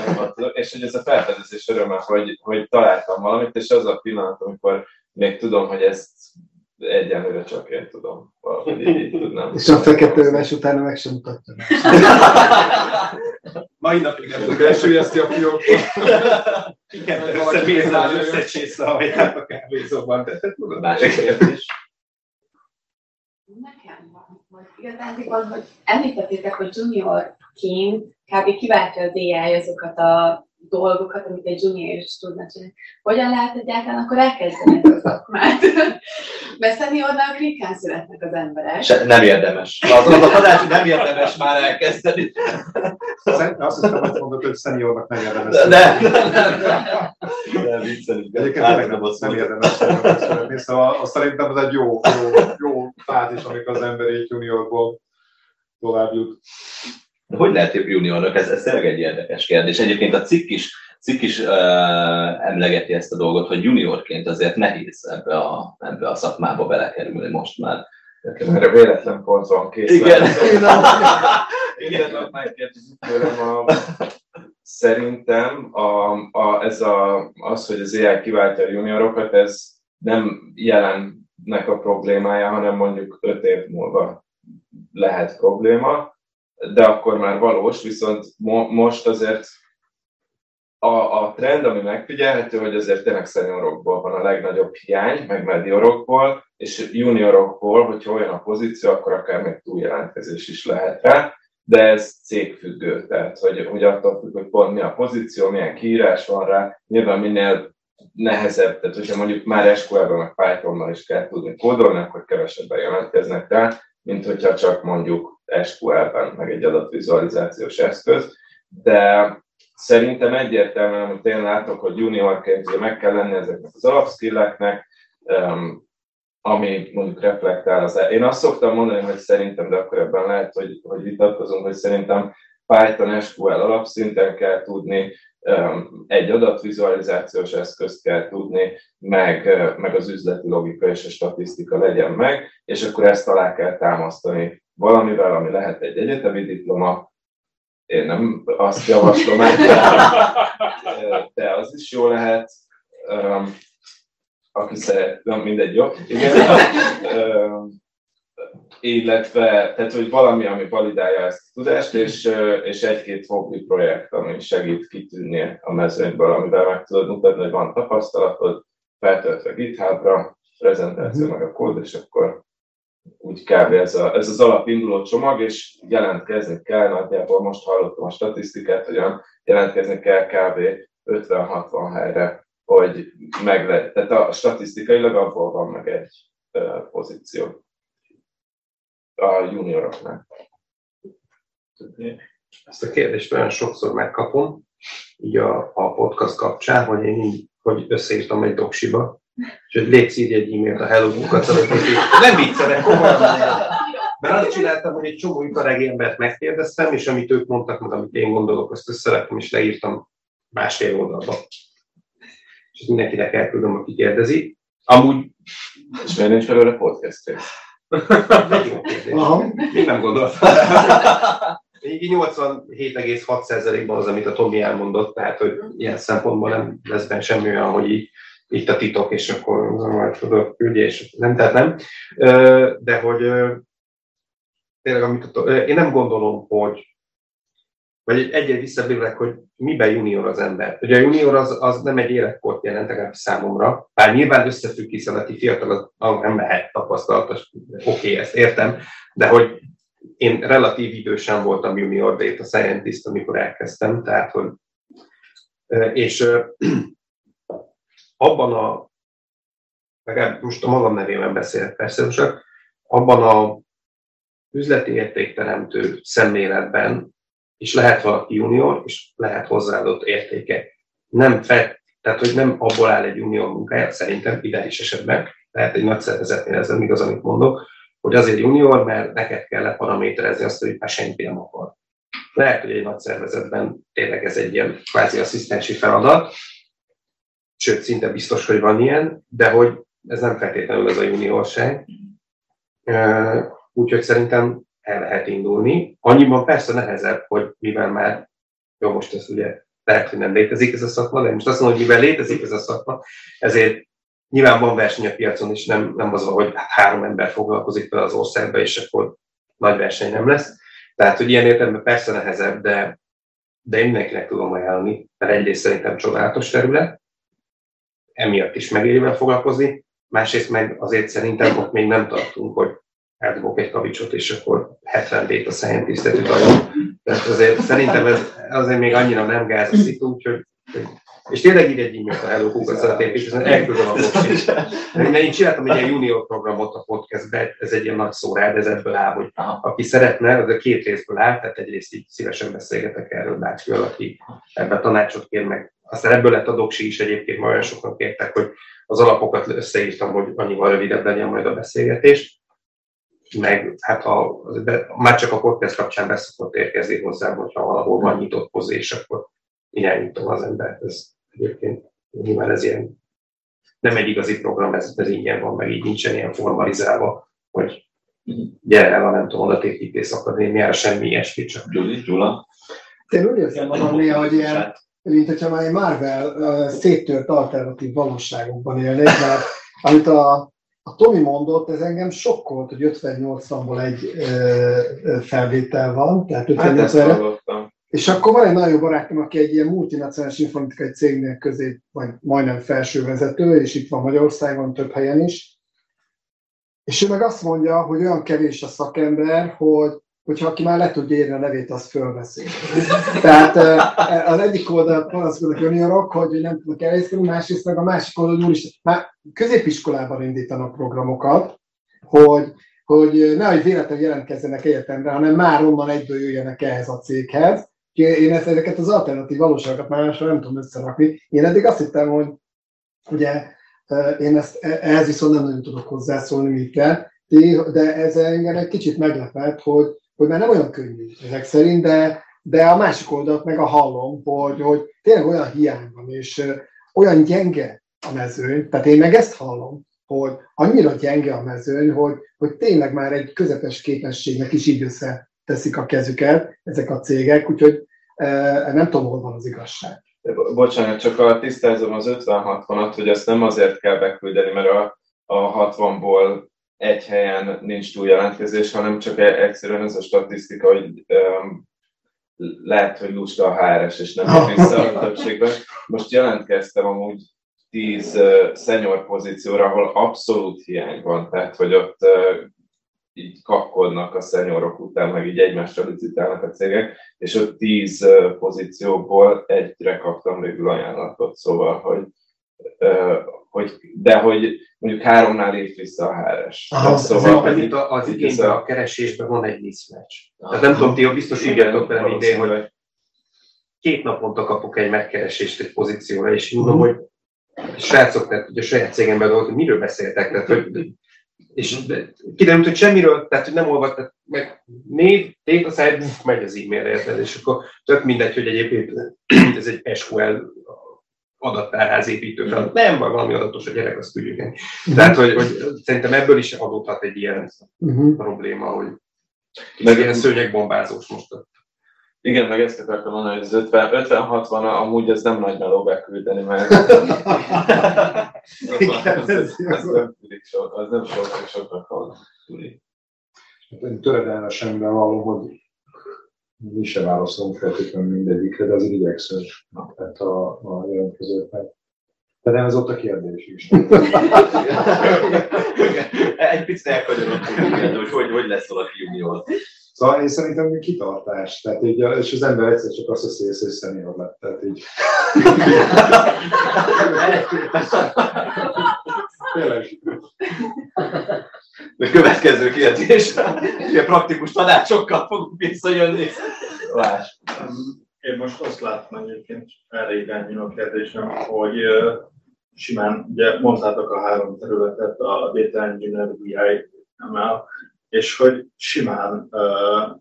Speaker 6: és hogy ez a felfedezés öröme, hogy, hogy találtam valamit, és az a pillanat, amikor még tudom, hogy ezt egyenlőre csak én tudom. Valahogy így tudnám.
Speaker 4: És a fekete öves utána meg sem mutatja.
Speaker 5: Mai napig nem
Speaker 3: tudok elsüllyeszti a fiókot.
Speaker 5: Igen, összebézál, összecsész a hajtát a kávézóban, tudod. Másik kérdés.
Speaker 8: Nekem van, hogy igazán, hogy említettétek, hogy juniorként kb. kiváltja az AI azokat a dolgokat, amit egy junior is tudna csinálni. Hogyan lehet egyáltalán akkor elkezdeni a szakmát? Mert szeniornak ritkán születnek az emberek.
Speaker 2: Se, nem érdemes. Az, az a tanács, hogy nem érdemes már elkezdeni.
Speaker 3: Azt hiszem, hogy mondod, hogy szeniornak nem érdemes.
Speaker 2: De, nem, nem, nem. Nem, viccelünk.
Speaker 3: Egyébként nem, nem, nem érdemes születni, szóval azt szerintem ez egy jó, jó, jó fázis, amikor az ember egy juniorból tovább jut.
Speaker 2: Hogy lehet jobb juniornak? Ez, ez tényleg egy érdekes kérdés. Egyébként a cikk is, cikk is uh, emlegeti ezt a dolgot, hogy juniorként azért nehéz ebbe a, ebbe a szakmába belekerülni most már.
Speaker 6: Erre véletlen pont van kész.
Speaker 2: Igen.
Speaker 6: Igen, megkérdezik tőlem a, szerintem a, a, ez a, az, hogy az AI kiváltja a juniorokat, ez nem jelennek a problémája, hanem mondjuk öt év múlva lehet probléma de akkor már valós, viszont mo- most azért a, a trend, ami megfigyelhető, hogy azért tényleg szeniorokból van a legnagyobb hiány, meg mediorokból, és juniorokból, hogyha olyan a pozíció, akkor akár még túljelentkezés is lehet rá, de ez cégfüggő, tehát hogy, hogy attól függ, hogy pont mi a pozíció, milyen kiírás van rá, nyilván minél nehezebb, tehát hogyha mondjuk már SQL-ben, meg Python-nal is kell tudni kódolni, akkor kevesebben jelentkeznek rá, mint hogyha csak mondjuk SQL-ben, meg egy adatvizualizációs eszköz, de szerintem egyértelműen, amit én látok, hogy juniorként ugye meg kell lenni ezeknek az alapskilleknek, ami mondjuk reflektál az Én azt szoktam mondani, hogy szerintem, de akkor ebben lehet, hogy, hogy vitatkozunk, hogy szerintem Python SQL alapszinten kell tudni, egy adatvizualizációs eszközt kell tudni, meg, meg az üzleti logika és a statisztika legyen meg, és akkor ezt alá kell támasztani valamivel, ami lehet egy egyetemi diploma, én nem azt javaslom, de az is jó lehet, aki szeret, nem mindegy, jó? Igen. illetve, tehát hogy valami, ami validálja ezt a tudást, és, és egy-két hobbi projekt, ami segít kitűnni a mezőnyből, amivel meg tudod mutatni, hogy van tapasztalatod, feltöltve GitHubra, prezentáció meg a kód, és akkor úgy kb. Ez, a, ez az alapinduló csomag, és jelentkezni kell, nagyjából most hallottam a statisztikát, hogy jelentkezni kell kb. 50-60 helyre, hogy meg le, tehát a statisztikailag abból van meg egy pozíció a junioroknál.
Speaker 5: Ezt a kérdést olyan sokszor megkapom, így a, a podcast kapcsán, hogy én így, hogy összeírtam egy doksiba, hogy légy írj egy e-mailt a Hello Nem viccelek, komolyan mert azt csináltam, hogy egy csomó iparági embert megkérdeztem, és amit ők mondtak, meg amit én gondolok, azt összelettem, és leírtam másfél oldalba. És mindenkinek elküldöm, aki kérdezi. Amúgy...
Speaker 6: És miért nincs belőle podcast?
Speaker 5: Még nem gondoltam. Még 87,6%-ban az, amit a Tomi elmondott, tehát hogy ilyen szempontból nem lesz benne semmi olyan, hogy így, itt a titok, és akkor majd tudok küldje, és nem, tehát nem. De hogy tényleg, amit én nem gondolom, hogy vagy egy visszabélek, hogy miben junior az ember. Ugye a junior az, az nem egy életkort jelent, legalább számomra, bár nyilván összefügg, hiszen aki fiatal az nem lehet tapasztalatos, oké, okay, ezt értem, de hogy én relatív idősen voltam junior data scientist, amikor elkezdtem, tehát hogy és abban a, legalább most a magam nevében beszélek persze, most abban a üzleti értékteremtő szemléletben, és lehet valaki junior, és lehet hozzáadott értéke. Nem fel, tehát, hogy nem abból áll egy junior munkája, szerintem ideális esetben, lehet egy nagy szervezetnél ez nem igaz, amit mondok, hogy azért junior, mert neked kell leparaméterezni azt, hogy már senki nem akar. Lehet, hogy egy nagy szervezetben tényleg ez egy ilyen kvázi asszisztensi feladat, sőt, szinte biztos, hogy van ilyen, de hogy ez nem feltétlenül ez a juniorság. Úgyhogy szerintem el lehet indulni. Annyiban persze nehezebb, hogy mivel már, jó, most ez ugye lehet, hogy nem létezik ez a szakma, de most azt mondom, hogy mivel létezik ez a szakma, ezért nyilván van verseny a piacon is, nem, nem az van, hogy hát három ember foglalkozik vele az országba, és akkor nagy verseny nem lesz. Tehát, hogy ilyen értelemben persze nehezebb, de, de én mindenkinek tudom ajánlani, mert egyrészt szerintem csodálatos terület, emiatt is megéri foglalkozni, másrészt meg azért szerintem ott még nem tartunk, hogy eldobok egy kavicsot, és akkor 70 data scientist-et utaljam. Tehát azért szerintem ez azért még annyira nem gáz a szitu, úgyhogy és tényleg így egy e-mailt a Hello Google és elküldöm a bocsit. De én csináltam egy ilyen junior programot a podcastbe, ez egy ilyen nagy szó rád, ez ebből áll, hogy aki szeretne, az a két részből áll, tehát egyrészt így szívesen beszélgetek erről bárkivel, aki ebben tanácsot kér meg. Aztán ebből lett a doksi is egyébként, már olyan sokan kértek, hogy az alapokat összeírtam, hogy annyival rövidebb legyen majd a beszélgetés meg hát a, de már csak a podcast kapcsán beszokott érkezni hozzám, hogyha valahol van nyitott pozé, és akkor irányítom az embert. Ez egyébként nyilván ez ilyen nem egy igazi program, ez, ez ingyen van, meg így nincsen ilyen formalizálva, hogy gyere el a nem tudom, adatépítész akadémiára, semmi ilyesmi, csak
Speaker 6: Gyula.
Speaker 4: Én úgy érzem magam néha, hogy ilyen, mint hogyha már egy Marvel uh, széttört alternatív valóságokban élnék, mert amit a a Tomi mondott, ez engem sokkolt, hogy 50-80-ból egy ö, felvétel van, tehát 58 hát és akkor van egy nagyon barátom, aki egy ilyen multinacionális informatikai cégnél közé, vagy majdnem felső vezető, és itt van Magyarországon, több helyen is. És ő meg azt mondja, hogy olyan kevés a szakember, hogy hogyha aki már le tudja írni a nevét, az fölveszi. Tehát az egyik oldal panaszkodnak juniorok, hogy nem tudnak elhelyezkedni, másrészt meg a másik oldal úristen, már középiskolában indítanak programokat, hogy, hogy nehogy véletlenül jelentkezzenek egyetemre, hanem már onnan egyből jöjjenek ehhez a céghez. Én ezt, ezeket az alternatív valóságokat már nem tudom összerakni. Én eddig azt hittem, hogy ugye én ezt, e, ehhez viszont nem nagyon tudok hozzászólni, mit kell, de ez engem egy kicsit meglepett, hogy, hogy már nem olyan könnyű ezek szerint, de, de a másik oldalt meg a hallom, hogy, hogy tényleg olyan hiány van, és olyan gyenge a mezőny, tehát én meg ezt hallom, hogy annyira gyenge a mezőny, hogy, hogy tényleg már egy közepes képességnek is így teszik a kezüket ezek a cégek, úgyhogy e, nem tudom, hol van az igazság.
Speaker 6: Bocsánat, csak a tisztázom az 50-60-at, hogy ezt nem azért kell beküldeni, mert a, a 60-ból egy helyen nincs túl jelentkezés, hanem csak e- egyszerűen ez a statisztika, hogy um, lehet, hogy lusta a HRS, és nem jön vissza a többségben. Most jelentkeztem amúgy 10 uh, senior pozícióra, ahol abszolút hiány van, tehát hogy ott uh, így kapkodnak a szenyorok után, meg így egymással licitálnak a cégek, és ott 10 uh, pozícióból egyre kaptam végül ajánlatot, szóval, hogy uh, hogy, de hogy mondjuk háromnál lép vissza a HRS.
Speaker 5: Aha, szóval pedig az, igényben, a keresésben van egy mismatch. Tehát nem tudom, ti biztos így tudjátok vele idén, hogy két naponta kapok egy megkeresést egy pozícióra, és mondom, uh-huh. hogy srácok, tehát hogy a saját cégemben hogy miről beszéltek, tehát hogy és kiderült, hogy semmiről, tehát hogy nem olvastak meg név, a száj, megy az e-mail érted, és akkor tök mindegy, hogy egyébként ez egy SQL adattárházépítő feladat. Nem, vagy valami adatos a gyerek, azt tudjuk. Uh-huh. Tehát, hogy, hogy szerintem ebből is adódhat egy ilyen uh-huh. probléma, hogy meg ilyen szőnyegbombázós most.
Speaker 6: Igen, meg ezt akartam mondani, hogy az 50, 50-60 amúgy ez nem nagy meló beküldeni, mert Igen, az, az, az, nem tűnik so, az nem sok, soknak van.
Speaker 3: Hát én töredelmesen bevallom, hogy mi sem válaszolunk feltétlenül mindegyikre, de azért igyekszünk tehát a, a jelentkezőknek. De nem ez ott a kérdés is.
Speaker 2: Egy picit elkanyarodtunk, hogy, hogy hogy lesz valaki junior.
Speaker 3: Szóval én szerintem kitartás. Tehát így, és az ember egyszer csak azt hiszi, hogy szenior lett. Tehát így.
Speaker 2: Tényleg. A következő kérdés. Ilyen praktikus tanácsokkal fogunk visszajönni. Láss.
Speaker 9: Én most azt látom egyébként, erre irányuló a kérdésem, hogy simán, ugye mondtátok a három területet, a Data Engineer, BI, ML, és hogy simán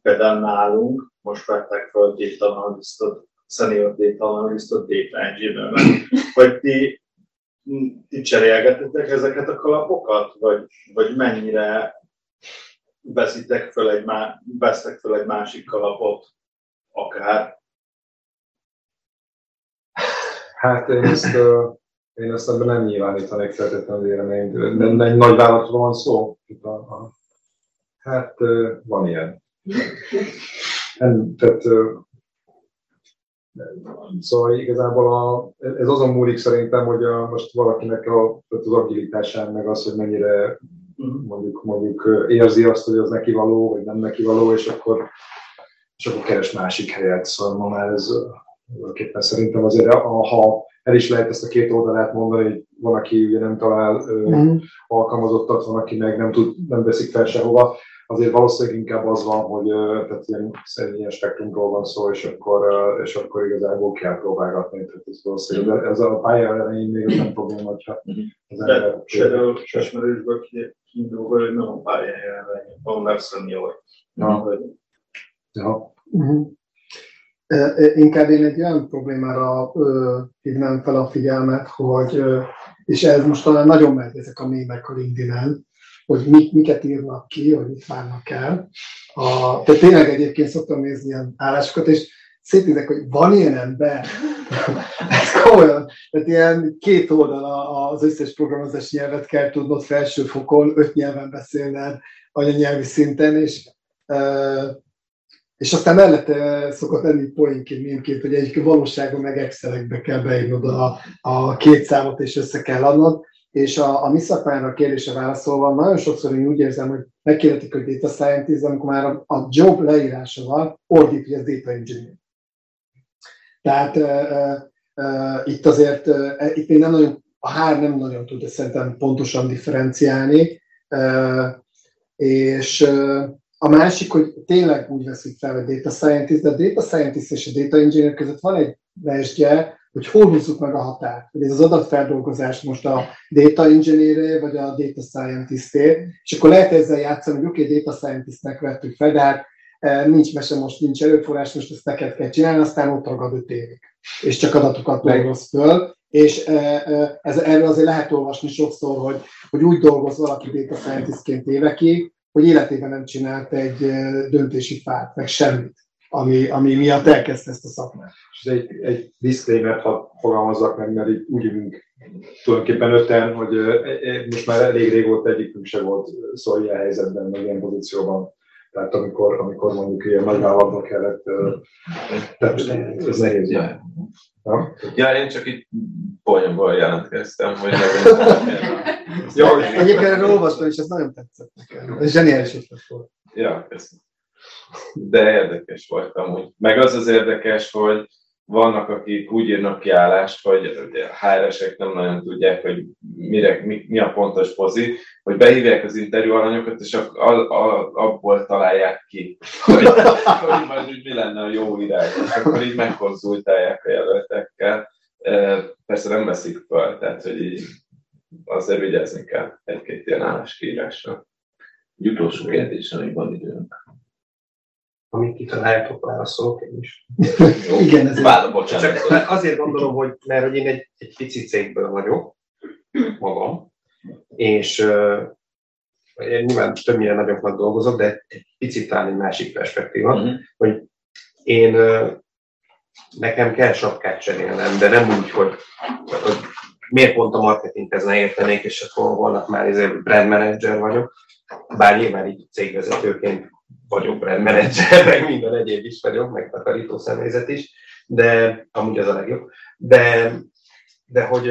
Speaker 9: például nálunk most vettek fel Data Analystot, Senior Data Analystot Data Engineer-ben, hogy ti ti cserélgetitek ezeket a kalapokat, vagy, vagy mennyire veszitek föl egy, má, föl egy másik kalapot, akár?
Speaker 3: Hát én ezt, én ezt ebben nem nyilvánítanék feltétlenül véleményt. Nem egy nagy vállalatról van szó. Hát van ilyen. Nem, tehát Szóval igazából a, ez azon múlik szerintem, hogy a, most valakinek a, az agilitásán, meg az, hogy mennyire mondjuk, mondjuk érzi azt, hogy az neki való, vagy nem neki való, és akkor, és akkor keres másik helyet. Szóval ma már ez tulajdonképpen szerintem azért, ha el is lehet ezt a két oldalát mondani, hogy van, aki ugye nem talál mm. alkalmazottat, van, aki meg nem, tud, nem veszik fel sehova, azért valószínűleg inkább az van, hogy tehát ilyen, ilyen spektrumról van szó, és akkor, és akkor igazából kell próbálgatni. Tehát ez valószínűleg ez a pálya elején még nem probléma, hogyha
Speaker 9: az ember... Például ismerősből kiindulva, hogy nem a pálya elején, van már senior. Ja.
Speaker 4: Ja. Uh-huh. Inkább én egy olyan problémára hívnám fel a figyelmet, hogy, és ez most talán nagyon megy ezek a mémek a LinkedIn-en, hogy mik, miket írnak ki, hogy mit várnak el. A, tehát tényleg egyébként szoktam nézni ilyen állásokat, és szétnézek, hogy van ilyen ember. Ez komolyan. Tehát ilyen két oldal az összes programozási nyelvet kell tudnod felső fokon, öt nyelven beszélned anyanyelvi szinten, és és aztán mellette szokott lenni poénként, mémként, hogy egyik valóságban meg Excelekbe kell beírnod a, a két számot, és össze kell adnod. És a, a mi a kérdése válaszolva, nagyon sokszor én úgy érzem, hogy megkérdetik, hogy data scientist, amikor már a, a job leírása van, ordít, hogy ez data engineer. Tehát uh, uh, itt azért, uh, itt én nem nagyon, a hár nem nagyon tud ezt szerintem pontosan differenciálni, uh, és uh, a másik, hogy tényleg úgy veszik fel, hogy data scientist, de a data scientist és a data engineer között van egy mesdje, hogy hol húzzuk meg a határt. Hogy ez az adatfeldolgozás most a data engineer vagy a data scientist és akkor lehet ezzel játszani, hogy oké, okay, data scientistnek vettük fel, de hát e, nincs mese, most nincs erőforrás, most ezt neked kell csinálni, aztán ott ragad öt évig. És csak adatokat dolgoz föl, és e, e, ez, erről azért lehet olvasni sokszor, hogy, hogy úgy dolgoz valaki data scientistként évekig, hogy életében nem csinált egy döntési fát, meg semmit ami, ami miatt elkezdte ezt a szakmát.
Speaker 3: És egy, egy disclaimer, ha fogalmazzak meg, mert így úgy ülünk tulajdonképpen öten, hogy most már elég régóta egyikünk se volt szó ilyen helyzetben, meg ilyen pozícióban. Tehát amikor, amikor mondjuk ilyen nagy vállalatba kellett, tehát ez nehéz.
Speaker 6: Ja. Ja? ja, én csak itt poénból jelentkeztem, hogy
Speaker 4: Jó, Egyébként erről olvastam, és ez nagyon tetszett nekem. Ez zseniális ötlet volt.
Speaker 6: Ja, köszönöm. De érdekes volt amúgy. Meg az az érdekes, hogy vannak, akik úgy írnak ki állást, hogy HR-esek nem nagyon tudják, hogy mire, mi, mi a pontos pozi, hogy behívják az interjú alanyokat, és a, a, a, abból találják ki, hogy, hogy majd úgy mi lenne a jó irány, és akkor így megkonzultálják a jelöltekkel. Persze nem veszik fel, tehát hogy így azért vigyázni kell egy-két ilyen álláskiírásra. Egy utolsó kérdés, amíg van időnk
Speaker 5: amit kitaláljátok, válaszolok én is.
Speaker 4: Igen, ez
Speaker 6: Vállom, bocsánat.
Speaker 5: Csak azért gondolom, hogy mert hogy én egy, egy pici cégből vagyok, magam, és uh, én nyilván többnyire nagyokat dolgozok, de egy picit talán egy másik perspektíva, uh-huh. hogy én uh, nekem kell sapkát cserélnem, de nem úgy, hogy, hogy miért pont a marketinghez ne értenék, és akkor vannak már ezért brand manager vagyok, bár nyilván így cégvezetőként vagyok manager, meg minden egyéb is vagyok, meg takarító személyzet is, de amúgy az a legjobb. De, de hogy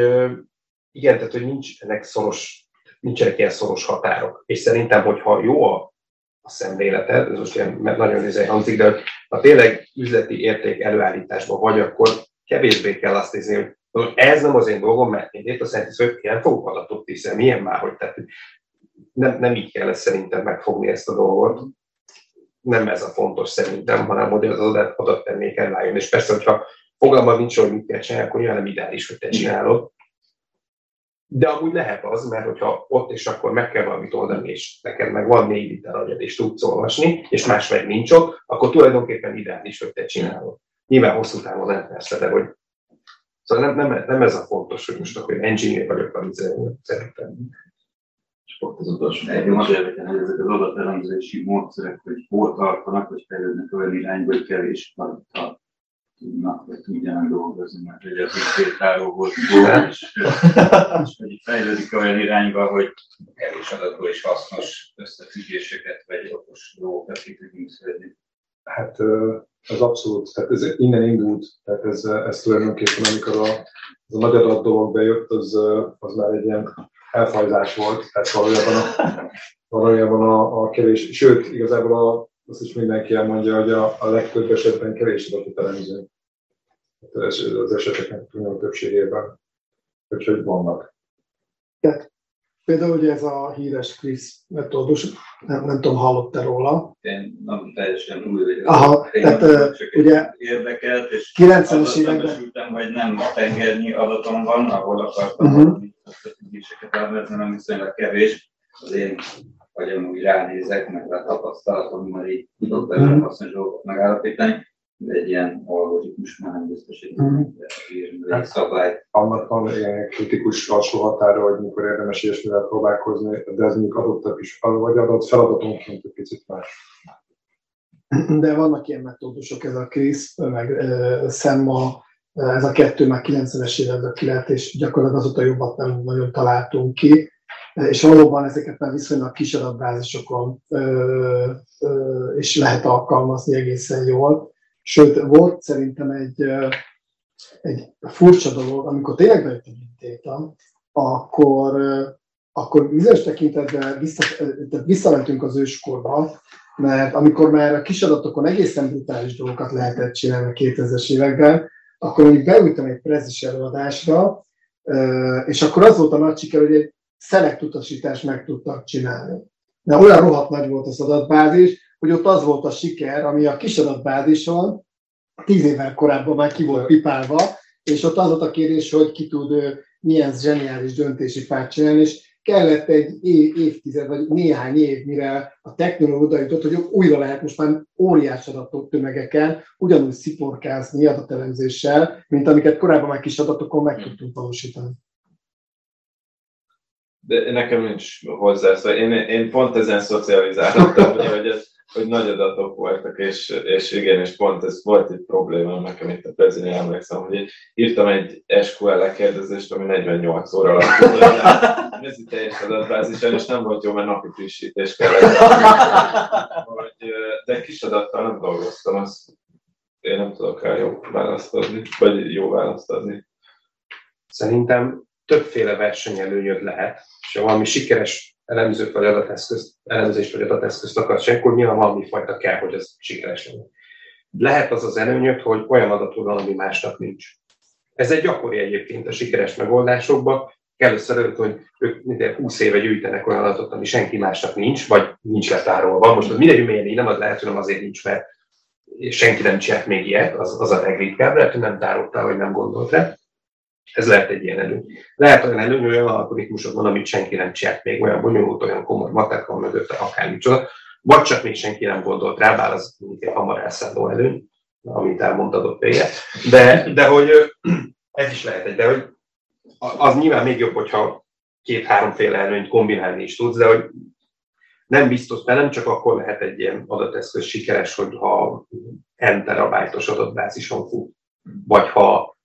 Speaker 5: igen, tehát hogy nincs ennek szoros, nincsenek ilyen szoros határok. És szerintem, hogyha jó a, a szemléleted, ez most ilyen nagyon izé hangzik, de ha tényleg üzleti érték előállításban vagy, akkor kevésbé kell azt nézni, hogy ez nem az én dolgom, mert én itt a Szent Szökkel fogok adatot hiszen milyen már, hogy tehát nem, nem így kell szerintem megfogni ezt a dolgot nem ez a fontos szerintem, hanem hogy az adat, adattermék elváljon. És persze, hogyha fogalma nincs, hogy mit kell csinálni, akkor nyilván nem ideális, hogy te csinálod. De amúgy lehet az, mert hogyha ott és akkor meg kell valamit oldani, és neked meg van négy liter agyad, és tudsz olvasni, és más meg nincs ott, akkor tulajdonképpen ideális, hogy te csinálod. Nyilván hosszú távon nem persze, de hogy Szóval nem, nem, nem ez a fontos, hogy most akkor engineer vagyok, amit szerintem
Speaker 10: pont az utolsó egy az érdekel, hogy ezek az adatelemzési módszerek, hogy hol tartanak, hogy fejlődnek olyan irányba, hogy kevés adattal tudnak, vagy tudjanak dolgozni, mert ugye az ügyféltáró volt szó, és, és hogy fejlődik olyan irányba, hogy kevés adatból is hasznos összefüggéseket, vagy okos dolgokat ki tudjunk szedni.
Speaker 3: Hát az abszolút, tehát ez innen indult, tehát ez, ez tulajdonképpen, amikor a, az a nagy adat dolog bejött, az, az már egy ilyen elfajzás volt, tehát valójában a, valójában a, a kevés, sőt, igazából a, azt is mindenki elmondja, hogy a, a legtöbb esetben kevés adatot elemzünk. Az eseteknek a többségében. Úgyhogy vannak.
Speaker 4: Tehát például ugye ez a híres Chris metódus, nem, nem tudom, hallott-e róla?
Speaker 10: Én nem teljesen új vagyok.
Speaker 4: Aha, tehát uh, ugye
Speaker 10: érdekelt, és
Speaker 4: 90-es években...
Speaker 10: hogy nem tengernyi adatom van, ahol akartam uh-huh összefüggéseket elvezetni, nem viszonylag kevés. Az én agyam úgy ránézek, meg a tapasztalatom, mert így tudok belőle mm. hasznos dolgokat megállapítani, de egy ilyen algoritmus már nem biztos, hogy mm. egy szabályt.
Speaker 3: Annak van ilyen kritikus alsó határa, hogy mikor érdemes ilyesmivel próbálkozni, de ez mondjuk adott is, vagy adott feladatonként egy picit más.
Speaker 4: De vannak ilyen metódusok, ez a CRISP, meg uh, SEMMA, ez a kettő már 90-es években kilett, és gyakorlatilag azóta jobbat nem nagyon találtunk ki. És valóban ezeket már viszonylag kis adatbázisokon is lehet alkalmazni egészen jól. Sőt, volt szerintem egy, egy furcsa dolog, amikor tényleg bejött a big data, akkor, akkor bizonyos tekintetben vissza, visszamentünk az őskorba, mert amikor már a kis adatokon egészen brutális dolgokat lehetett csinálni a 2000-es években, akkor mondjuk beültem egy prezis előadásra, és akkor az volt a nagy siker, hogy egy szelekt utasítást meg tudtak csinálni. De olyan rohadt nagy volt az adatbázis, hogy ott az volt a siker, ami a kis adatbázison tíz évvel korábban már ki volt pipálva, és ott az volt a kérdés, hogy ki tud milyen zseniális döntési párt csinálni, és kellett egy év, évtized, vagy néhány év, mire a technológia oda jutott, hogy újra lehet most már óriás adatok tömegeken ugyanúgy sziporkázni adatelemzéssel, mint amiket korábban már kis adatokon meg tudtunk valósítani.
Speaker 6: De nekem nincs hozzá, szóval én, én pont ezen szocializáltam, hogy ez, hogy nagy adatok voltak, és, és igen, és pont ez volt egy probléma nekem itt a prezident, emlékszem, hogy írtam egy SQL lekérdezést, ami 48 óra alatt ez itt teljes adatbázisen, és nem volt jó, mert napi frissítés kellett. de kis adattal nem dolgoztam, azt én nem tudok rá jó választ adni, vagy jó választ adni.
Speaker 5: Szerintem többféle versenyelőnyöd lehet, és ha valami sikeres elemzőt vagy adateszközt, elemzést vagy adateszközt akarsz, akkor nyilván valami fajta kell, hogy ez sikeres legyen. Lehet az az előnyöd, hogy olyan adatod van, ami másnak nincs. Ez egy gyakori egyébként a sikeres megoldásokban. Először előtt, hogy ők minden 20 éve gyűjtenek olyan adatot, ami senki másnak nincs, vagy nincs letárolva. Most az mindegy, milyen nem az lehet, hogy nem azért nincs, mert senki nem csinált még ilyet, az, az a legritkább, lehet, hogy nem tároltál, vagy nem gondolt rá. Ez lehet egy ilyen előny. Lehet olyan előny, hogy olyan algoritmusok van, amit senki nem csinált még, olyan bonyolult, olyan komoly matek van mögötte, akármicsoda, vagy csak még senki nem gondolt rá, bár az mindig hamar elszálló előny, amit elmondtad ott vége. De, de hogy ez is lehet egy, de hogy az nyilván még jobb, hogyha két-háromféle előnyt kombinálni is tudsz, de hogy nem biztos, mert nem csak akkor lehet egy ilyen adateszköz sikeres, hogy ha n terabájtos adatbázison fut, vagy ha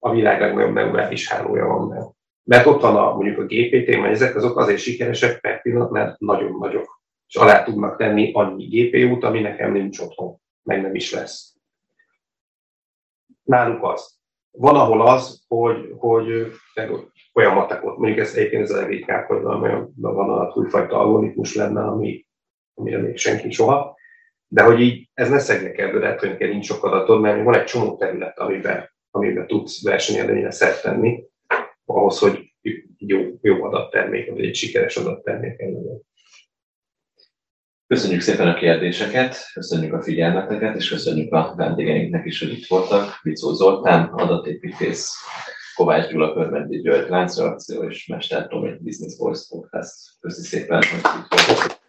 Speaker 5: a világ legnagyobb neurális hálója van mert, Mert ott van a, mondjuk a GPT, mert ezek azok azért sikeresek per pillanat, mert nagyon nagyok. És alá tudnak tenni annyi GPU-t, ami nekem nincs otthon, meg nem is lesz. Náluk az. Van, ahol az, hogy, hogy olyan matekot, mondjuk ez egyébként ez a legritkább, hogy van a újfajta algoritmus lenne, ami, amire még senki soha, de hogy így ez ne szegnek ebből, lehet, hogy nincs sok adatod, mert van egy csomó terület, amiben amiben tudsz versenyelőnyre szert tenni, ahhoz, hogy jó, jó adattermék, vagy egy sikeres adattermék legyen.
Speaker 2: Köszönjük szépen a kérdéseket, köszönjük a figyelmeteket, és köszönjük a vendégeinknek is, hogy itt voltak. Vicó Zoltán, adatépítész, Kovács Gyula, Körmendi György, Láncreakció és Mester Tomi Business Voice Podcast. Köszönjük szépen, hogy itt voltak.